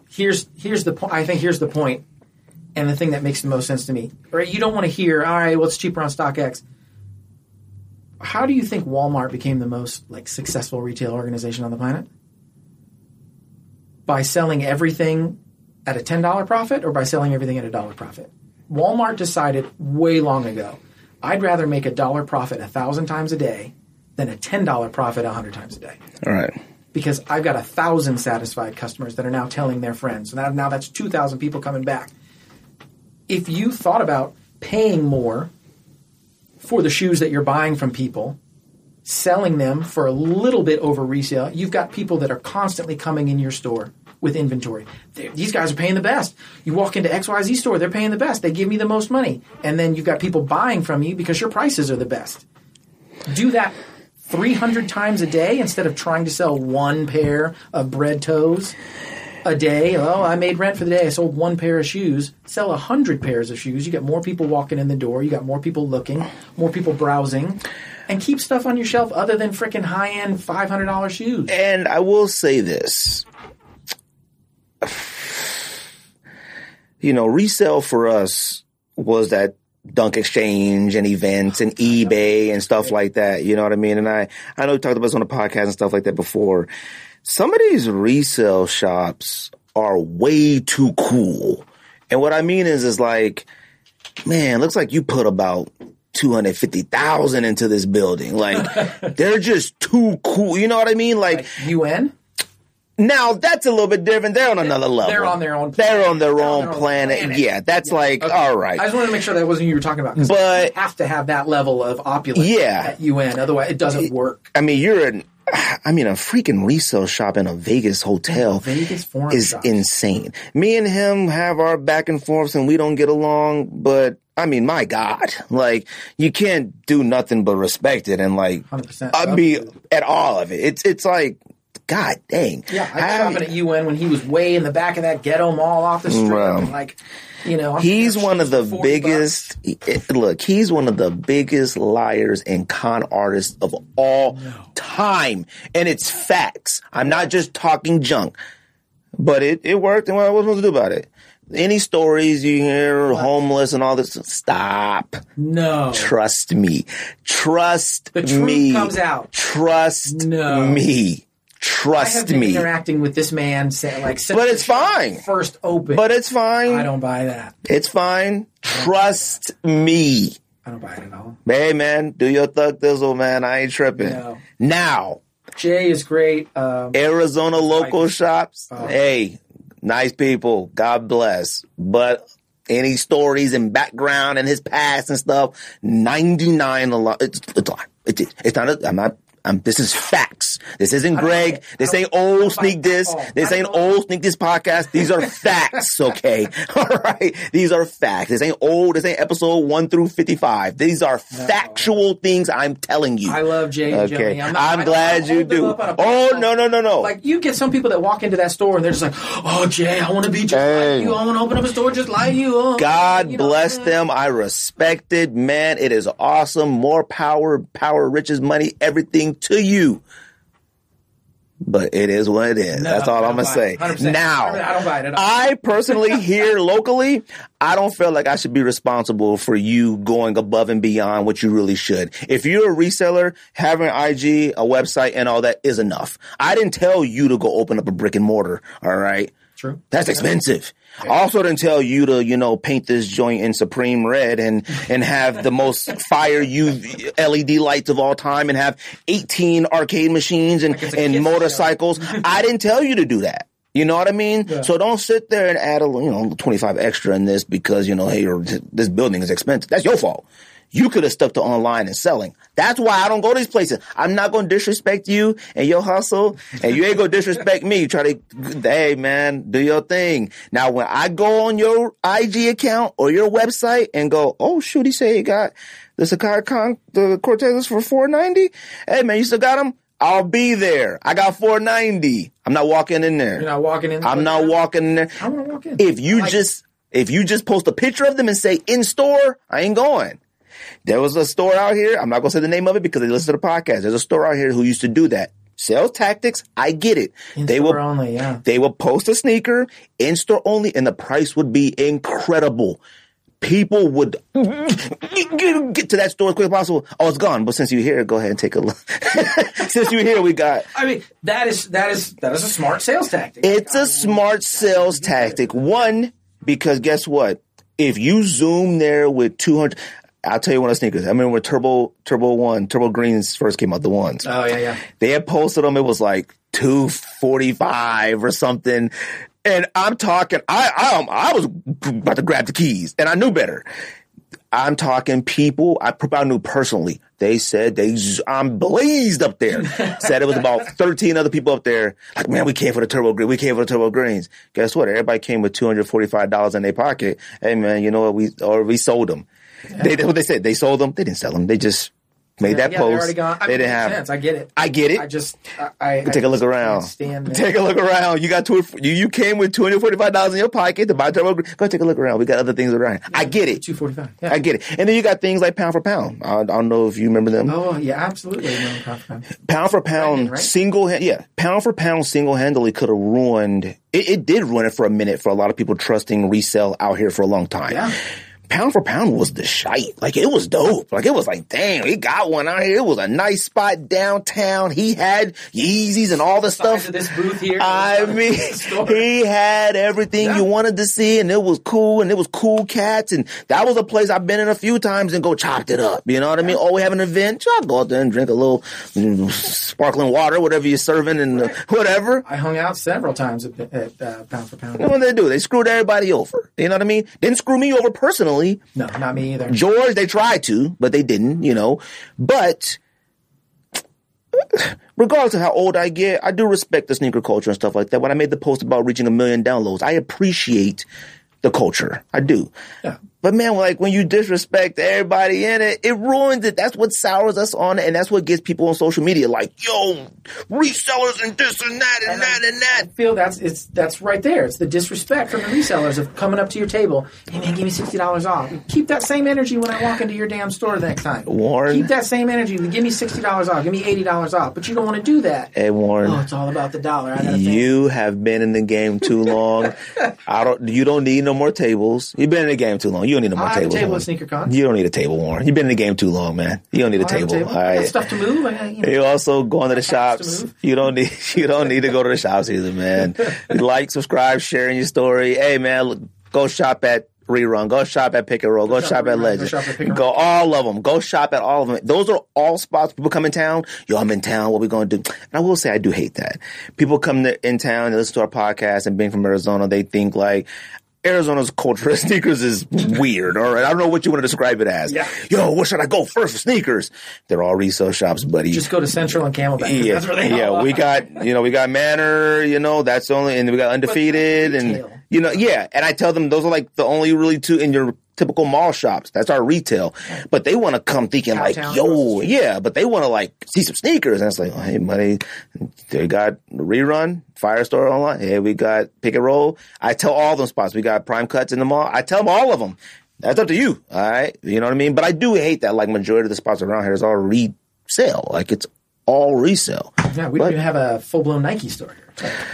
here's here's the point. I think here's the point, and the thing that makes the most sense to me. Right? You don't want to hear, all right, well, it's cheaper on StockX. How do you think Walmart became the most like successful retail organization on the planet? By selling everything at a ten dollar profit, or by selling everything at a dollar profit? Walmart decided way long ago. I'd rather make a dollar profit a thousand times a day than a ten dollar profit a hundred times a day All right. because I've got a thousand satisfied customers that are now telling their friends. So now, now that's 2,000 people coming back. If you thought about paying more for the shoes that you're buying from people, selling them for a little bit over resale, you've got people that are constantly coming in your store with inventory. They're- these guys are paying the best. You walk into XYZ store, they're paying the best. They give me the most money. And then you've got people buying from you because your prices are the best. Do that 300 times a day instead of trying to sell one pair of bread toes a day. Oh, I made rent for the day. I sold one pair of shoes. Sell a 100 pairs of shoes. You got more people walking in the door. You got more people looking, more people browsing. And keep stuff on your shelf other than freaking high end $500 shoes. And I will say this. You know, resale for us was that dunk exchange and events and oh, eBay and stuff like that. You know what I mean? And I, I know we talked about this on the podcast and stuff like that before. Some of these resale shops are way too cool. And what I mean is, is like, man, looks like you put about 250,000 into this building. Like, they're just too cool. You know what I mean? Like, UN? now that's a little bit different. They're on another level. They're on their own They're on their They're own on their own planet. planet. Yeah, that's like Okay. all right. I just wanted to make sure that wasn't you were talking about. But- you have to have that level of opulence Yeah. at UN. Otherwise, it doesn't work. I mean, you're an. I mean, a freaking resale shop in a Vegas hotel Vegas foreign is shops. insane. Me and him have our back and forths, and we don't get along. But I mean, my God, like you can't do nothing but respect it, and like 100%. I mean, at all of it. It's it's like, God dang. Yeah, I was shopping at UN when he was way in the back of that ghetto mall off the street. Wow. like, you know, I'm He's one of the shooting for 40 biggest. it- Look, he's one of the biggest liars and con artists of all time, and it's facts. I'm not just talking junk, but it it worked, and what I was supposed to do about it? Any stories you hear, homeless and all this? Stop. No, Trust me. Trust The truth me. comes out. Trust No. me. Trust been me. interacting with this man, say, like, But it's fine. First open, But it's fine. I don't buy that. It's fine. Trust me. I don't buy it at all. Hey man, do your thug thizzle, man. I ain't tripping. No. Now, Jay is great. Um, Arizona local Like- shops. Oh. Hey, nice people. God bless. But any stories and background and his past and stuff, 99 a lot. It's, it's, a lie. it's, it's not, a, I'm not, I'm, this is facts. This isn't Greg. This ain't old sneak this. oh, This ain't old sneak this podcast. These are facts, okay? All right. These are facts. This ain't old. This ain't episode one through 55. These are factual things I'm telling you. I love Jay and Okay, Johnny. I'm, not- I don't- glad you do. up on a Oh no no no no! Like you get some people that walk into that store and they're just like, "Oh, Jay, I want to be just Hey. like you. I want to open up a store just like you." Oh, God you know, bless them. I respect it, man. It is awesome. More power, power, riches, money, everything to you. But it is what it is. No, That's all I'm gonna say. Now, I don't buy it at all. I personally here locally, I don't feel like I should be responsible for you going above and beyond what you really should. If you're a reseller, having IG, a website, and all that is enough. I didn't tell you to go open up a brick and mortar. All right. True. That's expensive. I also didn't tell you to, you know, paint this joint in supreme red and and have the most fire UV LED lights of all time and have 18 arcade machines and, a and motorcycles. I didn't tell you to do that. You know what I mean? So don't sit there and add a you know 25 extra in this because you know hey this building is expensive. That's your fault. You could have stuck to online and selling. That's why I don't go to these places. I'm not going to disrespect you and your hustle, and you ain't going to disrespect me. You try to, hey man, do your thing. Now, when I go on your IG account or your website and go, oh shoot, he said he got the Sacai Con, the Cortezes for 490. Hey man, you still got them? I'll be there. I got 490. I'm not walking in there. You're not walking in. I'm not walking in there. I want to walk in. If you like just if you just post a picture of them and say in store, I ain't going. There was a store out here. I'm not gonna say the name of it because they listen to the podcast. There's a store out here who used to do that. Sales tactics, I get it. In they store will only, yeah. they will post a sneaker in store only, and the price would be incredible. People would get to that store as quick as possible. Oh, it's gone. But since you're here, go ahead and take a look. since you're here, we got I mean, that is that is that is a smart sales tactic. it's a smart sales tactic. One, because guess what? If you zoom there with 200, I'll tell you one of the sneakers. I remember when Turbo, Turbo One, Turbo Greens first came out, the ones. oh yeah, yeah. They had posted them. It was like 245 or something. And I'm talking, I, I, um, I was about to grab the keys and I knew better. I'm talking people I probably knew personally. They said they, I'm blazed up there. said it was about 13 other people up there. Like, man, we came for the turbo green. We came for the turbo greens. Guess what? Everybody came with $245 in their pocket. Hey man, you know what? We, or we sold them. They, what they said, they sold them. They didn't sell them. They just made that yeah, post. Gone. I mean, didn't have. sense. I get it. I get it. I just I, I Take a look around. Stand Take a look around. You got two. You, you came with two hundred forty five dollars in your pocket to buy turbo. Go take a look around. We got other things around. I get it. two forty five. Yeah. I get it. And then you got things like pound for pound. I, I don't know if you remember them. oh yeah, absolutely. Pound for pound. Pound for pound, right? single. Yeah, pound for pound, single handedly could have ruined. It, it did ruin it for a minute for a lot of people trusting resale out here for a long time. Yeah. Pound for pound was the shite. Like it was dope. Like it was like, damn, he got one out here. It was a nice spot downtown. He had Yeezys and all the Size stuff. this booth here. I mean, he had everything Yeah. you wanted to see, and it was cool, and it was cool cats, and that was a place I've been in a few times and go chopped it up. You know what I mean? Oh, we have an event, I'll go out there and drink a little sparkling water, whatever you're serving, and uh, whatever. I hung out several times at, at uh, pound for pound. What did they do? They screwed everybody over. You know what I mean? Didn't screw me over personally. No, not me either. George, they tried to, but they didn't, you know. But regardless of how old I get, I do respect the sneaker culture and stuff like that. When I made the post about reaching a million downloads, I appreciate the culture. I do. Yeah. But man, like when you disrespect everybody in it, it ruins it. That's what sours us on it, and that's what gets people on social media like, yo, resellers and this and that and, that and that. I feel that's it's that's right there. It's the disrespect from the resellers of coming up to your table. Hey man, give me sixty dollars off. Keep that same energy when I walk into your damn store the next time. Warren. Keep that same energy. Give me sixty dollars off. Give me eighty dollars off. But you don't want to do that. Hey Warren. Oh, it's all about the dollar. I. You have been in the game too long. I don't. You don't need no more tables. You've been in the game too long. You don't need no more I tables. table at SneakerCon. You don't need a table, Warren. You've been in the game too long, man. You don't need a have a table. table. All I got stuff to move. I you know, You also going to the shops. You don't need. You don't need to go to the shops either, man. like, subscribe, sharing your story. Hey, man, look, go shop at. Rerun. Go shop at Pick and Roll. Go, shop shop, at Rerun. Go Legend. shop at Go all of them. Go shop at all of them. Those are all spots people come in town. Yo, I'm in town. What we going to do? And I will say I do hate that. People come to, in town and listen to our podcast and being from Arizona, they think like Arizona's culture of sneakers is weird. All right. I don't know what you want to describe it as. Yeah. Yo, where should I go first for sneakers? They're all resale shops, buddy. just go to Central and Camelback. Yeah, That's where they yeah. We got you know we got Manor, you know that's the only, and we got undefeated, and you know yeah. And I tell them those are like the only really two in your typical mall shops. That's our retail, but they want to come thinking like, yo, yeah, but they want to like see some sneakers, and it's like, oh, hey, buddy, they got rerun Firestore online. Hey, we got pick and roll. I tell all them spots. We got prime cuts in the mall. I tell them all of them. That's up to you. All right, you know what I mean. But I do hate that like majority of the spots around here is all resale. Like it's all resale. Yeah, we But- don't even have a full blown Nike store here.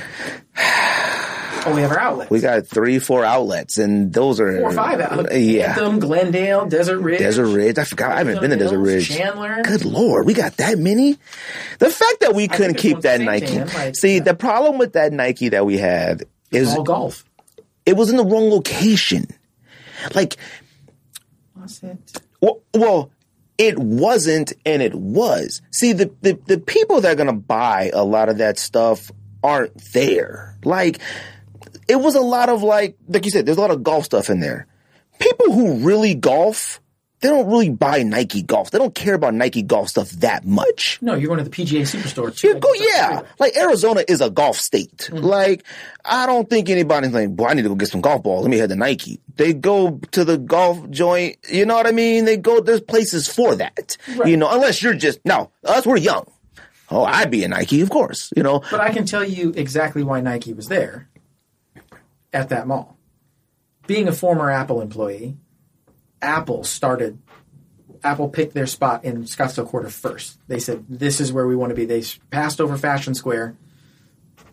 we have our outlets. We got three, four outlets, and those are four or five outlets. Uh, yeah, Anthem, Glendale, Desert Ridge. Desert Ridge. I forgot. I haven't been to Desert Ridge. Chandler. Good lord, we got that many. The fact that we couldn't keep that Nike. like, See, yeah. the problem with that Nike that we had is All golf. it was in the wrong location. Like, Was it? well, well it wasn't, and it was. See, the, the the people that are gonna buy a lot of that stuff aren't there. Like, it was a lot of like, like you said, there's a lot of golf stuff in there. People who really golf they don't really buy Nike golf. They don't care about Nike golf stuff that much. No, you're going to the PGA Superstore. too. You go, yeah. Like Arizona is a golf state. Mm-hmm. Like I don't think anybody's like, well, I need to go get some golf balls. Let me head to Nike. They go to the golf joint. You know what I mean? They go. There's places for that. Right. You know, unless you're just no. Us, we're young. Oh, I'd be a Nike, of course. You know, But I can tell you exactly why Nike was there at that mall. Being a former Apple employee, Apple started. Apple picked their spot in Scottsdale Quarter first. They said, "This is where we want to be." They passed over Fashion Square.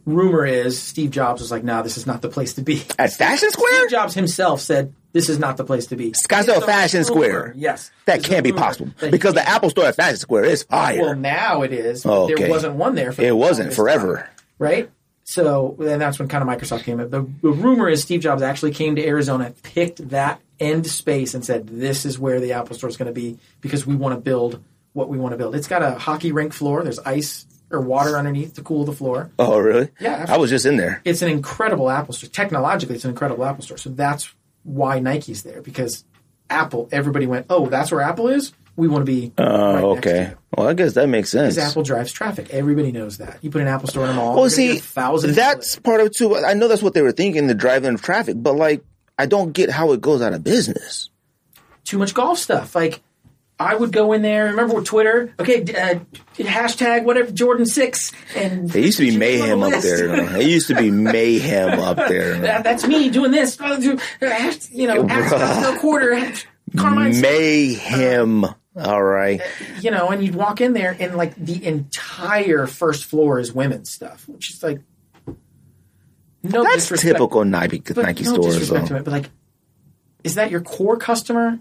Rumor is Steve Jobs was like, "No, this is not the place to be." at Fashion Square. Steve Jobs himself said, "This is not the place to be." Scottsdale Fashion Square. Yes, That can't be possible because the Apple Store at Fashion Square is fire. Well, now it is. Oh, Okay. There wasn't one there. For it the wasn't forever. time, right? So then that's when kind of Microsoft came up. The, the rumor is Steve Jobs actually came to Arizona, picked that end space, and said, "This is where the Apple Store is going to be because we want to build what we want to build." It's got a hockey rink floor. There's ice or water underneath to cool the floor. Oh, really? Yeah, I was just in there. It's an incredible Apple Store. Technologically, it's an incredible Apple Store. So that's why Nike's there because Apple. Everybody went, "Oh, that's where Apple is. We want to be." Oh, right next to okay. It." Well, I guess that makes sense. Because Apple drives traffic. Everybody knows that. You put an Apple Store in a mall. Well, see, thousands. that's part of it too. I know that's what they were thinking, the driving of traffic, but like, I don't get how it goes out of business. too much golf stuff. Like, I would go in there. Remember with Twitter? Okay, uh, hashtag whatever Jordan six, and It used to be Should be on mayhem up there. It used to be mayhem up there. That- that's me doing this. Uh, uh, You know, at Scottsdale quarter, Carmine. Mayhem. All right. Uh, you know, and you'd walk in there, and like the entire first floor is women's stuff, which is like no That's disrespect, typical Nike, Nike no stores. Though. it, but like, is that your core customer?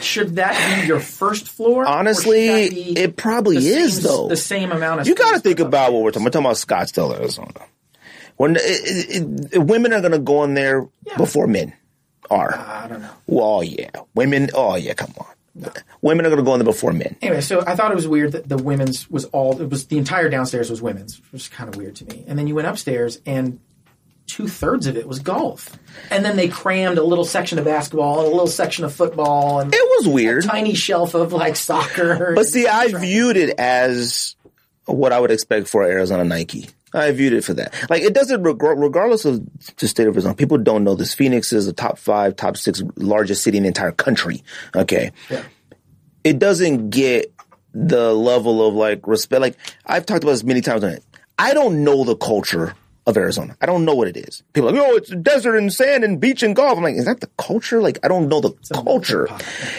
Should that be your first floor? Honestly, it probably is same- though. The same amount of You got to think about what we're talking. We're talking about Scottsdale, Arizona. When it, it, women are going to go in there before men are. I don't know. Well, yeah, women. Oh yeah, come on. Women are going to go in there before men. Anyway, so I thought it was weird that the women's was all it was the entire downstairs was women's, which was kind of weird to me. And then you went upstairs and two thirds of it was golf. And then they crammed a little section of basketball and a little section of football and It was weird. tiny shelf of like soccer. But see, I viewed it as what I would expect for Arizona Nike. I viewed it for that. Like it doesn't, reg- regardless of the state of Arizona. People don't know this. Phoenix is the top five, top six largest city in the entire country. Okay, Yeah. it doesn't get the level of like respect. Like I've talked about this many times on it. I don't know the culture of Arizona. I don't know what it is. People are like, oh, it's desert and sand and beach and golf. I'm like, is that the culture? Like, I don't know the culture.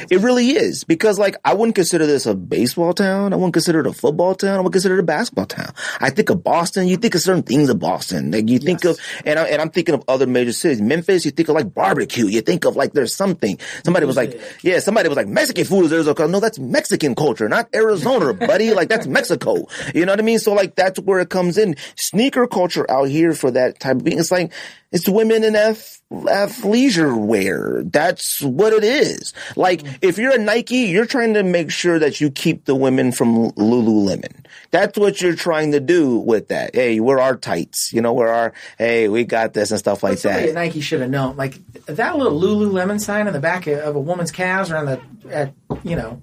It really is because like I wouldn't consider this a baseball town. I wouldn't consider it a football town. I would consider it a basketball town. I think of Boston. You think of certain things of Boston. Like you think Yes. of, and, I, and I'm thinking of other major cities. Memphis. You think of like barbecue. You think of like there's something. Somebody was like, yeah, somebody was like Mexican food is Arizona. No, that's Mexican culture, not Arizona, buddy. Like that's Mexico. You know what I mean? So like that's where it comes in. Sneaker culture out here for that type of being. It's like it's women in ath- athleisure wear. That's what it is. Like mm-hmm. if you're a Nike, you're trying to make sure that you keep the women from Lululemon. That's what you're trying to do with that. Hey, we're our tights. You know, we're our hey, we got this and stuff like that. Nike should have known. Like that little Lululemon sign in the back of a woman's calves or on the, at, you know,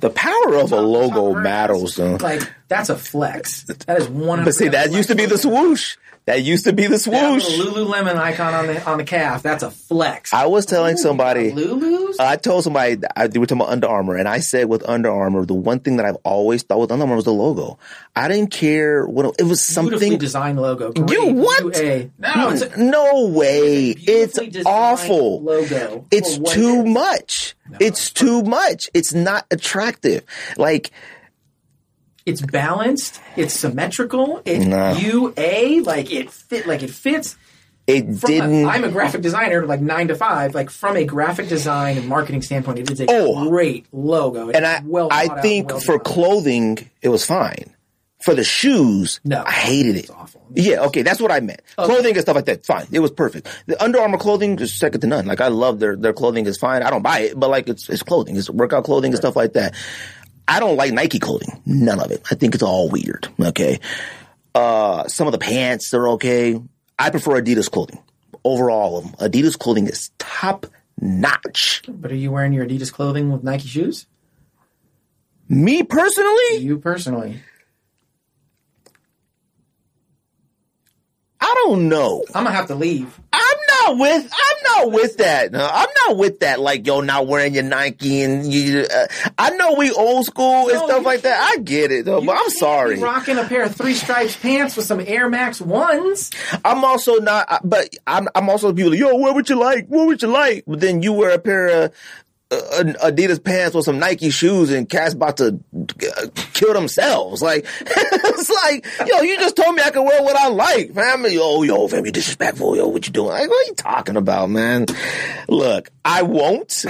The power of a logo matters. though. like that's a flex. That is one. But see, that used to be the swoosh. That used to be the swoosh. Lululemon icon on the on the calf. That's a flex. I was telling somebody. Lulu's. I told somebody I we were talking about Under Armour, and I said with Under Armour, the one thing that I've always thought with Under Armour was the logo. I didn't care what it, it was. Something. designed logo. Great. You what? UA. No, it's a no way! It's beautifully designed awful. logo. It's too it is. much. It's too much. It's not attractive. Like It's balanced. It's symmetrical. It's No. UA. Like it fit. Like it fits. It From didn't. I'm a graphic designer, like nine to five. Like from a graphic design and marketing standpoint, it is a Oh. great logo. and I, well I out think well for clothing, it was fine. For the shoes, No. I hated it. Awful. Yeah, okay, that's what I meant. Clothing and stuff like that, fine. It was perfect. The Under Armour clothing is second to none. Like I love their their clothing is fine. I don't buy it, but like it's it's clothing. It's workout clothing and stuff like that. I don't like Nike clothing. None of it. I think it's all weird. Okay. Uh, some of the pants are okay. I prefer Adidas clothing over all of them. Adidas clothing is top notch. But are you wearing your Adidas clothing with Nike shoes? Me personally, You personally. I don't know. I'm gonna have to leave. Not with. I'm not with that. No, I'm not with that. Like yo, not wearing your Nike and you. Uh, I know we old school and No, stuff like that. I get it though, but I'm sorry. Rocking a pair of three stripes pants with some Air Max ones. I'm also not. But I'm. I'm also people. Like, yo, what would you like? What would you like? But then you wear a pair of. Uh, Adidas pants with some Nike shoes and cats about to uh, kill themselves. Like, it's like, yo, you just told me I could wear what I like, family. Yo, yo, family disrespectful. Yo, what you doing? Like, what are you talking about, man? Look, I won't.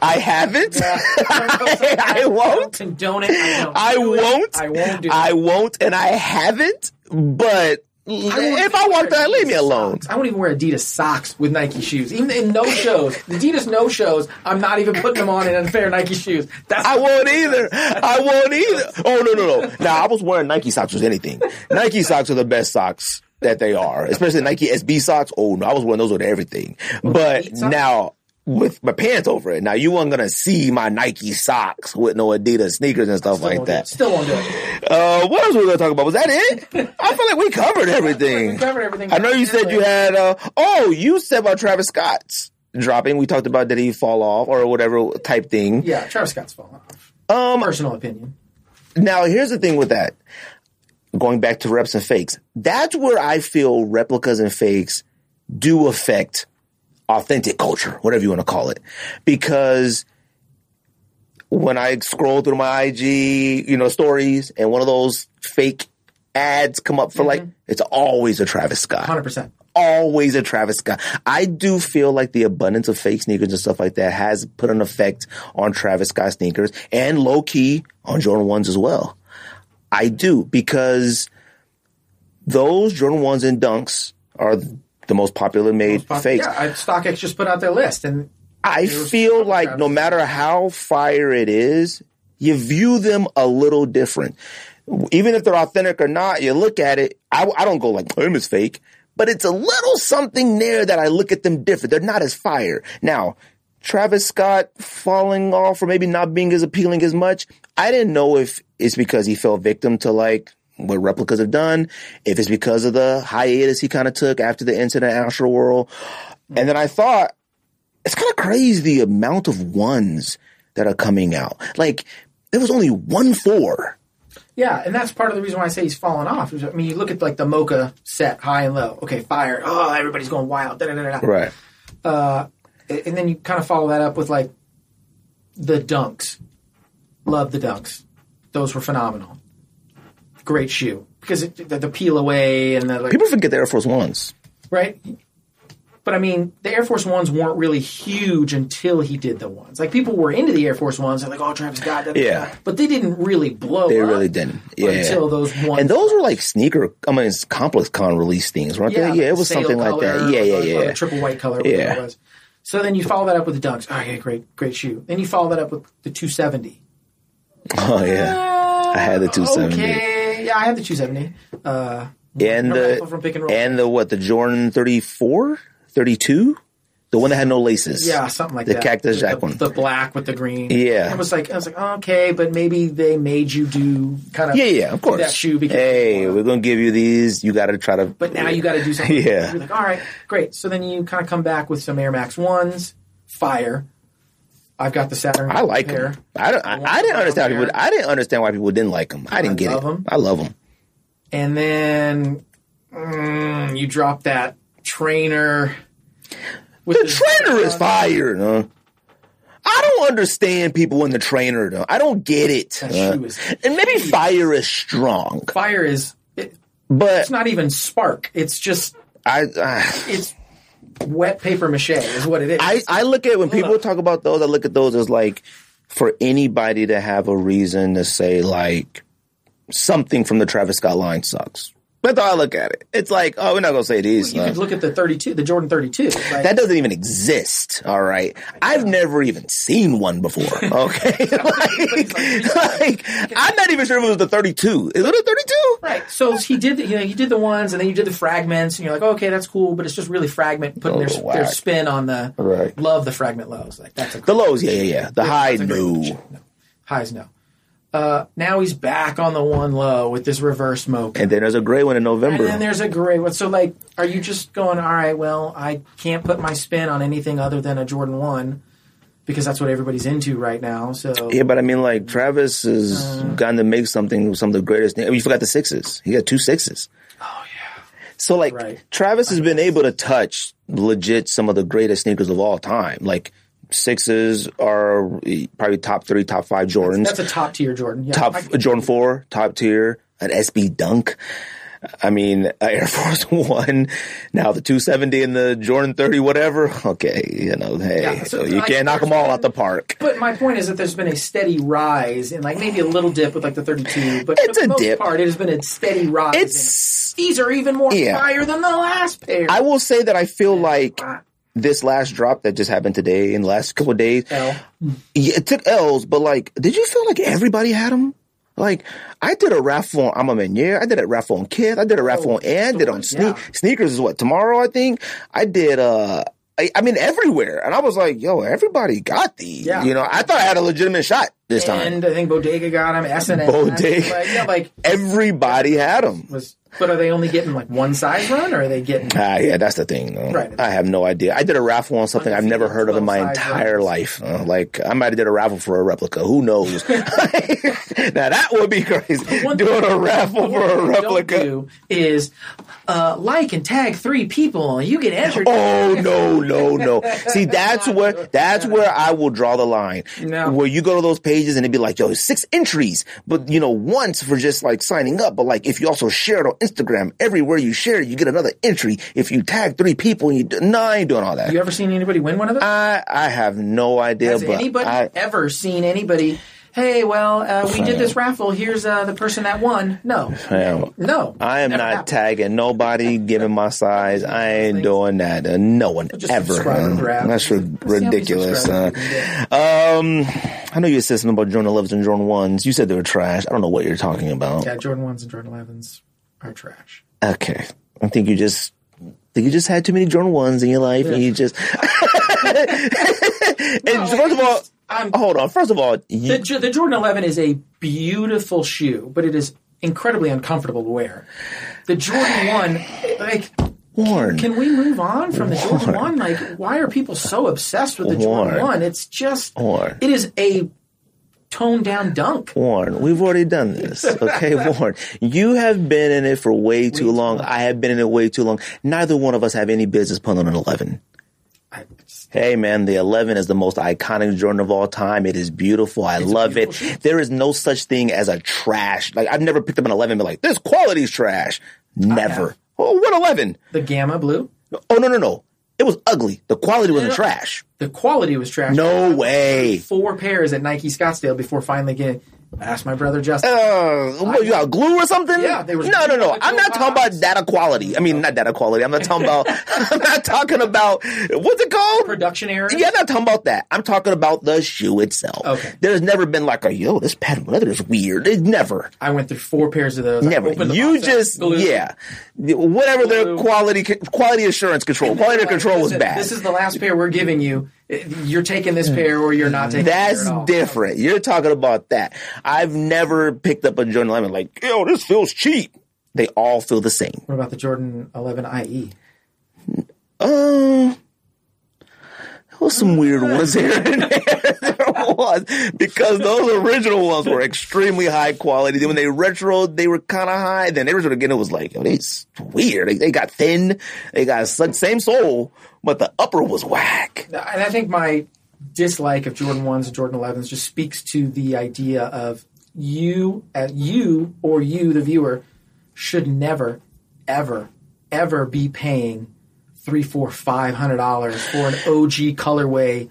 I haven't. I, I won't. Condone it. I, don't I do won't. I won't do. I won't, and I haven't. But won't if I want that, leave me alone. I won't even wear Adidas socks with Nike shoes. Even in no shows, Adidas no shows, I'm not even putting them on in unfair Nike shoes. That's I won't either. I won't either. Oh no no no! Now I was wearing Nike socks with anything. Nike socks are the best socks that they are, especially Nike SB socks. Oh no, I was wearing those with everything. But now with my pants over it, now you weren't gonna see my Nike socks with no Adidas sneakers and stuff like that. Still won't do it. Uh, what else were we gonna talk about? Was that it? I feel like we covered everything. We covered everything. I know you said you had. Uh, oh, you said about Travis Scott's dropping. We talked about did he fall off or whatever type thing. Yeah, Travis Scott's falling off. Um, Personal opinion. now here's the thing with that. Going back to reps and fakes, that's where I feel replicas and fakes do affect authentic culture, whatever you want to call it, because when I scroll through my IG, you know, stories, and one of those fake ads come up for like, mm-hmm. it's always a Travis Scott Hundred percent. always a Travis Scott. I do feel like the abundance of fake sneakers and stuff like that has put an effect on Travis Scott sneakers and low key on Jordan 1s as well. I do because those Jordan 1s and dunks are the most popular made fakes. Yeah, StockX just put out their list, and I feel like no matter how fire it is, you view them a little different. Even if they're authentic or not, you look at it. I, I don't go like, oh, them is fake, but it's a little something there that I look at them different. They're not as fire. Now, Travis Scott falling off or maybe not being as appealing as much. I didn't know if it's because he fell victim to like what replicas have done, if it's because of the hiatus he kind of took after the incident at Astroworld. And then I thought, it's kind of crazy the amount of ones that are coming out. Like, there was only one four. yeah, and that's part of the reason why I say he's fallen off. I mean, you look at like the Mocha set, high and low. Okay, fire. Oh, everybody's going wild. Da, da, da. Right. Uh, and then you kind of follow that up with like the dunks. Love the dunks; those were phenomenal. Great shoe because it, the, the peel away and the like, People forget the Air Force Ones. right. But I mean, the Air Force Ones weren't really huge until he did the ones. Like people were into the Air Force Ones, they're like, "Oh, Travis Scott," da, da, da. Yeah. But they didn't really blow. They really didn't. Yeah. until those ones. and those were like sneaker, I mean, it's ComplexCon release things, weren't they? Yeah, it was something like that. Yeah, yeah, the- or yeah. triple white color. Yeah. It was. So then you follow that up with the dunks. Oh, yeah, great, great shoe. Then you follow that up with the 270. Oh, yeah. I had the 270. Okay, yeah, I have the 270. Uh, And the, from pick and roll. and the, what, the Jordan 34? 32? The one that had no laces. yeah, something like the that. Cactus the, Cactus Jack the, one. the black with the green. Yeah. it was like I was like, okay, but maybe they made you do kind of Yeah, yeah, of course. that shoe because hey, we're going to give you these. You got to try to. But now you got to do something. Yeah. You're like, all right, great. So then you kind of come back with some Air Max ones, fire. I've got the Saturn. I like pair. them. I don't. I, I didn't understand why people. I didn't understand why people didn't like them. I didn't get it. 'em. I love them. And then mm, you drop that trainer. With The trainer is fire. Huh? I don't understand people in the trainer. Though. I don't get it. That huh? shoe is and maybe fire is strong, Fire is it, but it's not even spark. It's just I. I it's wet paper mache is what it is. I, I look at when people up. talk about those, I look at those as like for anybody to have a reason to say like something from the Travis Scott line sucks. That's how I look at it. It's like, oh, we're not gonna say these. You uh, could look at the 32, the Jordan 32. Right? that doesn't even exist. All right. I've never even seen one before. Okay. like, like, I'm not even sure if it was the 32. Is it a 32? Right. So he did, the, you know, you did the ones, and then you did the fragments, and you're like, okay, that's cool, but it's just really fragment putting Oh, their, whack. their spin on the. Right. Love the fragment lows. Like that's a The lows, yeah, yeah, yeah. The high, no. Highs, no. Uh, now he's back on the one low with this reverse smoke. And then there's a gray one in November. And then there's a gray one. So, like, are you just going, all right, well, I can't put my spin on anything other than a Jordan 1 because that's what everybody's into right now. So, Yeah, but I mean, like Travis has Uh. gotten to make something some of the greatest. I mean, you forgot the sixes. He got two sixes. oh, yeah. So like Right. Travis has been able to touch legit some of the greatest sneakers of all time. Like sixes are probably top three, top five Jordans. That's a top tier Jordan. Yeah. top I- Jordan four, top tier, an SB Dunk. I mean, Air Force One, now the 270 and the Jordan 30, whatever. Okay, you know, hey, Yeah, so so you like, can't knock them all out the park. But my point is that there's been a steady rise and like maybe a little dip with like the 32, but It's for the a most dip. part, it has been a steady rise. It's, these are even more Yeah. fire than the last pair. I will say that I feel like this last drop that just happened today in the last couple of days, L. Yeah, it took L's, but like, did you feel like everybody had them? Like, I did a raffle on I'm a Meniere, I did a raffle on Kith, I did a raffle on Ann, did on sne- yeah. sneakers is what tomorrow I think. I did uh I, I mean everywhere, and I was like, yo, everybody got these. Yeah. You know, I thought I had a legitimate shot this time. And I think Bodega got him. S and Bodega. Like, yeah, like Everybody had them. was. But are they only getting like one size run, or are they getting? Ah, yeah, that's the thing. Right. I have no idea. I did a raffle on something I've never heard of in my entire runs. life. Uh, like, I might have did a raffle for a replica. Who knows? now that would be crazy. Doing thing- a raffle for a replica. Do is uh, like and tag three people, and you get entered. Oh no, no, no! See, that's where that's where I will draw the line. No. Where you go to those pages and it'd be like, "Yo, six entries," but you know, once for just like signing up. But like, if you also share it on Instagram, everywhere you share, it, you get another entry. If you tag three people, and you do, no, I ain't doing all that. You ever seen anybody win one of those? I I have no idea, Has but anybody I, ever seen anybody? Hey, well, uh, we did this raffle. Here's uh, the person that won. No, Fam, no. I am Never not happened. tagging nobody, giving my size. I ain't doing that. Uh, no one Just ever. grab. That's ri- how many ridiculous. Uh, subscribers um, I know you said something about Jordan 11s and Jordan 1s. You said they were trash. I don't know what you're talking about. Yeah, Jordan ones and Jordan elevens are trash. Okay. I think you just I think you just had too many Jordan 1s in your life and you just And first of all, I'm- um, oh, hold on. First of all, you, The, the Jordan 11 is a beautiful shoe, but it is incredibly uncomfortable to wear. The Jordan 1, like, Warren. can we move on from the Jordan 1? Like, why are people so obsessed with the Jordan 1? It's just, Warren. it is a toned down dunk. Warren, we've already done this. Okay, Warren. You have been in it for way too long. I have been in it way too long. Neither one of us have any business putting on an 11. Hey man, the 11 is the most iconic Jordan of all time. It is beautiful. I love it. beautiful shoe. There is no such thing as a trash. Like I've never picked up an 11 and been like, this quality's trash. Never. Oh, what 11? the Gamma Blue, Oh, no, no, no. It was ugly. The quality wasn't trash. the quality was trash. No way. Four pairs at Nike Scottsdale before finally getting. Ask my brother Justin. Uh, what, you got glue or something? Yeah, they were- No, no, no. I'm not talking about data quality. I mean, not data quality. I'm not talking about. I'm not talking about what's it called? Production errors. Yeah, I'm not talking about that. I'm talking about the shoe itself. Okay. There's never been like a yo, this patent leather is weird. It's never, I went through four pairs of those. Never. You box just glue. yeah, whatever their Glue. quality quality assurance control, quality Like, control was bad. This is the last pair we're giving you. You're taking this pair, or you're not taking. That's pair at all. different. You're talking about that. I've never picked up a Jordan 11 like, yo, this feels cheap. They all feel the same. What about the Jordan 11 IE? Um, there was some weird ones here and there. there was because those original ones were extremely high quality. Then when they retro, they were kind of high. Then they retro again, it was like, oh, it's weird. They, they got thin. They got same sole, but the upper was whack. And I think my dislike of Jordan ones and Jordan 11s just speaks to the idea of you, uh, you or you, the viewer, should never, ever, ever be paying three, four, five hundred dollars for an OG colorway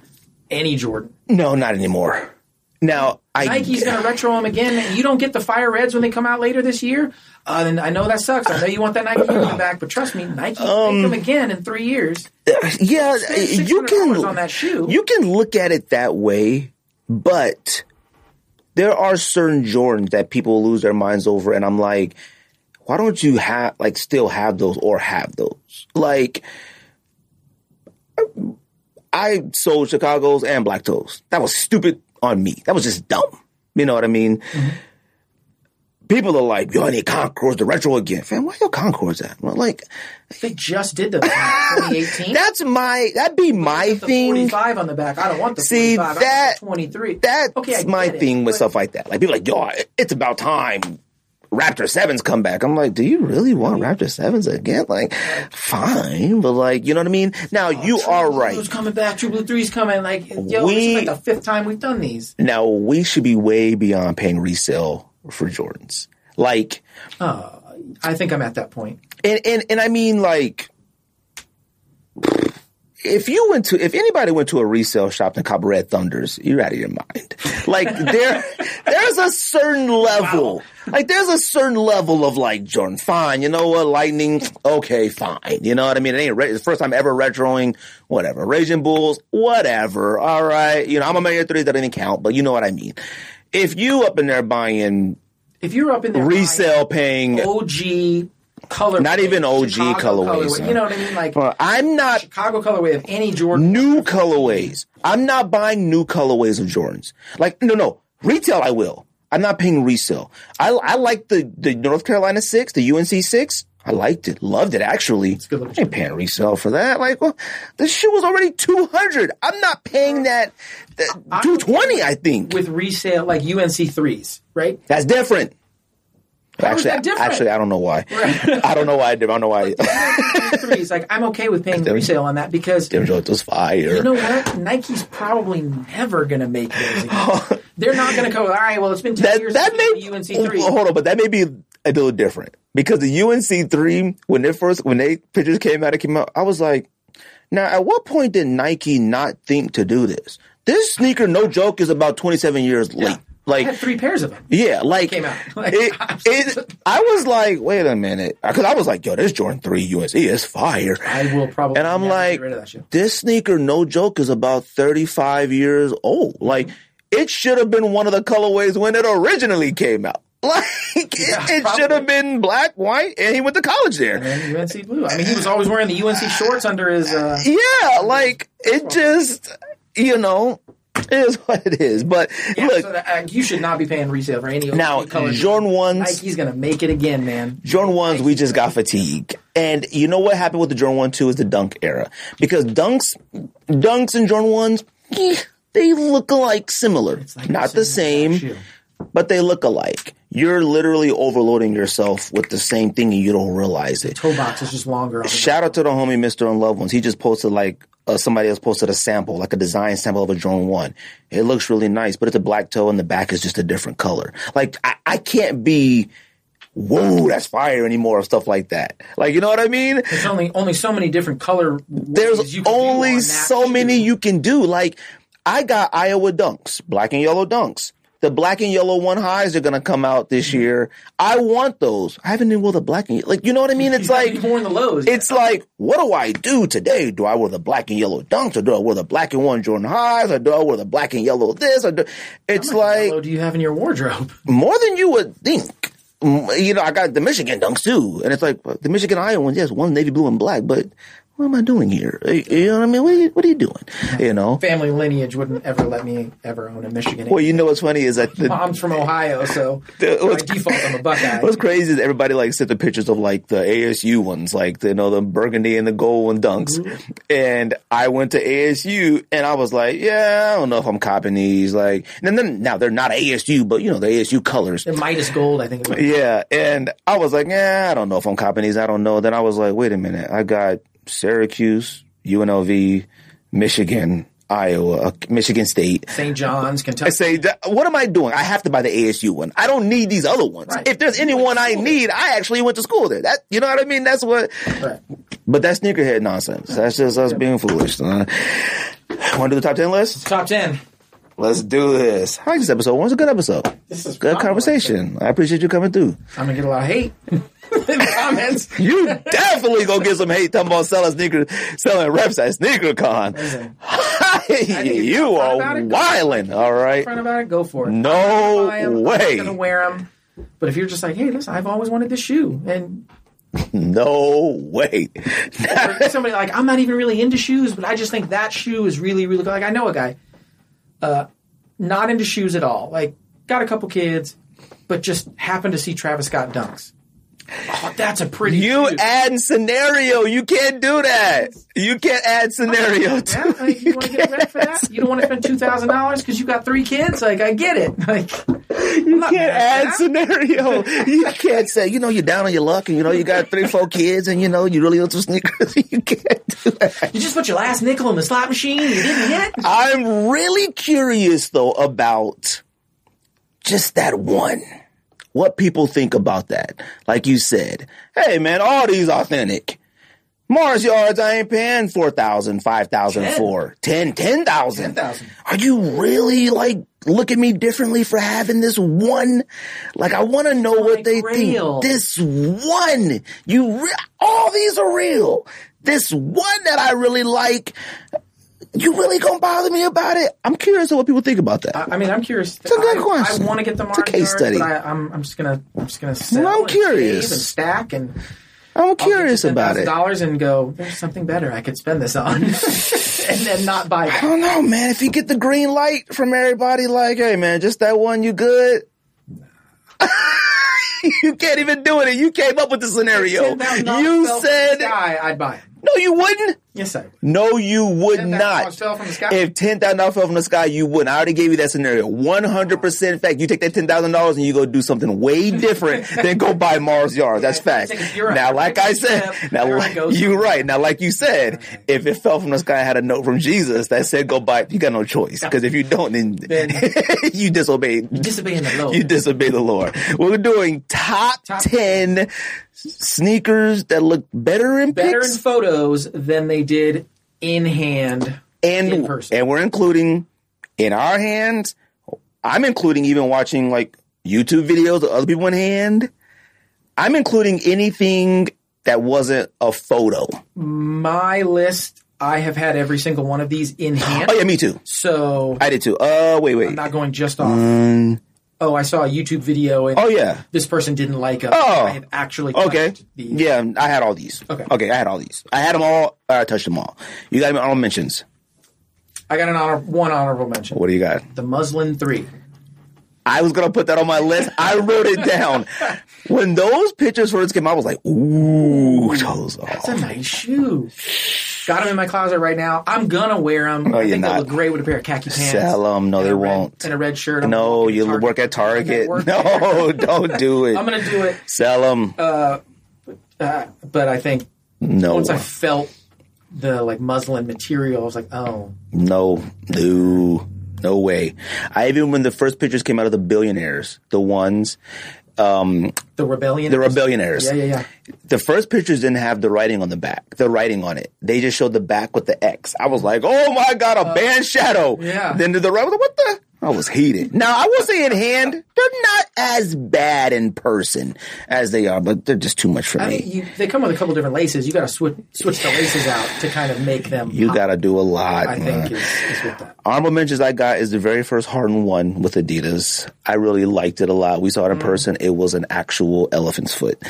any Jordan. No, not anymore. Now I Nike's going to retro them again. You don't get the fire reds when they come out later this year. Uh, then I know that sucks. I know you want that Nike Union back, but trust me, Nike Um, make them again in three years. yeah, you can on that shoe. you can look at it that way, but there are certain Jordans that people lose their minds over, and I'm like, why don't you have like still have those or have those? Like, I sold Chicago's and Black Toes. That was stupid on me. That was just dumb. You know what I mean? Mm-hmm. People are like, yo, I need Concords the retro again. Fam, why your Concords at? Well, like, They just did the 2018. that's my, that'd be my thing. 45 on the back. I don't want the See, 45. I want that- the 23. That's Okay, my it, thing with but- stuff like that. Like people are like, yo, it's about time Raptor Sevens come back. I'm like, do you really want Raptor Sevens again? Like, fine, but like, you know what I mean? Now oh, you True are right. coming back. True Blue 3's coming. Like, yo, We- this is like the fifth time we've done these. Now we should be way beyond paying resale for Jordans. Like, uh, I think I'm at that point. and and and I mean like. If you went to, if anybody went to a resale shop in cop Red Thunders, you're out of your mind. Like there, there's a certain level, like there's a certain level of like Jordan. Fine, you know what? Lightning, okay, fine. You know what I mean? It ain't re- it's the first time ever retroing, whatever. Raging Bulls, whatever. All right, you know I'm a Mayor Three that didn't count, but you know what I mean. If you up in there buying If you're up in there resale, paying, OG color, Not even OG Chicago colorways, colorway. You know what I mean? Like Well, I'm not Chicago colorway of any Jordan. new colorways. I'm not buying new colorways of Jordans. Like, no, no. Retail, I will. I'm not paying resale. I, I like the, the North Carolina 6, the UNC 6. I liked it. Loved it, actually. I ain't paying resale for that. Like, well, the shoe was already 200. I'm not paying that, that 220, I think. with resale like UNC threes, right? That's different. Is Actually, actually, I don't know why. I don't know why I did. I don't know why. threes, like I'm okay with paying resale on that because joints was fire. you know what? Nike's probably never gonna make those. Again. They're not gonna go. All right, well, it's been ten that years that since may UNC three. hold on, but that may be a little different because the UNC three when they first when they pictures came out, it came out. I was like, now at what point did Nike not think to do this? This sneaker, no joke, is about twenty seven years late. I Like, had three pairs of them. yeah, like, came out. Like, it, it, I was like, wait a minute, because I was like, yo, this Jordan three UNC is fire. I will probably And I'm like, get rid of that shoe. this sneaker, no joke, is about 35 years old. Like, it should have been one of the colorways when it originally came out. Like, it, it should have been black, white, and he went to college there. And UNC blue. I mean, he was always wearing the UNC shorts under his. Uh, Yeah, like, it just, you know, it is what it is. But yeah, look, so that, uh, you should not be paying resale for any now, color. Jordan 1s, Nike's gonna make it again, man. Jordan ones, we just got fatigue. And you know what happened with the Jordan one two is the dunk era because dunks, dunks and Jordan ones, eh, they look alike, similar, like not the same, but they look alike. You're literally overloading yourself with the same thing and you don't realize it. Toe box is just longer. Shout out to the homie Mister Unloved Ones. He just posted like uh, somebody else posted a sample, like a design sample of a drone One. It looks really nice, but it's a black toe and the back is just a different color. Like I, I can't be. Whoa, that's fire anymore, or stuff like that. Like, you know what I mean? There's only only so many different color. There's do on only so shoe. many you can do. Like, I got Iowa dunks, black and yellow dunks. The black and yellow one highs are gonna come out this Mm-hmm. year. I want those. I haven't even wore the black and like, you know what I mean? It's like worn the lows. it's like, what do I do today? Do I wear the black and yellow dunks, or do I wear the black and one Jordan highs, or do I wear the black and yellow this? Or do, it's like yellow do you have in your wardrobe? more than you would think. Mm, You know, I got the Michigan dunks too, and it's like the Michigan Iowa ones. Yes, one navy blue and black, but what am I doing here? Eh, eh, you know what I mean? What are you, what are you doing? You know. Family lineage wouldn't ever let me ever own a Michigan. Well, you know what's funny is that the, Mom's from Ohio, so The- by what's- default I'm a Buckeye. What's crazy is everybody like sent the pictures of like the ASU ones, like the, you know the burgundy and the gold and dunks. Mm-hmm. And I went to ASU and I was like, yeah, I don't know if I'm copying these. Like, and then now they're not ASU, but you know the ASU colors. The Midas Gold, I think. Yeah, and I was like, yeah, I don't know if I'm copying these. I don't know. Then I was like, wait a minute, I got Syracuse, UNLV, Michigan, Iowa, uh, Michigan State. St. John's, Kentucky. I say, what am I doing? I have to buy the ASU one. I don't need these other ones. Right. If there's any one I need, I actually went to school there. That you know what I mean? That's what. Right. But that's sneakerhead nonsense. That's just us being foolish. Uh, Want to do the top ten list? Top ten. Let's do this. I like this episode. It was a good episode. This is Good conversation. I appreciate you coming through. I'm gonna get a lot of hate in the comments. You definitely gonna get some hate talking about selling sneakers, selling reps at SneakerCon. Listen, you are wilding. All right. front about it, go for it. No 'em, way. I'm gonna wear them. But if you're just like, hey, listen, I've always wanted this shoe, and No way. somebody like, I'm not even really into shoes, but I just think that shoe is really, really good. Like I know a guy, uh, not into shoes at all. Like got a couple kids, but just happened to see Travis Scott dunks. Oh, that's a pretty. You shoe. add scenario. You can't do that. You can't add scenario. Oh, to, Yeah, like, you want to get ready for that? You don't want to spend two thousand dollars because you got three kids. Like I get it. Like You can't add scenario. You can't say, you know, you're down on your luck and you know you got three, four kids and you know you really into sneakers. You can't do that. you just put your last nickel in the slot machine. You didn't hit. I'm really curious though about just that one. What people think about that. Like you said, hey man, all these authentic. Mars yards, I ain't paying 4,000, 5,000 Ten. for. 10, 10,000. 10,000. Are you really like look at me differently for having this one? Like I want to know what they grail. think. This one, you, re- all these are real. This one that I really like, you really gonna bother me about it? I'm curious of what people think about that. I mean, I'm curious. It's a good I, question. I want to get the It's a case study. I, I'm, I'm just gonna, I'm just gonna sell. I'm curious. and stack and I'm curious about it. Dollars and go. There's something better I could spend this on, and then not buy I it. don't know, man. If you get the green light from everybody, like, hey, man, just that one, you good? you can't even do it. and You came up with the scenario. You fell from the said, sky, I'd buy it. no, you wouldn't. Yes, I would. No, you would $10,000 not. fell from the sky? If ten thousand dollars fell from the sky, you wouldn't. I already gave you that scenario. One hundred percent fact. You take that ten thousand dollars and you go do something way different than go buy Mars yards. That's fact. Now, like I said, now like, you're right. Now, like you said, if it fell from the sky, I had a note from Jesus that said go buy it. You got no choice because if you don't, then, Then- you disobey. Disobeying the Lord. You disobey the Lord. We're doing top, Top- ten sneakers that look better in better in photos than they did in hand. and in person. and we're including in our hands. I'm including even watching like YouTube videos of other people in hand. I'm including anything that wasn't a photo. My list. I have had every single one of these in hand. Oh yeah, me too. So I did too. Uh, wait, wait. I'm not going just off. Um, oh, I saw a YouTube video and oh yeah. this person didn't like them. Oh. I have actually Okay. touched these. Yeah, I had all these. Okay. Okay, I had all these. I had them all. Uh, I touched them all. You got me honorable mentions. I got an honor, one honorable mention. What do you got? The Muslin Three. I was gonna put that on my list. I wrote it down. When those pictures first came out, I was like, "Ooh, those are It's a nice shoe. Got them in my closet right now. I'm gonna wear them. I you're think not. they look great with a pair of khaki pants. Sell 'em. No, they won't. And a red shirt. I'm No, you work at Target. Work No, don't do it. I'm gonna do it, Sell them. uh, but I think no, once I felt the like muslin material, I was like, oh, no, no, no way. I even when the first pictures came out of the billionaires, the ones, um, the rebellion. the rebellionaires. Yeah, yeah, yeah. The first pictures didn't have the writing on the back, the writing on it. They just showed the back with the X. I was like, oh my god, a band shadow. Uh, yeah. Then to the right, I was like, what the? I was heated. Now I will say in hand, they're not as bad in person as they are, but they're just too much for I me. mean, you, they come with a couple different laces. You got to switch switch the laces out to kind of make them. You got to do a lot. I man. think is, is. Honorable mentions I got is the very first Harden one with Adidas. I really liked it a lot. We saw it in mm. person. It was an actual elephant's foot.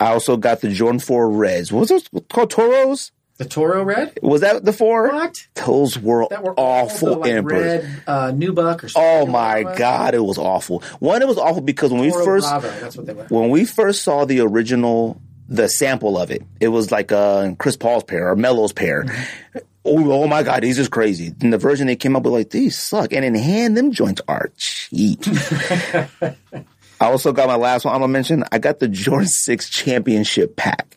I also got the Jordan 4 Reds. What was those called? Toros? The Toro Red. Was that the four? What? Those were, That were awful the, like, person. red uh, Nubuck or Oh my like god, it was awful. One, it was awful because when we first Bravo, that's what they were. when we first saw the original, the sample of it, it was like uh, Chris Paul's pair or Melo's pair. Mm-hmm. Oh, oh my God, these is crazy. And the version they came up with, like, these suck. And in hand, them joints are cheap. I also got my last one I'm gonna mention. I got the Jordan 6 championship pack.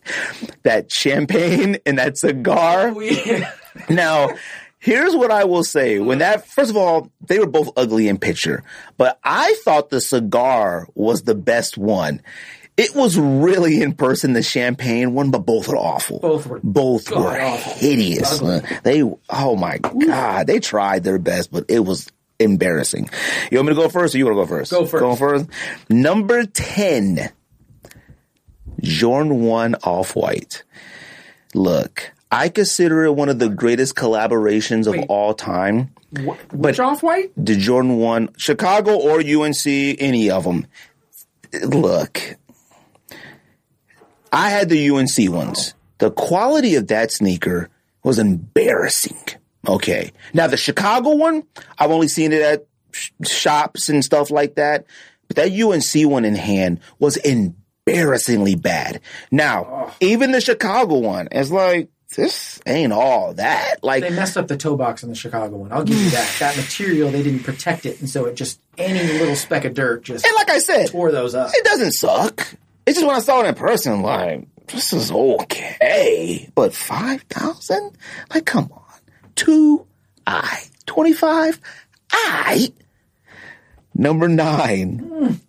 That champagne and that cigar. Oh, now, here's what I will say. When that, first of all, they were both ugly in picture, but I thought the cigar was the best one. It was really in person, the champagne one, but both were awful. Both were both were god-awful. hideous. Ugly. They, oh my god, they tried their best, but it was, embarrassing. You want me to go first or you want to go first? Go first. Go first. Number 10, Jordan 1 Off White. Look, I consider it one of the greatest collaborations of Wait. all time. Wh- Which off white? The Jordan 1, Chicago or UNC, any of them. Look, I had the UNC ones. The quality of that sneaker was embarrassing. Okay. Now the Chicago one, I've only seen it at sh- shops and stuff like that. But that UNC one in hand was embarrassingly bad. Now, even the Chicago one, it's like, this ain't all that. Like, They messed up the toe box in the Chicago one. I'll give you that. That material, they didn't protect it, and so it just any little speck of dirt just and like I said, tore those up. it doesn't suck. It's just when I saw it in person, like, this is okay. But 5,000? Like, come on. Two, I. 25, I. Number nine,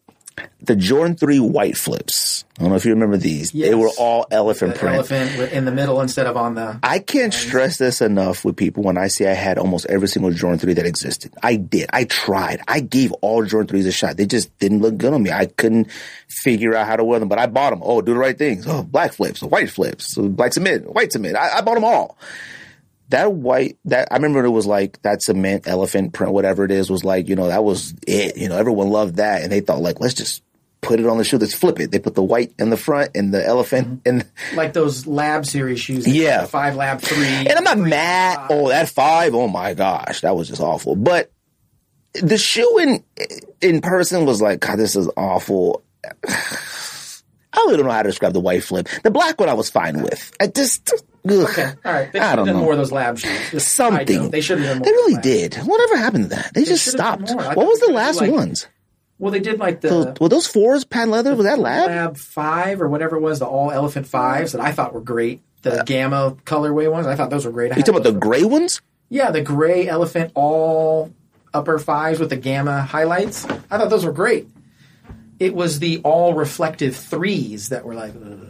the Jordan 3 white flips. I don't know if you remember these. They were all elephant The print. elephant in the middle instead of on the. I can't stress this enough with people when I say I had almost every single Jordan 3 that existed. I did. I tried. I gave all Jordan 3s a shot. They just didn't look good on me. I couldn't figure out how to wear them, but I bought them. Oh, do the right things. Oh, black flips, white flips, So black cement, white cement. I, I bought them all. That white, that, I remember it was like that cement, elephant print, whatever it is, was like, you know, that was it. You know, everyone loved that. And they thought like, let's just put it on the shoe. Let's flip it. They put the white in the front and the elephant mm-hmm. in, like those lab series shoes. Yeah. Five lab three. and I'm not mad. Oh, that five. Oh my gosh, that was just awful. But the shoe in in person was like, God, this is awful. I really don't know how to describe the white flip. The black one I was fine with. I just, ugh, Okay, all right. They I should don't have done know. more of those lab shoes. Something. They should have done more. They really did. Whatever happened to that? They, just have done stopped. What was the last like- ones? Well, they did like the Those- were those fours pan leather? Was that lab? Lab Five or whatever it was, the all elephant fives that I thought were great. The uh, gamma colorway ones, I thought those were great. I You talking about the the gray ones? yeah, the gray elephant all upper fives with the gamma highlights. I thought those were great. It was the all reflective threes that were like, ugh.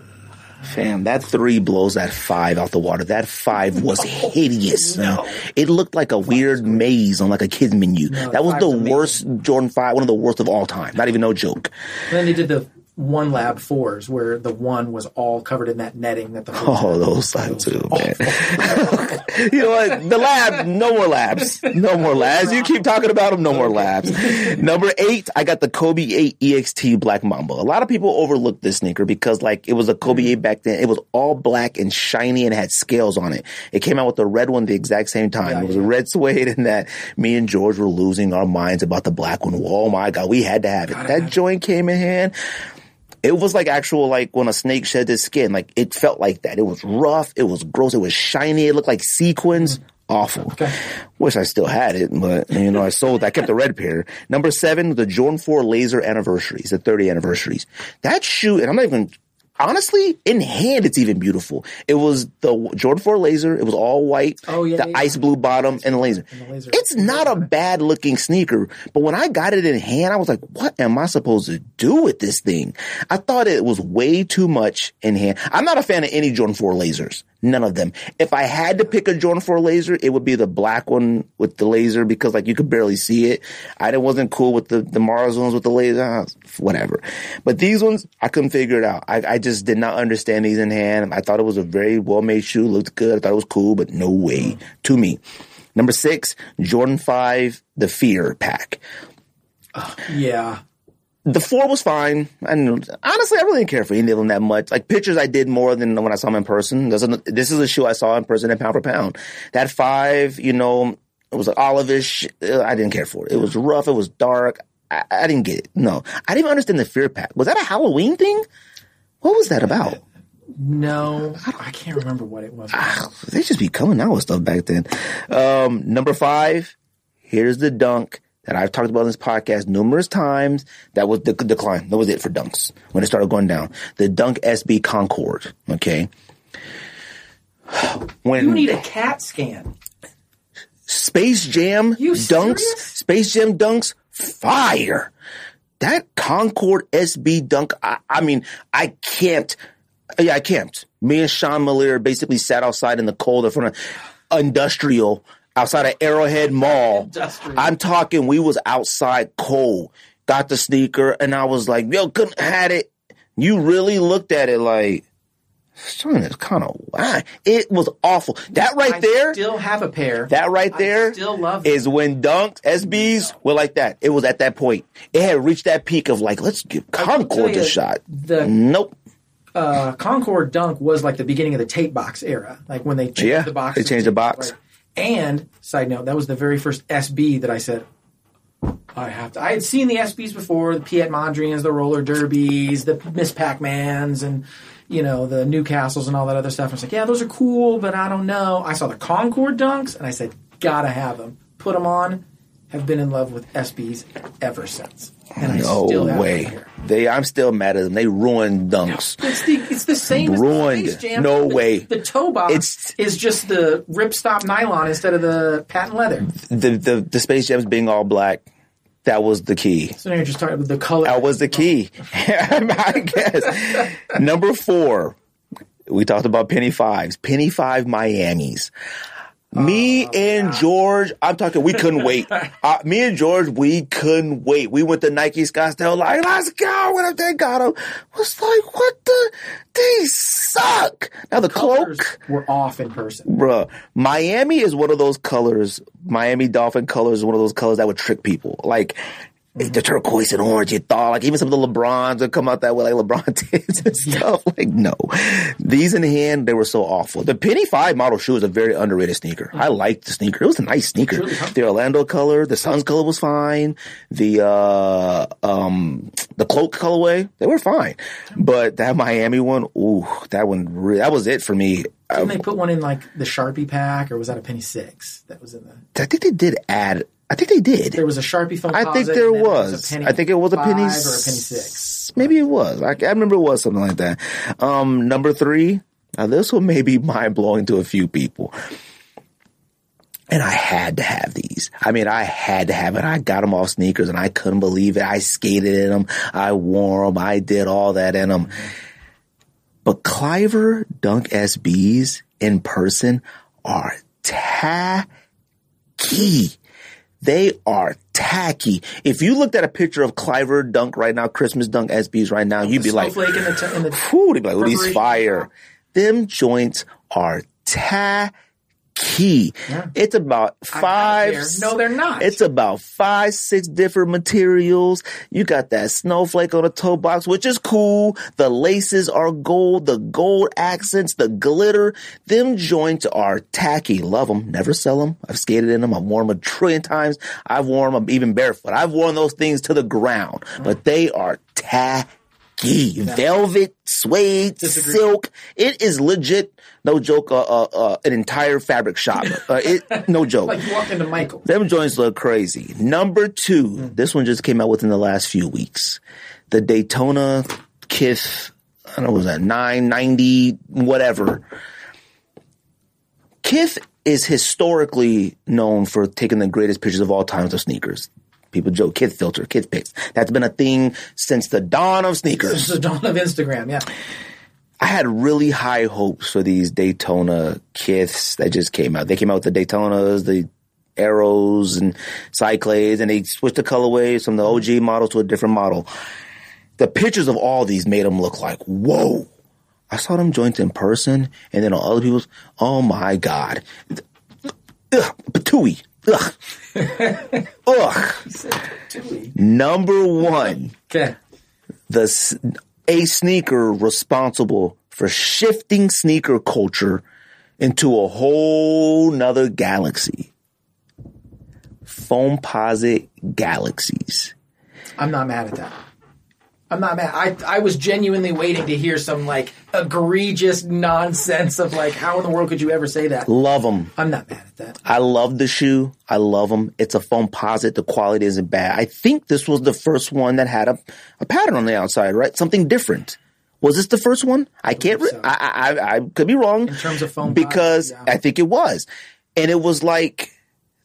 Fam, that three blows that five out the water. That five was hideous. No. It looked like a weird maze on like a kid's menu. that was the worst Jordan five, one of the worst of all time. Not even no joke. And then they did the one lab fours where the one was all covered in that netting that the Oh, those side too, oh. man. you know what? The lab, no more labs. No more labs. You keep talking about them, no more labs. Number eight, I got the Kobe 8 EXT Black Mamba. A lot of people overlooked this sneaker because like it was a Kobe 8 back then. It was all black and shiny and had scales on it. It came out with the red one the exact same time. it was a red suede and that me and George were losing our minds about the black one. Oh my God, we had to have it. That joint came in hand it was like actual like when a snake shed its skin. Like it felt like that. It was rough. It was gross. It was shiny. It looked like sequins. Awful. Okay. Wish I still had it, but you know I sold. I kept the red pair. Number seven, the Jordan Four Laser anniversaries, the 30 anniversaries. That shoe, and I'm not even. Honestly, in hand, it's even beautiful. It was the Jordan 4 laser. It was all white. Oh, yeah, The yeah, ice blue bottom and the laser. laser. It's not a bad looking sneaker, but when I got it in hand, I was like, what am I supposed to do with this thing? I thought it was way too much in hand. I'm not a fan of any Jordan 4 lasers. None of them. If I had to pick a Jordan 4 laser, it would be the black one with the laser because like you could barely see it. I wasn't cool with the, the Mars ones with the laser. Whatever. But these ones, I couldn't figure it out. I, I just did not understand these in hand. I thought it was a very well made shoe, looked good. I thought it was cool, but no way to me. Number six, Jordan 5, the Fear pack. yeah. The four was fine. And honestly, I really didn't care for any of them that much. Like pictures, I did more than when I saw them in person. This is, this is a shoe I saw in person and pound for pound. That five, you know, it was olivish. uh, I didn't care for it. It was rough. It was dark. I, I didn't get it. No, I didn't even understand the fear pack. Was that a Halloween thing? What was that about? No, I don't remember what it was. They just be coming out with stuff back then. Um, number five, here's the dunk that I've talked about in this podcast numerous times. That was the decline. That was it for dunks when it started going down. The Dunk SB Concord. Okay. When You need a CAT scan. Space Jam You dunks, serious? Space Jam dunks, fire. That Concord SB dunk, I, I mean, I camped. Yeah, I camped. Me and Sean Malier basically sat outside in the cold in front of industrial outside of Arrowhead Mall. Industrial. I'm talking, we was outside cold. Got the sneaker, and I was like, yo, couldn't had it. You really looked at it like, son, it's kind of why. It was awful. That right I there, still have a pair. that right I there still love is when dunks, SBs were like that. It was at that point. It had reached that peak of like, let's give Concord a shot. the- nope. uh, Concord Dunk was like the beginning of the tape box era, like when they changed Yeah, the box. they changed the box. And side note, that was the very first SB that I said I have to. I had seen the SBs before, the Piet Mondrians, the roller derbies, the Miss Pac-Mans, and you know the Newcastles and all that other stuff. I was like, yeah, those are cool, but I don't know. I saw the Concord Dunks, and I said, gotta have them. Put them on. Have been in love with SBs ever since. And I No way. They, I'm still mad at them. They ruined dunks. It's the it's the same Ruined. as Jam. No The- way. The toe box It's- is just the ripstop nylon instead of the patent leather. The, the, the Space Jams being all black, that was the key. So now you're just talking about the color. That was the key. Oh. I guess. Number four, we talked about penny fives. Penny five Miamis. Me and George, I'm talking, we couldn't wait. Uh, me and George, we couldn't wait. We went to Nike Scottsdale, like, let's go. When I they got them, was like, what the? They suck. Now the colors cloak, were off in person. bruh. Miami is one of those colors. Miami Dolphin colors is one of those colors that would trick people. Like the turquoise and orange, you thought like even some of the LeBrons would come out that way, like LeBron did and stuff. Like no, these in hand they were so awful. The Penny Five model shoe is a very underrated sneaker. I liked the sneaker. It was a nice sneaker. really. The Orlando color, the Suns color was fine. The uh um the cloak colorway, they were fine. But that Miami one, ooh, that one that was it for me. Didn't they put one in like the Sharpie pack, or was that a penny six? That was in the. I think they did add. I think they did. There was a Sharpie foam. I think there was. a penny I think it was a penny or a penny six. Maybe it was. I, I remember it was something like that. Um, number three. Now this one may be mind blowing to a few people. And I had to have these. I mean, I had to have it. I got them off sneakers and I couldn't believe it. I skated in them. I wore them. I did all that in them. But Cliver Dunk SBs in person are tacky. They are tacky. If you looked at a picture of Cliver Dunk right now, Christmas Dunk SBs right now, you'd be like, Snowflake in the, t- in the Whew, they'd be like, these fire. Them joints are tacky. It's about five. have a pair. No, they're not. It's about five, six different materials. You got that snowflake on the toe box, which is cool. The laces are gold, the gold accents, the glitter. Them joints are tacky. Love them. Never sell them. I've skated in them. I've worn them a trillion times. I've worn them even barefoot. I've worn those things to the ground, but mm. they are tacky. Velvet, suede, Disagree. silk. It is legit. No joke. Uh, uh, uh, an entire fabric shop. Uh, it, no joke. like you walked into Michael. Them joints look crazy. Number two, this one just came out within the last few weeks. The Daytona Kith, I don't know, what was that 990, whatever. Kith is historically known for taking the greatest pictures of all times of sneakers. People joke, Kith filter, Kith pics. That's been a thing since the dawn of sneakers. Since the dawn of Instagram. Yeah. I had really high hopes for these Daytona kiths that just came out. They came out with the Daytonas, the Arrows and Cyclades, and they switched the colorways from the OG model to a different model. The pictures of all these made them look like, whoa. I saw them joints in person, and then on other people's, oh my God. Ugh. Ugh. Ugh. Number one Okay. the a sneaker responsible for shifting sneaker culture into a whole nother galaxy. Foamposite galaxies. I'm not mad at that. I'm not mad. I I was genuinely waiting to hear some like egregious nonsense of like how in the world could you ever say that? Love them. I'm not mad at that. I love the shoe. I love them. It's a foamposite. The quality isn't bad. I think this was the first one that had a, a pattern on the outside, right? Something different. Was this the first one? I can't. Re- so. I, I I I could be wrong In terms of foam because posite, yeah. I think it was, and it was like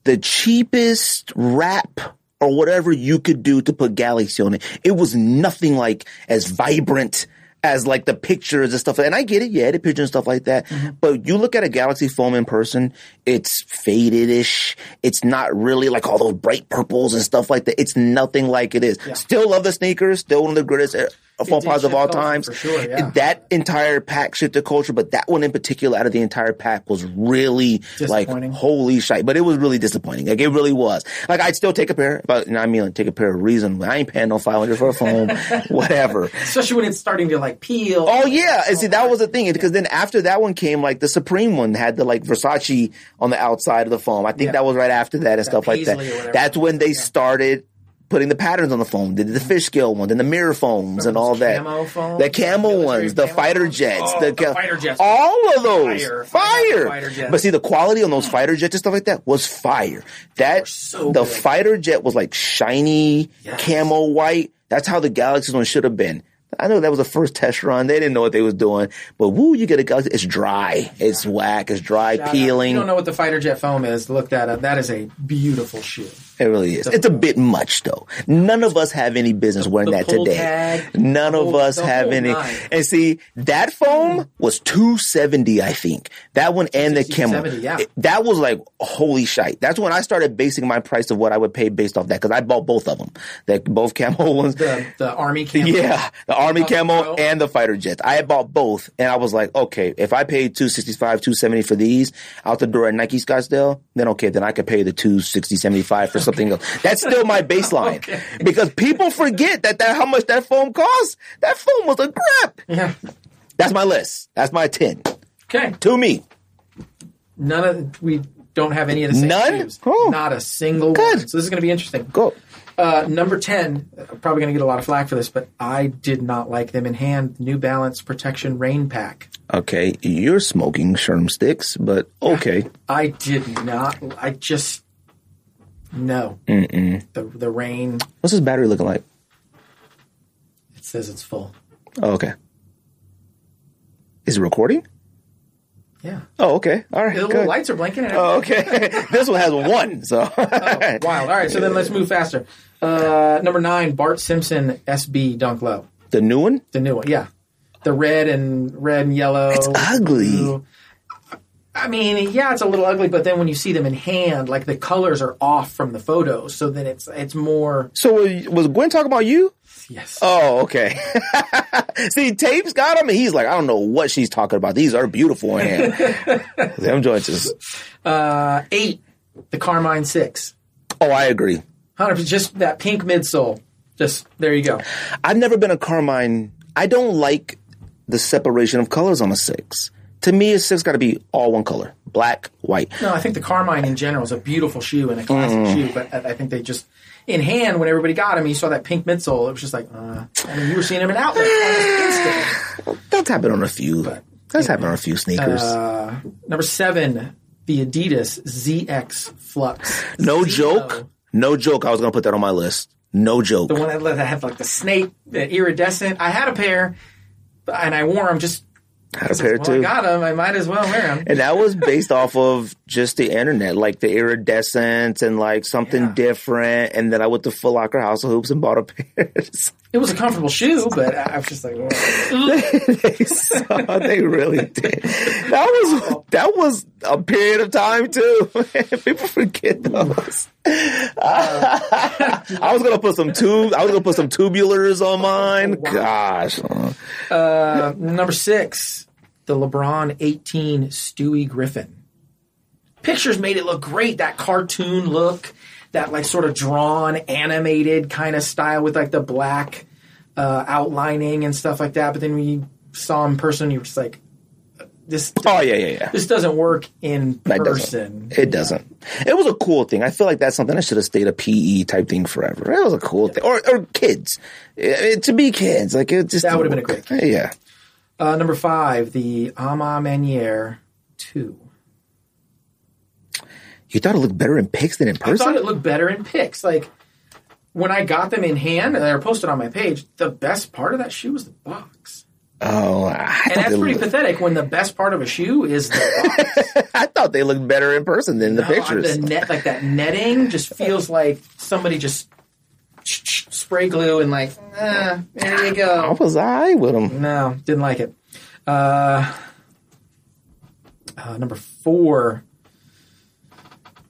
the cheapest wrap or whatever you could do to put Galaxy on it. It was nothing like as vibrant as like the pictures and stuff. And I get it, yeah, the pictures and stuff like that. Mm-hmm. But you look at a Galaxy foam in person, it's faded-ish. It's not really like all those bright purples and stuff like that. It's nothing like it is. Still love the sneakers. Still one of the greatest eh, foam did of all times. sure, yeah. That entire pack shifted culture, but that one in particular out of the entire pack was really like holy shit. But it was really disappointing. Like it really was. Like I'd still take a pair, but you know, I mean, like, take a pair of reason. I ain't paying no 500 for a foam, whatever. Especially when it's starting to like peel. Oh yeah, and see that oh, was the thing because then after that one came like the Supreme one had the like Versace on the outside of the foam. I think Yeah. that was right after that and stuff like that. paisley or whatever. That's when they started putting the patterns on the foam. They did the fish scale one, then the mirror foams and all that. camo? The camo Military ones, the fighter jets, Oh, the, the fighter jets. all of those Fire. fire. I love the fighter jets. But see the quality on those fighter jets and stuff like that was fire. That so the good. fighter jet was like shiny Yes. camo white. That's how the Galaxy one should have been. I know that was the first test run. They didn't know what they was doing, but woo, you get a Galaxy. It's dry. It's whack. It's dry, Shout out. peeling. You don't know what the fighter jet foam is? Look that up. That is a beautiful shoe. It really is. It's a bit much though. None of us have any business wearing the that today. tag, None the of us have any. nine. And see, that foam was 270, I think. That one and the 260, camel. 270, yeah. It- that was like, holy shite. That's when I started basing my price of what I would pay based off that because I bought both of them. That both camo ones. The the army camo. Yeah, the Army uh, Camo bro. and the fighter jets. I had bought both, and I was like, okay, if I paid two sixty five, two seventy for these out the door at Nike Scottsdale, then okay, then I could pay the two sixty seventy five for something else. That's still my baseline Okay. because people forget that that how much that foam costs. That foam was a crap. Yeah. That's my list. That's my ten Okay. to me. None of we don't have any of the same None? shoes. Oh. Not a single Good. one. So this is going to be interesting. Go. Uh, number 10, I'm probably going to get a lot of flack for this, but I did not like them in hand. New Balance Protection Rain Pack. Okay, you're smoking sherm sticks, but okay. I did not. I just no. The the rain. What's this battery looking like? It says it's full. Oh, okay. Is it recording? Yeah. Oh, okay. All right. The little good. lights are blinking. Oh, okay. this one has one, so. Wild. All right. So then let's move faster. Uh, number nine, Bart Simpson SB Dunk Low. the new one? The new one. Yeah. The red and red and yellow. It's ugly. I mean, yeah, it's a little ugly, but then when you see them in hand, like the colors are off from the photos, so then it's it's more So was Gwen talking about you? yes. Oh, okay. See, Tapes got him, and he's like, I don't know what she's talking about. These are beautiful in hand. Them joints is. Uh, eight, the Carmine Six. Oh, I agree. Hundred just that pink midsole. Just there you go. I've never been a Carmine. I don't like the separation of colors on a six. To me, a six got to be all one color, black, white. No, I think the Carmine in general is a beautiful shoe and a classic Mm. shoe, but I think they just in hand when everybody got him, you saw that pink midsole. It was just like, uh, I mean, you were seeing him in instantly. That's happened on a few. That's happened on a few sneakers. Uh, number seven, the Adidas ZX Flux. no joke. No joke. I was gonna put that on my list. No joke. The one that, that had like the snake, the iridescent. I had a pair, and I wore them just. Had a pair Well, I got them. I might as well wear them. And that was based off of just the internet, like the iridescence and like something Yeah. different. And then I went to Foot Locker House of Hoops and bought a pair. It was a comfortable shoe, but I was just like, they, saw, they really did. That was that was a period of time too. People forget those. I was gonna put some tube. I was gonna put some tubulars on mine. Gosh, uh, number six, the LeBron 18 Stewie Griffin. Pictures made it look great. That cartoon look, that like sort of drawn, animated kind of style with like the black uh, outlining and stuff like that. But then when you saw him in person, you were just like, this. oh yeah, yeah, yeah. This doesn't work in person. doesn't. It doesn't. It was a cool thing. I feel like that's something I should have stayed a PE type thing forever. It was a cool thing, or or kids Eh, to be kids. Like it just That would've been a great thing. Yeah. Uh, number five, the A Ma Maniére 2. You thought it looked better in pics than in person? I thought it looked better in pics. Like when I got them in hand and they were posted on my page, the best part of that shoe was the box. oh, I And that's pretty looked, pathetic when the best part of a shoe is the box. I thought they looked better in person than the No, pictures. The net, like that netting, just feels like somebody just spray glue and like, ah, there you go. I was I with them. No, didn't like it. Uh, uh, number four,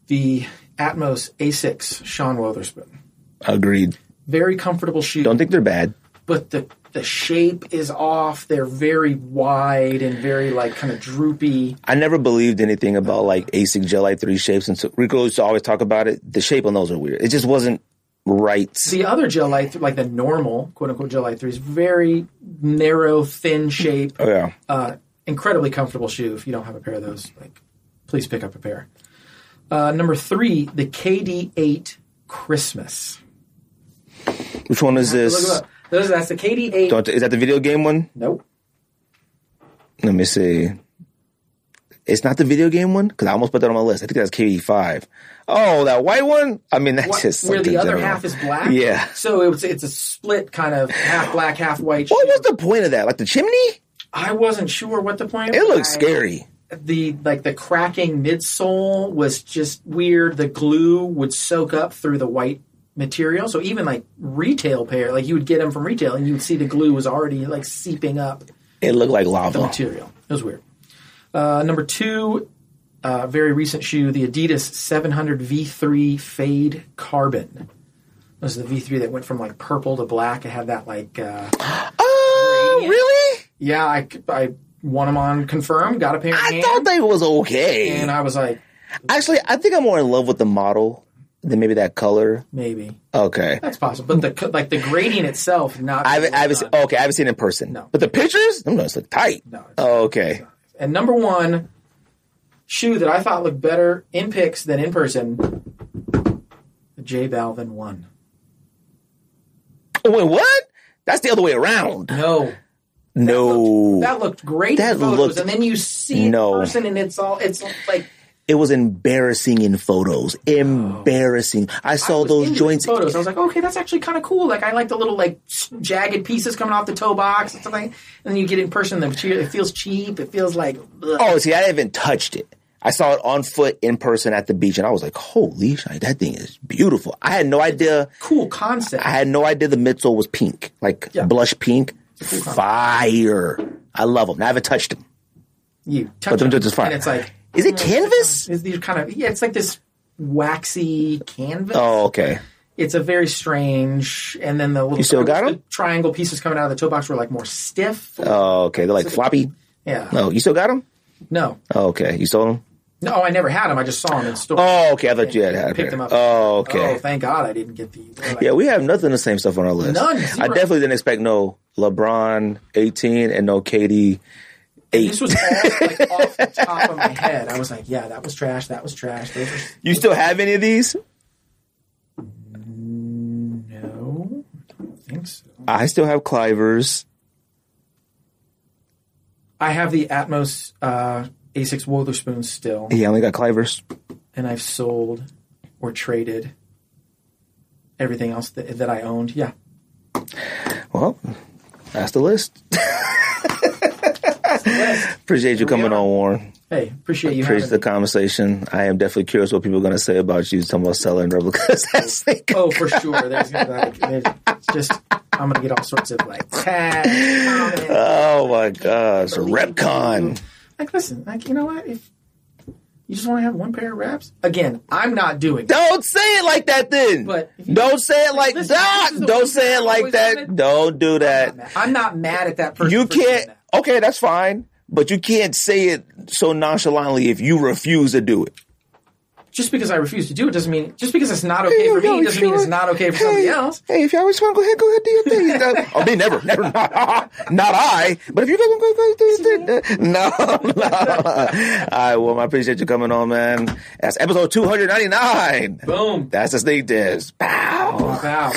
the Atmos Asics Sean Wotherspoon. Agreed. Very comfortable shoe, Don't think they're bad. but the the shape is off. They're very wide and very like kind of droopy. I never believed anything about like Asics Gel-Lyte 3 shapes. And so Rico used to always talk about it. The shape on those are weird. It just wasn't right. The other Gel-Lyte, like the normal quote unquote Gel-Lyte three, is very narrow, thin shape. Oh, yeah. Uh, incredibly comfortable shoe. If you don't have a pair of those, like please pick up a pair. Uh, number three, the KD8 Christmas. Which one is this? Those, that's the KD8. Don't, is that the video game one? Nope. Let me see. It's not the video game one? Because I almost put that on my list. I think that's KD5. Oh, that white one? I mean, that's What- just where the other general. half is black. Yeah. So it's it's a split kind of half black, half white. What was the point of that? Like the chimney? I wasn't sure what the point. Of it was. It looks scary. The like the cracking midsole was just weird. The glue would soak up through the white material. So even like retail pair, like you would get them from retail and you would see the glue was already like seeping up It looked like the lava. material. It was weird. Uh, number two, uh, very recent shoe, the Adidas 700 V3 Fade Carbon. This is the V3 that went from like purple to black. It had that like, uh, Oh, Gradient. really? yeah, I, I won them on confirm, got a pair I hand, thought they was okay. and I was like, Actually, I think I'm more in love with the model than maybe that color. maybe. Okay. That's possible, but the like the gradient itself, not. I haven't, I haven't seen, okay, I haven't seen it in person. No. But the pictures, them those look tight. No, it's- Oh, okay. And number one shoe that I thought looked better in pics than in person, the J Balvin one. Oh, wait, what? That's the other way around. No, No. that looked great That in photos, looked- and then you see No. in person, and it's all it's like it was embarrassing in photos. Oh. Embarrassing. I saw was those joints. photos. I was like, okay, that's actually kind of cool. Like I like the little like jagged pieces coming off the toe box and something. And then you get in person, material it feels cheap. It feels like ugh. Oh, see, I haven't touched it. I saw it on foot in person at the beach, and I was like, "Holy shit, that thing is beautiful!" I had no idea. cool concept. I had no idea the midsole was pink, like Yeah. blush pink. Fire! I love them. I haven't touched them. you touch But them joints is fire. and it's like Is it canvas? Is these kind of yeah, it's like this waxy canvas. Oh, okay. It's a very strange, and then the little You still got the 'em? triangle pieces coming out of the toe box were like more stiff. Oh, okay. They're like floppy. Yeah, No, you still got them? no, Oh, okay. You sold them? No. I never had them. I just saw them in store. Oh, okay. I thought you had had Picked them up. Oh, okay. Oh, thank God I didn't get these. Like- Yeah, we have nothing the same stuff on our list. None, I definitely didn't expect no LeBron 18 and no KD 8. This was all like off the top of my head. I was like, yeah, that was trash. That was trash. Were You still have any of these? no. I don't think so. I still have Clivers. I have the Atmos uh, A6 Wotherspoon still. Yeah, I only got Clivers. and I've sold or traded everything else that, that I owned. Yeah. Well, that's the list. Appreciate you coming on, Warren. Hey, appreciate you Appreciate having the me. conversation. I am definitely curious what people are going to say about you talking about selling replicas. That's like, Oh, for sure. There's gonna be like, there's just I'm gonna get all sorts of like tags. comments. oh my gosh, Repcon. Like, listen, like you know what? If you just want to have one pair of wraps, again, I'm not doing. It. Don't say it like that then. But don't say it like Listen, that. this is the Don't say it like that. Don't do that. I'm not mad at that person. You can't. that. Okay, that's fine. But you can't say it so nonchalantly if you refuse to do it. Just because I refuse to do it doesn't mean just because it's not okay for me doesn't mean it's not okay for somebody else. Hey, if y'all always want to go ahead, go ahead, do your thing. Uh, oh, me never, never, not, not I. But if you guys want to go ahead, do your thing. No, no. All right, well, I appreciate you coming on, man. That's episode 299. Boom. That's the sneak diss. Pow. Wow.